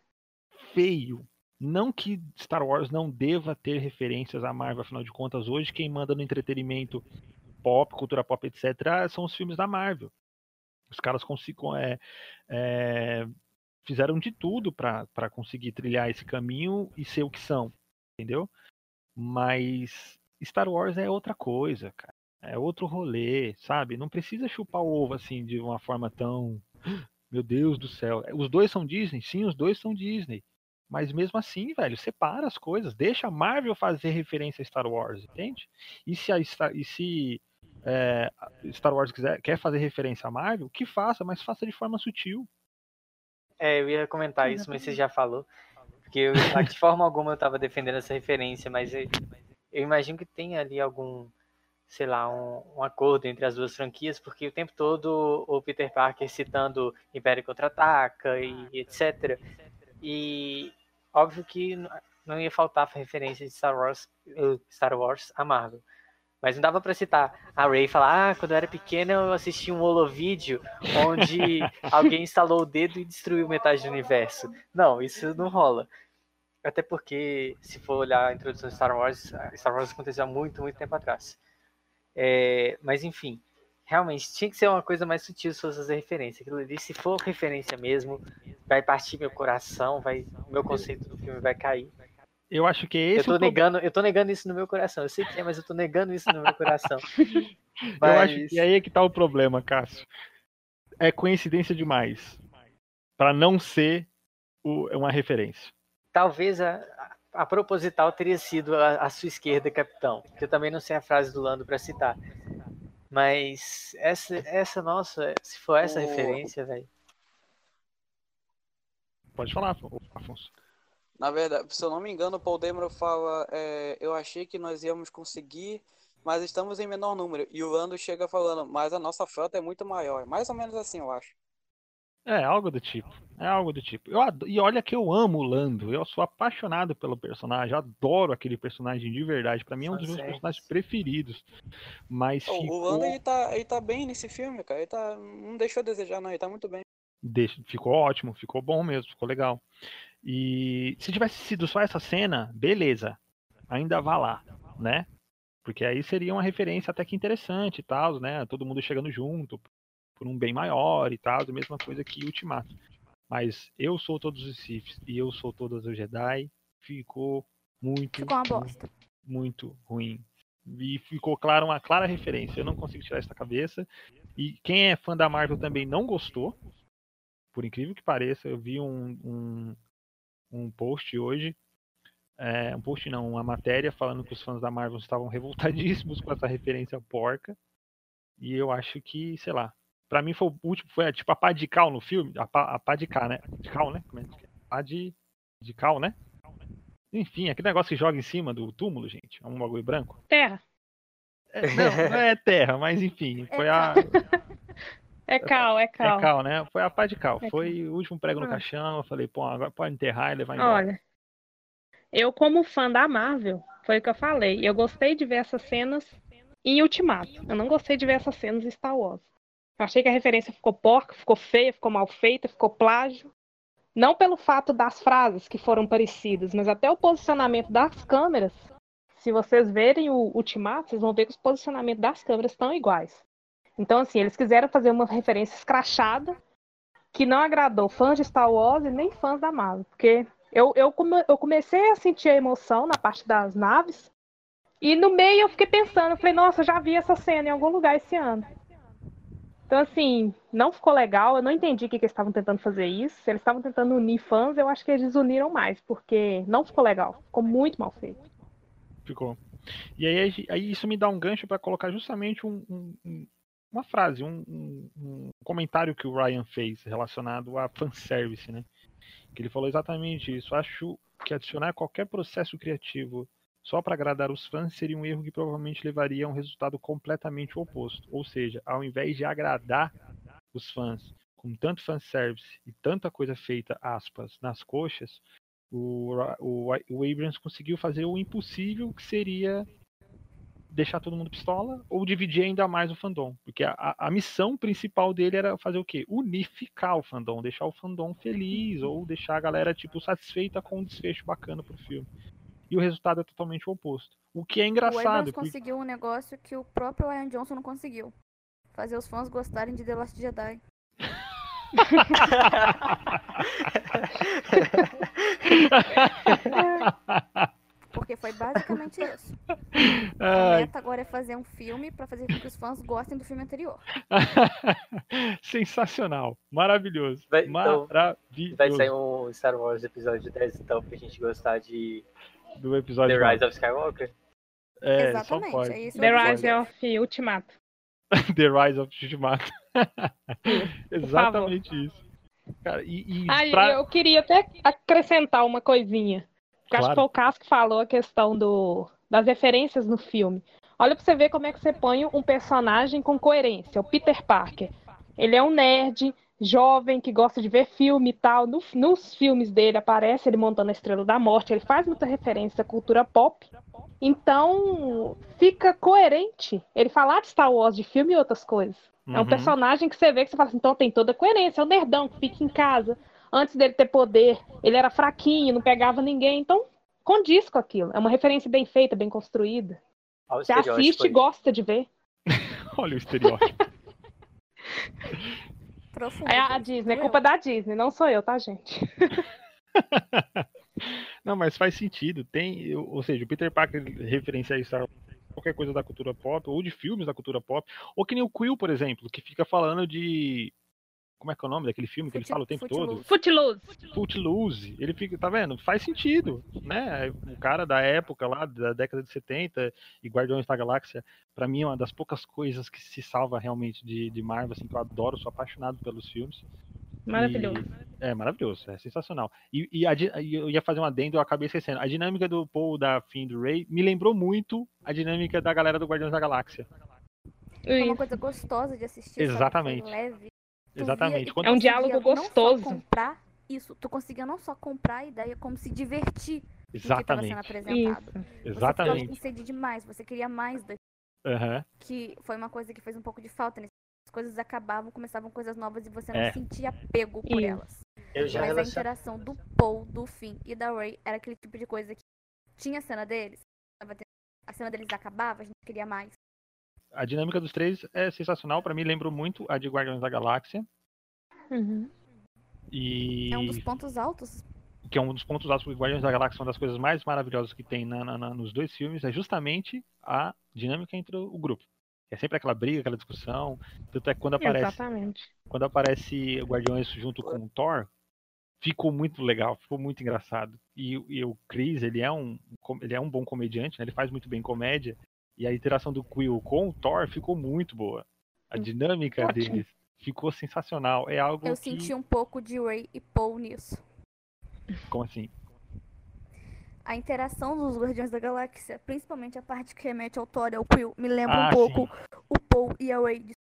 feio. Não que Star Wars não deva ter referências à Marvel, afinal de contas, hoje quem manda no entretenimento pop, cultura pop, etc., são os filmes da Marvel. Os caras consigam, é, é, fizeram de tudo pra conseguir trilhar esse caminho e ser o que são, entendeu? Mas Star Wars é outra coisa, cara. É outro rolê, sabe? Não precisa chupar o ovo assim de uma forma tão. Meu Deus do céu. Os dois são Disney? Sim, os dois são Disney. Mas mesmo assim, velho, separa as coisas. Deixa a Marvel fazer referência a Star Wars, entende? E se, a Star, e se é, Star Wars quiser, quer fazer referência a Marvel, que faça, mas faça de forma sutil. É, eu ia comentar isso, mas você já falou. Porque eu, de forma alguma eu estava defendendo essa referência, mas eu, eu imagino que tenha ali algum, sei lá, um, um acordo entre as duas franquias, porque o tempo todo o Peter Parker citando Império Contra-Ataca e etc. E óbvio que não ia faltar referência de Star Wars, eh, Star Wars a Marvel. Mas não dava pra citar a Ray e falar, ah, quando eu era pequena eu assisti um holovídeo onde alguém instalou o dedo e destruiu metade do universo. Não, isso não rola. Até porque, se for olhar a introdução de Star Wars, Star Wars aconteceu há muito, muito tempo atrás. É, mas enfim, realmente tinha que ser uma coisa mais sutil se fosse fazer referência. Aquilo ali, se for referência mesmo, vai partir meu coração, vai, meu conceito do filme vai cair. Eu acho que Eu esse é tô o pro- negando, eu tô negando isso no meu coração. Eu sei que é, mas eu tô negando isso no meu coração. Eu acho Mas- que aí é que tá o problema, Cássio. É coincidência demais. Pra não ser o- uma referência. Talvez a, a, proposital teria sido a, a sua esquerda, capitão. Que eu também não sei a frase do Lando para citar. Mas essa, essa nossa, se for essa O- referência, velho. Pode falar, Afonso. Na verdade, se eu não me engano, o Paul Dameron fala: é, Eu achei que nós íamos conseguir, mas estamos em menor número. E o Lando chega falando: Mas a nossa frota é muito maior. Mais ou menos assim, eu acho. É, algo do tipo. É algo do tipo. Eu ado- E olha que eu amo o Lando. Eu sou apaixonado pelo personagem. Adoro aquele personagem de verdade. Pra mim é um dos meus personagens preferidos. Mas O- ficou, O Lando, ele tá, ele tá bem nesse filme, cara. Ele tá, não deixou a desejar, não. Ele tá muito bem. deixa- ficou ótimo. Ficou bom mesmo. Ficou legal. E se tivesse sido só essa cena, beleza. Ainda vá lá, né? Porque aí seria uma referência até que interessante e tal, né? Todo mundo chegando junto por um bem maior e tal, a mesma coisa que Ultimato. Mas eu sou todos os Siths e eu sou todos os Jedi, ficou muito, Ficou uma bosta. muito ruim. E ficou claro uma clara referência. Eu não consigo tirar isso da cabeça. E quem é fã da Marvel também não gostou. Por incrível que pareça, eu vi um, um, um post hoje. é, um post não, uma matéria falando que os fãs da Marvel estavam revoltadíssimos com essa referência porca. E eu acho que, sei lá. Pra mim foi o último, foi tipo a pá de cal no filme. A pá, a pá de cal, né? De cal, né? Como é que é? Pá de, de cal, né? Enfim, aquele negócio que joga em cima do túmulo, gente. É um bagulho branco. Terra. É, não, não é terra, mas enfim, foi a. É cal, é É cal. cal, né? Foi a pá de cal. É Foi o último prego no Ah. caixão. Eu falei, pô, agora pode enterrar e levar embora. Olha, eu como fã da Marvel, foi o que eu falei. Eu gostei de ver essas cenas em Ultimato. Eu não gostei de ver essas cenas em Star Wars. Achei que a referência ficou porca, ficou feia, ficou mal feita, ficou plágio. Não pelo fato das frases que foram parecidas, mas até o posicionamento das câmeras. Se vocês verem o Ultimato, vocês vão ver que os posicionamentos das câmeras estão iguais. Então, assim, eles quiseram fazer uma referência escrachada que não agradou fãs de Star Wars e nem fãs da Marvel. Porque eu, eu, come, eu comecei a sentir a emoção na parte das naves. E no meio eu fiquei pensando, eu falei, nossa, já vi essa cena em algum lugar esse ano. Então, assim, não ficou legal. Eu não entendi o que, que eles estavam tentando fazer isso. Se eles estavam tentando unir fãs, eu acho que eles uniram mais, porque não ficou legal. Ficou muito mal feito. Ficou. E aí, aí isso me dá um gancho para colocar justamente um, um, uma frase, um, um, comentário que o Ryan fez relacionado a fanservice, né? Que ele falou exatamente isso. Acho que adicionar qualquer processo criativo só para agradar os fãs seria um erro que provavelmente levaria a um resultado completamente oposto. Ou seja, ao invés de agradar os fãs com tanto fanservice e tanta coisa feita, aspas, nas coxas, o, o, o Abrams conseguiu fazer o impossível que seria deixar todo mundo pistola ou dividir ainda mais o fandom. Porque a, a missão principal dele era fazer o quê? Unificar o fandom, deixar o fandom feliz ou deixar a galera tipo satisfeita com um desfecho bacana pro filme e o resultado é totalmente o oposto. O que é engraçado. O porque... conseguiu um negócio que o próprio Ryan Johnson não conseguiu. Fazer os fãs gostarem de The Last Jedi. Porque foi basicamente isso. A meta agora é fazer um filme para fazer com que os fãs gostem do filme anterior. Sensacional. Maravilhoso. Vai, então, Maravilhoso. Vai sair um Star Wars episódio 10, então, pra gente gostar de do episódio. The Rise of Skywalker? É, Exatamente, só pode. É isso The Rise of Ultimato. The Rise of Ultimato. Exatamente isso. Cara, e, e Aí, pra... eu queria até acrescentar uma coisinha. Claro. Acho que foi o Caso que falou a questão do, das referências no filme. Olha pra você ver como é que você põe um personagem com coerência. O Peter Parker. Ele é um nerd, jovem que gosta de ver filme e tal. No, nos filmes dele aparece ele montando a Estrela da Morte, ele faz muita referência à cultura pop. Então fica coerente ele falar de Star Wars, de filme e outras coisas. Uhum. É um uhum. personagem que você vê que você fala assim, então tem toda a coerência, é o nerdão que fica em casa. Antes dele ter poder, ele era fraquinho, não pegava ninguém, então condiz com aquilo. É uma referência bem feita, bem construída. Você assiste e gosta de ver. Olha o estereótipo. Profundo. É a Disney, é culpa da Disney, não sou eu, tá, gente? não, mas faz sentido. Tem, ou seja, o Peter Parker referencia a Star qualquer coisa da cultura pop, ou de filmes da cultura pop, ou que nem o Quill, por exemplo, que fica falando de como é que é o nome daquele filme que ele fala o tempo todo? Footloose. Footloose. Ele fica, tá vendo? Faz sentido, né? O cara da época lá, da década de 70 e Guardiões da Galáxia, para mim é uma das poucas coisas que se salva realmente de, de Marvel, assim, que eu adoro, sou apaixonado pelos filmes. Maravilhoso. E, é maravilhoso, é sensacional. E, e, a, e, eu ia fazer um adendo, eu acabei esquecendo. A dinâmica do Paul, da Finn do Ray me lembrou muito a dinâmica da galera do Guardiões da Galáxia. É uma coisa gostosa de assistir. Exatamente. Leve. Exatamente. é um diálogo gostoso. Não comprar isso, tu conseguia não só comprar a ideia, como se divertir Exatamente. do que estava sendo apresentado. Isso. Exatamente. Você com sede demais, você queria mais daquilo. Uhum. Que foi uma coisa que fez um pouco de falta. Né? As coisas acabavam, começavam coisas novas e você não é. sentia apego por isso. elas. Eu já Mas relacion... a interação do Paul, do Finn e da Ray era aquele tipo de coisa que tinha a cena deles, a cena deles acabava, a gente queria mais. A dinâmica dos três é sensacional, para mim lembrou muito a de Guardiões da Galáxia. Uhum. E... É um dos pontos altos. Que é um dos pontos altos, porque Guardiões da Galáxia, uma das coisas mais maravilhosas que tem na, na, nos dois filmes, é justamente a dinâmica entre o grupo. É sempre aquela briga, aquela discussão. Tanto é que quando aparece. Exatamente. Quando aparece Guardiões junto com o Thor, ficou muito legal, ficou muito engraçado. E, e, o Chris, ele é um, ele é um bom comediante, né? ele faz muito bem comédia. E a interação do Quill com o Thor ficou muito boa. A dinâmica Ótimo. deles ficou sensacional. É algo Eu que... senti um pouco de Ray e Paul nisso. Como assim? A interação dos Guardiões da Galáxia, principalmente a parte que remete ao Thor e ao Quill, me lembra Ah, um pouco o Paul e a Ray.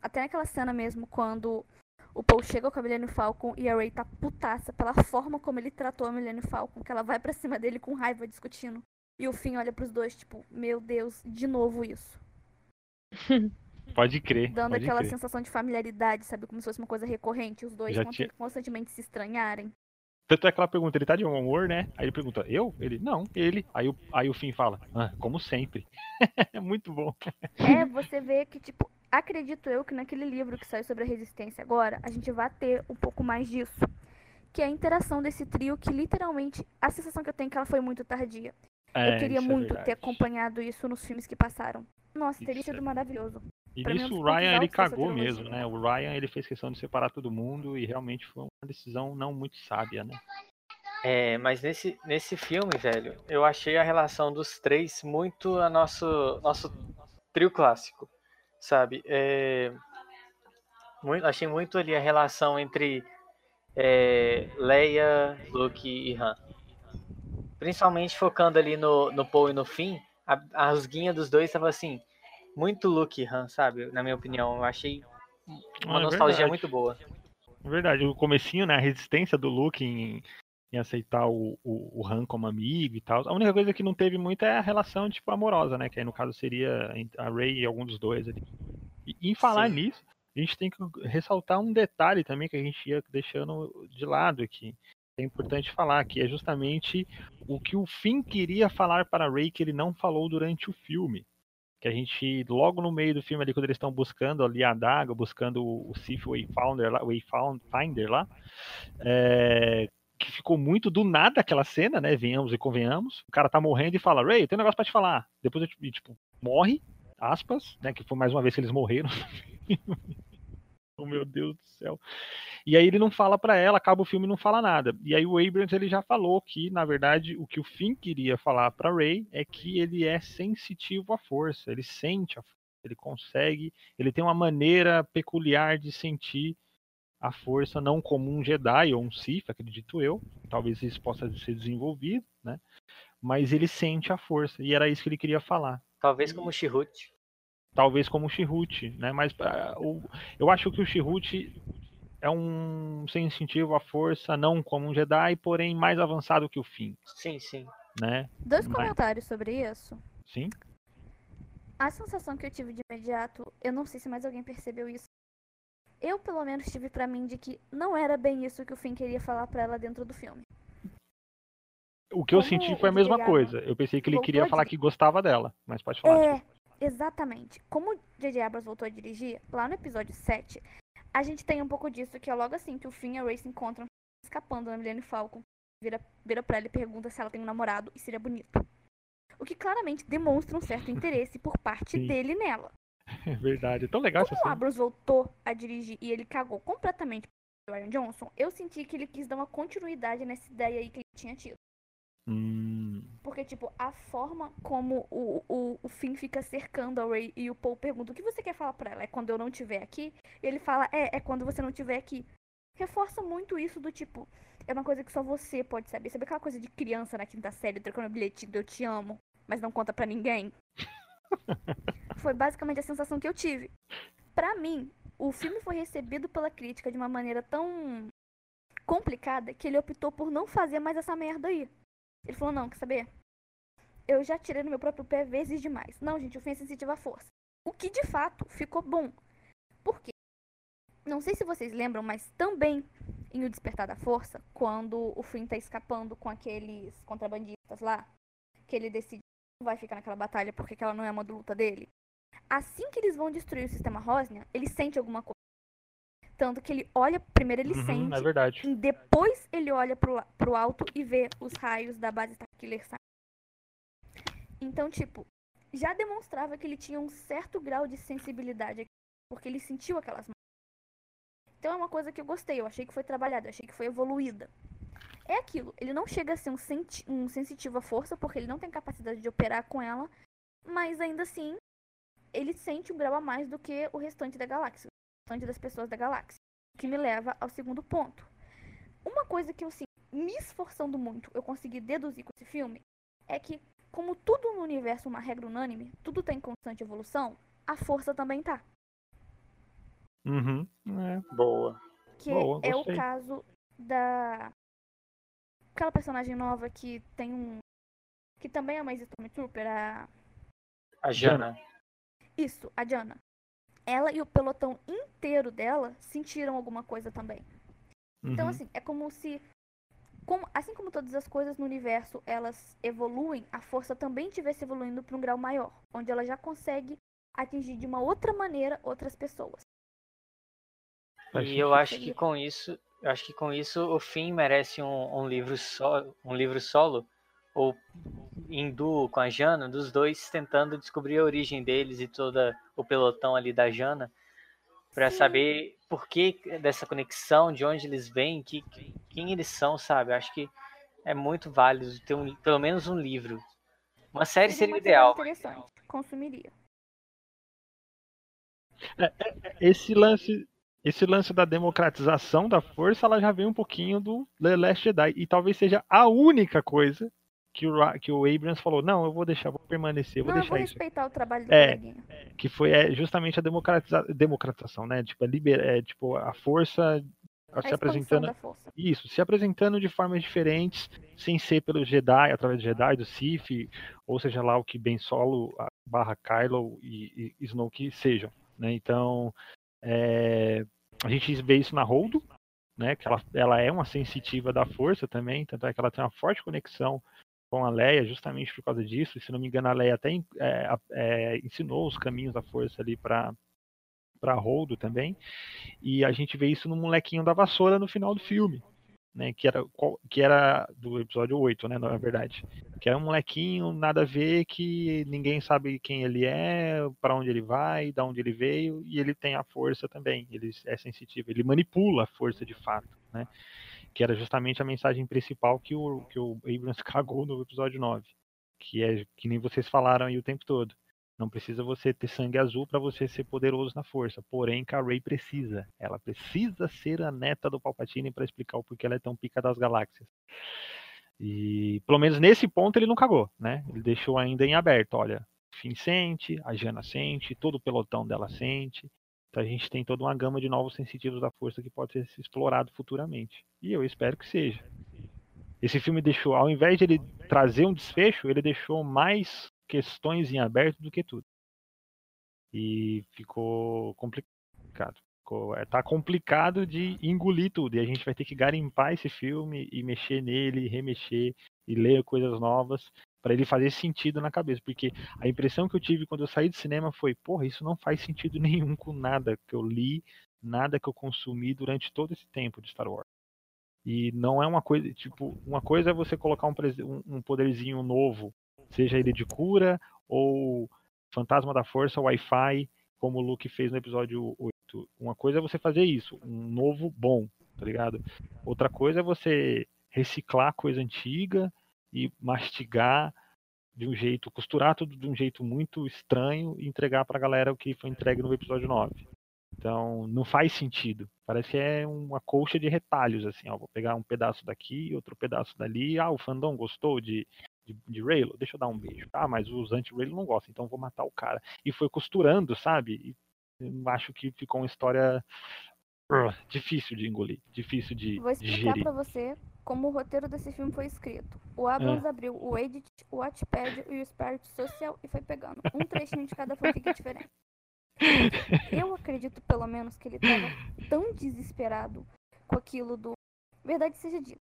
Até naquela cena mesmo, quando o Paul chega com a Millennium Falcon e a Ray tá putaça pela forma como ele tratou a Millennium Falcon, que ela vai pra cima dele com raiva discutindo. E o Finn olha pros dois, tipo, meu Deus, de novo isso. Pode crer. Dando pode aquela crer. sensação de familiaridade, sabe? Como se fosse uma coisa recorrente, os dois tinha- constantemente se estranharem. Tanto é que ela pergunta, ele tá de bom humor, né? Aí ele pergunta, eu? Ele, não, ele. Aí o, aí o Finn fala, ah, como sempre. é muito bom. É, você vê que, tipo, acredito eu que naquele livro que saiu sobre a resistência agora, a gente vai ter um pouco mais disso. Que é a interação desse trio, que literalmente, a sensação que eu tenho é que ela foi muito tardia. É, eu queria é muito ter verdade. acompanhado isso nos filmes que passaram. Nossa, teria Isso é sido maravilhoso. E Pra mim, é nisso dos o Ryan ele cagou mesmo, né? O Ryan ele fez questão de separar todo mundo e realmente foi uma decisão não muito sábia, né? É, mas nesse, nesse filme, velho, eu achei a relação dos três muito a nosso, nosso trio clássico, sabe? É, muito, achei muito ali a relação entre é, Leia, Luke e Han. Principalmente focando ali no, no Paul e no Finn, a, a rusguinha dos dois tava assim, muito Luke e Han, sabe? Na minha opinião, eu achei uma Ah, é nostalgia verdade. muito boa. Verdade, o comecinho, né? A resistência do Luke em, em aceitar o, o, o Han como amigo e tal. A única coisa que não teve muito é a relação, tipo, amorosa, né? Que aí no caso seria a Rey e algum dos dois ali. E em falar Sim. nisso, a gente tem que ressaltar um detalhe também que a gente ia deixando de lado aqui. É importante falar, que é justamente o que o Finn queria falar para a Rey que ele não falou durante o filme. Que a gente, logo no meio do filme ali, quando eles estão buscando ali a adaga, buscando o, Sith Wayfinder lá, Wayfinder lá, é, que ficou muito do nada aquela cena, né? Venhamos e convenhamos. O cara tá morrendo e fala, Ray, tem um negócio pra te falar. Depois, eu, tipo, morre, aspas, né? Que foi mais uma vez que eles morreram. oh, meu Deus do céu. E aí ele não fala pra ela, acaba o filme e não fala nada. E aí o Abrams ele já falou que, na verdade, o que o Finn queria falar pra Ray é que ele é sensitivo à força, ele sente a força, ele consegue, ele tem uma maneira peculiar de sentir a força, não como um Jedi ou um Sith, acredito eu. Talvez isso possa ser desenvolvido, né? Mas ele sente a força e era isso que ele queria falar. Talvez como Chihut. Talvez como o Chirrut, né? Mas ah, o- eu acho que o Chirrut é um sensitivo à força, não como um Jedi, porém mais avançado que o Finn, Sim, sim. né? Dois Mas- comentários sobre isso. Sim. A sensação que eu tive de imediato, eu não sei se mais alguém percebeu isso. Eu, pelo menos, tive pra mim de que não era bem isso que o Finn queria falar pra ela dentro do filme. O que eu Como senti foi a mesma coisa. Eu pensei que ele voltou queria falar que gostava dela, mas pode falar. É. exatamente. Como o J.J. Abrams voltou a dirigir, lá no episódio 7, a gente tem um pouco disso, que é logo assim que o Finn e a Ray se encontram escapando da Millennium Falcon. Vira, vira pra ela e pergunta se ela tem um namorado e seria bonito. O que claramente demonstra um certo interesse por parte Sim. dele nela. É verdade. É tão legal essa Como o. Abrams voltou a dirigir e ele cagou completamente pro Ryan Johnson, eu senti que ele quis dar uma continuidade nessa ideia aí que ele tinha tido. Hum, Porque, tipo, a forma como o, o, o Finn fica cercando a Ray e o Paul pergunta o que você quer falar pra ela? É quando eu não estiver aqui? E ele fala, é, é quando você não estiver aqui. Reforça muito isso do tipo, é uma coisa que só você pode saber. Sabe aquela coisa de criança na quinta série trocando bilhetinho do eu te amo, mas não conta pra ninguém? Foi basicamente a sensação que eu tive. Pra mim, o filme foi recebido pela crítica de uma maneira tão complicada que ele optou por não fazer mais essa merda aí. Ele falou, não, quer saber? Eu já tirei no meu próprio pé vezes demais. Não, gente, o fim é sensitivo à força. O que de fato ficou bom. Por quê? Não sei se vocês lembram, mas também em O Despertar da Força, quando o Finn tá escapando com aqueles contrabandistas lá, que ele decide que não vai ficar naquela batalha porque aquela não é uma luta dele. Assim que eles vão destruir o sistema Rosnia, ele sente alguma coisa. Tanto que ele olha, primeiro ele uhum, sente, é verdade. e depois ele olha pro, pro alto e vê os raios da base Starkiller saindo. Então, tipo, já demonstrava que ele tinha um certo grau de sensibilidade porque ele sentiu aquelas. Então é uma coisa que eu gostei, eu achei que foi trabalhada, achei que foi evoluída. É aquilo, ele não chega a ser um, senti um sensitivo à força, porque ele não tem capacidade de operar com ela, mas ainda assim, ele sente um grau a mais do que o restante da galáxia, das pessoas da galáxia. O que me leva ao segundo ponto. Uma coisa que eu, assim, me esforçando muito, eu consegui deduzir com esse filme, é que, como tudo no universo é uma regra unânime, tudo tá em constante evolução, a força também tá. Uhum, é. Boa. Que Boa, é o caso da. Aquela personagem nova que tem um. Que também é uma Stormtrooper, a. A Jana. Isso, a Diana. Ela e o pelotão inteiro dela sentiram alguma coisa também. Então, uhum. assim, é como se como, assim como todas as coisas no universo elas evoluem, a força também estivesse evoluindo para um grau maior, onde ela já consegue atingir de uma outra maneira outras pessoas. E eu acho que com isso, eu acho que com isso o Finn merece um, um livro só, um livro solo ou em duo com a Jana, dos dois tentando descobrir a origem deles e toda o pelotão ali da Jana para saber por que dessa conexão, de onde eles vêm, que, quem eles são, sabe? Acho que é muito válido ter um, pelo menos um livro. Uma série Seria um material ideal. interessante. Consumiria. esse lance esse lance da democratização da força ela já vem um pouquinho do The Last Jedi e talvez seja a única coisa que o, que o Abrams falou não eu vou deixar vou permanecer vou Não, deixar vou isso respeitar o trabalho do É. coleguinha. que foi é, justamente a democratiza, democratização né tipo a liber, é, tipo a força A se apresentando da força. isso, se apresentando de formas diferentes, sem ser pelo Jedi, através do Jedi, do Sith, ou seja lá o que Ben Solo, barra Kylo e, e Snoke sejam. Né? Então, é, a gente vê isso na Holdo, né? que ela, ela é uma sensitiva da força também, tanto é que ela tem uma forte conexão com a Leia, justamente por causa disso. Se não me engano, a Leia até é, é, ensinou os caminhos da força ali para para Holdo também. E a gente vê isso no molequinho da vassoura no final do filme, né? Que era, que era do episódio 8, né? Na verdade. Que era um molequinho, nada a ver, que ninguém sabe quem ele é, para onde ele vai, da onde ele veio, e ele tem a força também. Ele é sensitivo, ele manipula a força de fato, né? Que era justamente a mensagem principal que o, que o Abrams cagou no episódio 9. Que é que nem vocês falaram aí o tempo todo. Não precisa você ter sangue azul para você ser poderoso na força. Porém, que a Rey precisa. Ela precisa ser a neta do Palpatine para explicar o porquê ela é tão pica das galáxias. E pelo menos nesse ponto ele não cagou, né? Ele deixou ainda em aberto. Olha, Finn sente, a Jana sente, todo o pelotão dela sente. Então a gente tem toda uma gama de novos sensitivos da força que pode ser explorado futuramente. E eu espero que seja. Esse filme deixou, ao invés de ele trazer um desfecho, ele deixou mais questões em aberto do que tudo. E ficou complicado. Ficou, é, complicado de engolir tudo. E a gente vai ter que garimpar esse filme e mexer nele, remexer e ler coisas novas para ele fazer sentido na cabeça. Porque a impressão que eu tive quando eu saí do cinema foi, porra, isso não faz sentido nenhum com nada que eu li, nada que eu consumi durante todo esse tempo de Star Wars. E não é uma coisa, tipo, uma coisa é você colocar um, um poderzinho novo, seja ele de cura ou fantasma da força, Wi-Fi, como o Luke fez no episódio 8. Uma coisa é você fazer isso, um novo bom, tá ligado? Outra coisa é você reciclar coisa antiga e mastigar de um jeito, costurar tudo de um jeito muito estranho e entregar pra galera o que foi entregue no episódio 9. Então, não faz sentido. Parece que é uma colcha de retalhos, assim, ó. Vou pegar um pedaço daqui, outro pedaço dali. Ah, o fandom gostou de, de, de Raylo? Deixa eu dar um beijo. Ah, mas os anti-Raylo não gostam, então vou matar o cara. E foi costurando, sabe? E acho que ficou uma história uh, difícil de engolir, difícil de Vou explicar digerir. pra você como o roteiro desse filme foi escrito. O Abrams abriu o Edit, o Wattpad e o Spirit Social e foi pegando um trechinho de cada fanfic diferente. Eu acredito, pelo menos, que ele tava tão desesperado com aquilo do. Verdade seja dita.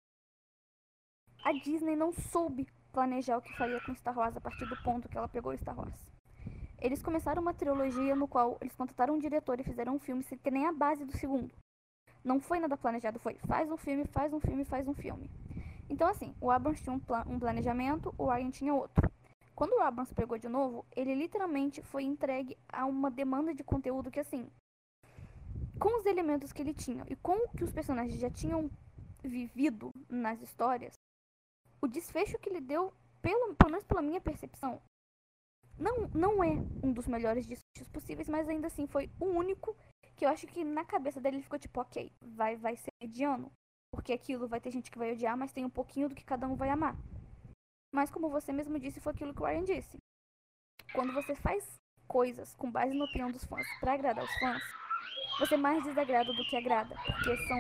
A Disney não soube planejar o que faria com Star Wars a partir do ponto que ela pegou Star Wars. Eles começaram uma trilogia no qual eles contrataram um diretor e fizeram um filme sem ter nem a base do segundo. Não foi nada planejado, foi faz um filme, faz um filme, faz um filme. Então, assim, o Abrams tinha um, pla- um planejamento, o Ryan tinha outro. Quando o Abrams pegou de novo, ele literalmente foi entregue a uma demanda de conteúdo que, assim, com os elementos que ele tinha e com o que os personagens já tinham vivido nas histórias, o desfecho que ele deu, pelo, pelo menos pela minha percepção, não, não é um dos melhores desfechos possíveis, mas ainda assim foi o único que eu acho que na cabeça dele ele ficou tipo, ok, vai, vai ser mediano. Porque aquilo vai ter gente que vai odiar, mas tem um pouquinho do que cada um vai amar. Mas como você mesmo disse, foi aquilo que o Ryan disse. Quando você faz coisas com base na opinião dos fãs pra agradar os fãs, você mais desagrada do que agrada. Porque são.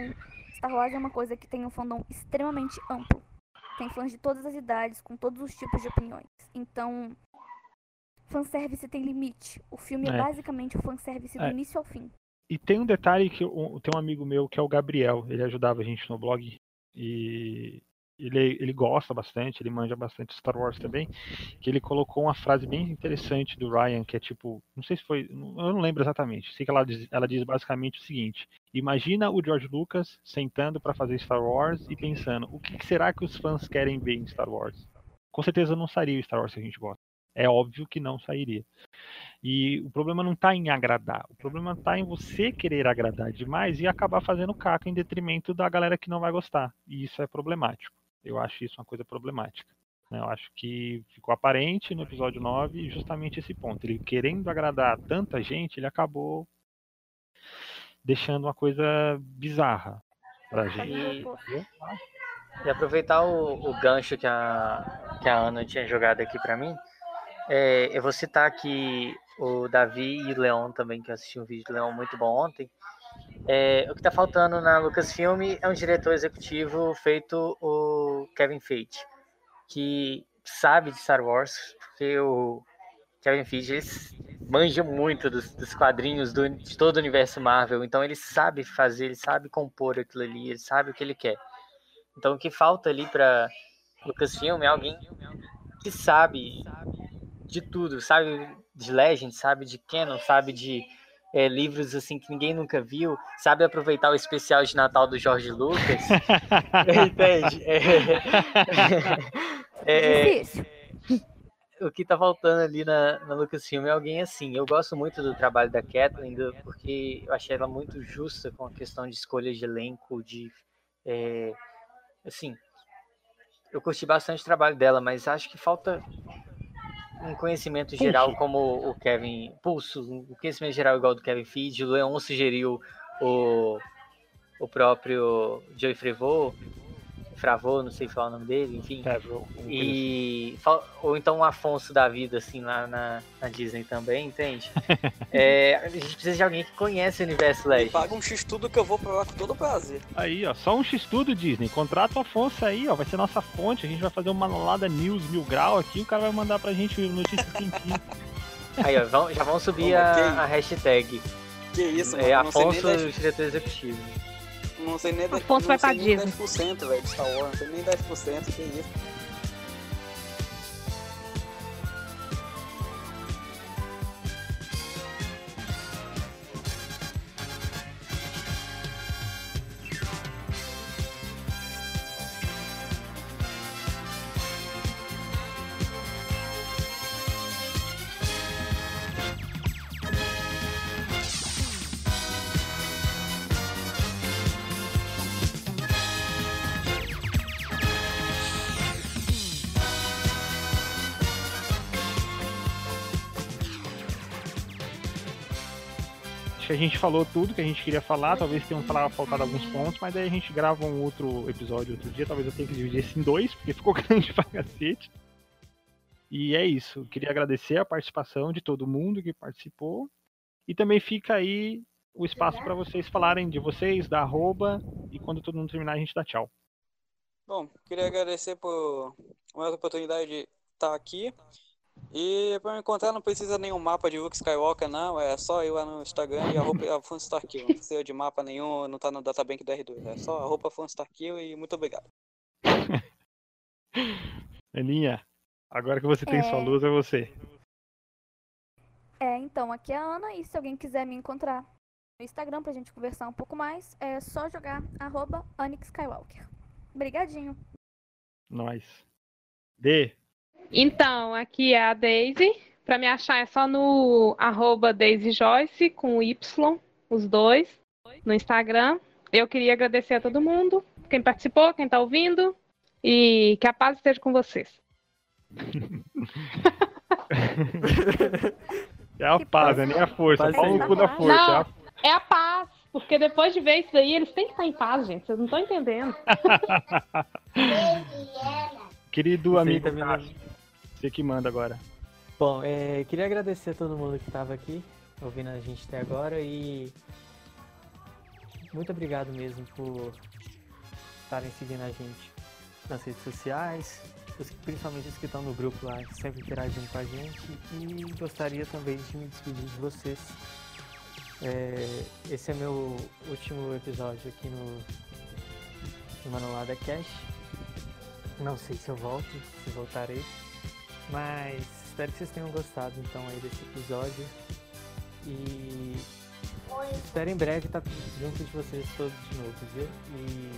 Star Wars é uma coisa que tem um fandom extremamente amplo. Tem fãs de todas as idades, com todos os tipos de opiniões. Então. Fanservice tem limite. O filme é, É. basicamente o fanservice do É. início ao fim. E tem um detalhe que eu- tem um amigo meu que é o Gabriel, ele ajudava a gente no blog e ele, ele gosta bastante, ele manja bastante Star Wars também, que ele colocou uma frase bem interessante do Ryan, que é tipo, não sei se foi, eu não lembro exatamente, sei que ela diz, ela diz basicamente o seguinte: imagina o George Lucas sentando para fazer Star Wars e pensando, o que será que os fãs querem ver em Star Wars? Com certeza não sairia o Star Wars que a gente gosta. É óbvio que não sairia. E o problema não está em agradar, o problema está em você querer agradar demais e acabar fazendo caca em detrimento da galera que não vai gostar. E isso é problemático. Eu acho isso uma coisa problemática. né? Eu acho que ficou aparente no episódio 9 justamente esse ponto. Ele querendo agradar tanta gente, ele acabou deixando uma coisa bizarra pra gente. E, e aproveitar o, o gancho que a, que a Ana tinha jogado aqui pra mim, é, eu vou citar aqui o Davi e o Leon também, que eu assisti um vídeo do Leon muito bom ontem. É, o que está faltando na Lucasfilm é um diretor executivo feito o Kevin Feige, que sabe de Star Wars, porque o Kevin Feige ele manja muito dos, dos quadrinhos do, de todo o universo Marvel, então ele sabe fazer, ele sabe compor aquilo ali, ele sabe o que ele quer. Então o que falta ali para Lucasfilm é alguém que sabe de tudo, sabe de Legend, sabe de Canon, sabe de é, livros assim que ninguém nunca viu, sabe aproveitar o especial de Natal do Jorge Lucas, entende? É, é, Difícil. o que tá faltando ali na, na Lucasfilm é alguém assim. Eu gosto muito do trabalho da Kathleen, do- porque eu achei ela muito justa com a questão de escolha de elenco, de é, assim, eu curti bastante o trabalho dela, mas acho que falta um conhecimento geral como o Kevin Pulso, um conhecimento geral igual do Kevin Feige, o Leon sugeriu o, o próprio Joey Frevaux, Fravô, não sei falar o nome dele, enfim. É, bro. E ou então o Afonso da vida, assim, lá na, na Disney também, entende? É, a gente precisa de alguém que conhece o universo Me Legend. paga um X tudo que eu vou pra lá com todo prazer. Aí, ó, só um X-Tudo Disney. Contrata o Afonso aí, ó, vai ser nossa fonte. A gente vai fazer uma Manolada News mil grau aqui. O cara vai mandar pra gente notícias quentinhas. Aí, ó, vão- já vão subir Toma, a, a hashtag. Que isso, mano. É não sei nem Afonso, 10%, diretor executivo. Não sei nem, Afonso vai pra sei nem Disney. 10%, velho, de Star Wars. Não sei nem 10%, que isso. Gente falou tudo que a gente queria falar. Talvez tenham falado, faltado alguns pontos, mas aí a gente grava um outro episódio outro dia. Talvez eu tenha que dividir esse em dois, porque ficou grande pra cacete. E é isso. Queria agradecer a participação de todo mundo que participou. E também fica aí o espaço para vocês falarem de vocês, da arroba, e quando todo mundo terminar a gente dá tchau. Bom, queria agradecer por mais oportunidade de estar aqui. E pra me encontrar não precisa nenhum mapa de Luke Skywalker, não. É só ir lá no Instagram e arroba Afonso Starkill. Não precisa de mapa nenhum, não tá no databank do R2. É só arroba Afonso Starkill e muito obrigado. Aninha, agora que você tem É. sua luz, é você. É, então, aqui é a Ana e se alguém quiser me encontrar no Instagram pra gente conversar um pouco mais, é só jogar arroba Onyx Skywalker. Obrigadinho. Nós. D. Então, aqui é a Daisy. Pra me achar é só no arroba Daisy Joyce, com Y, os dois, no Instagram. Eu queria agradecer a todo mundo, quem participou, quem tá ouvindo, e que a paz esteja com vocês. É a paz, é nem a força. Paz cu da força. Não. é a É a paz, porque depois de ver isso daí, eles têm que estar em paz, gente. Vocês não estão entendendo. Querido amigo não- Cássio, você que manda agora. Bom, é, queria agradecer a todo mundo que estava aqui, ouvindo a gente até agora e muito obrigado mesmo por estarem seguindo a gente nas redes sociais, os- principalmente os que estão no grupo lá, sempre interagindo com a gente e gostaria também de me despedir de vocês. É, esse é meu último episódio aqui no, no Manolada Cash Não sei se eu volto, se voltarei. Mas espero que vocês tenham gostado então aí desse episódio. E espero em breve estar junto de vocês todos de novo, viu? E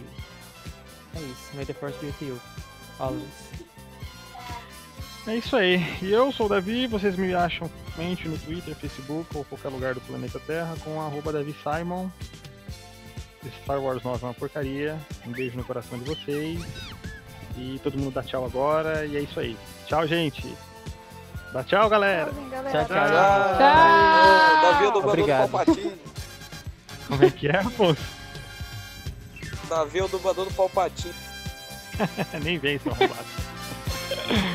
é isso. May the Force be with you. Always. É isso aí. E eu sou o Davi, vocês me acham somente no Twitter, Facebook ou qualquer lugar do planeta Terra com arroba Davi Simon. Star Wars 9 é uma porcaria. Um beijo no coração de vocês. E todo mundo dá tchau agora. E é isso aí. Tchau, gente. Dá tchau, galera. Tchauzinho, galera. Tchau, tchau. Davi é o dublador Obrigado. do Palpatine. Como é que é, Afonso? Davi é o dublador do Palpatine. Nem vem, seu arrombado.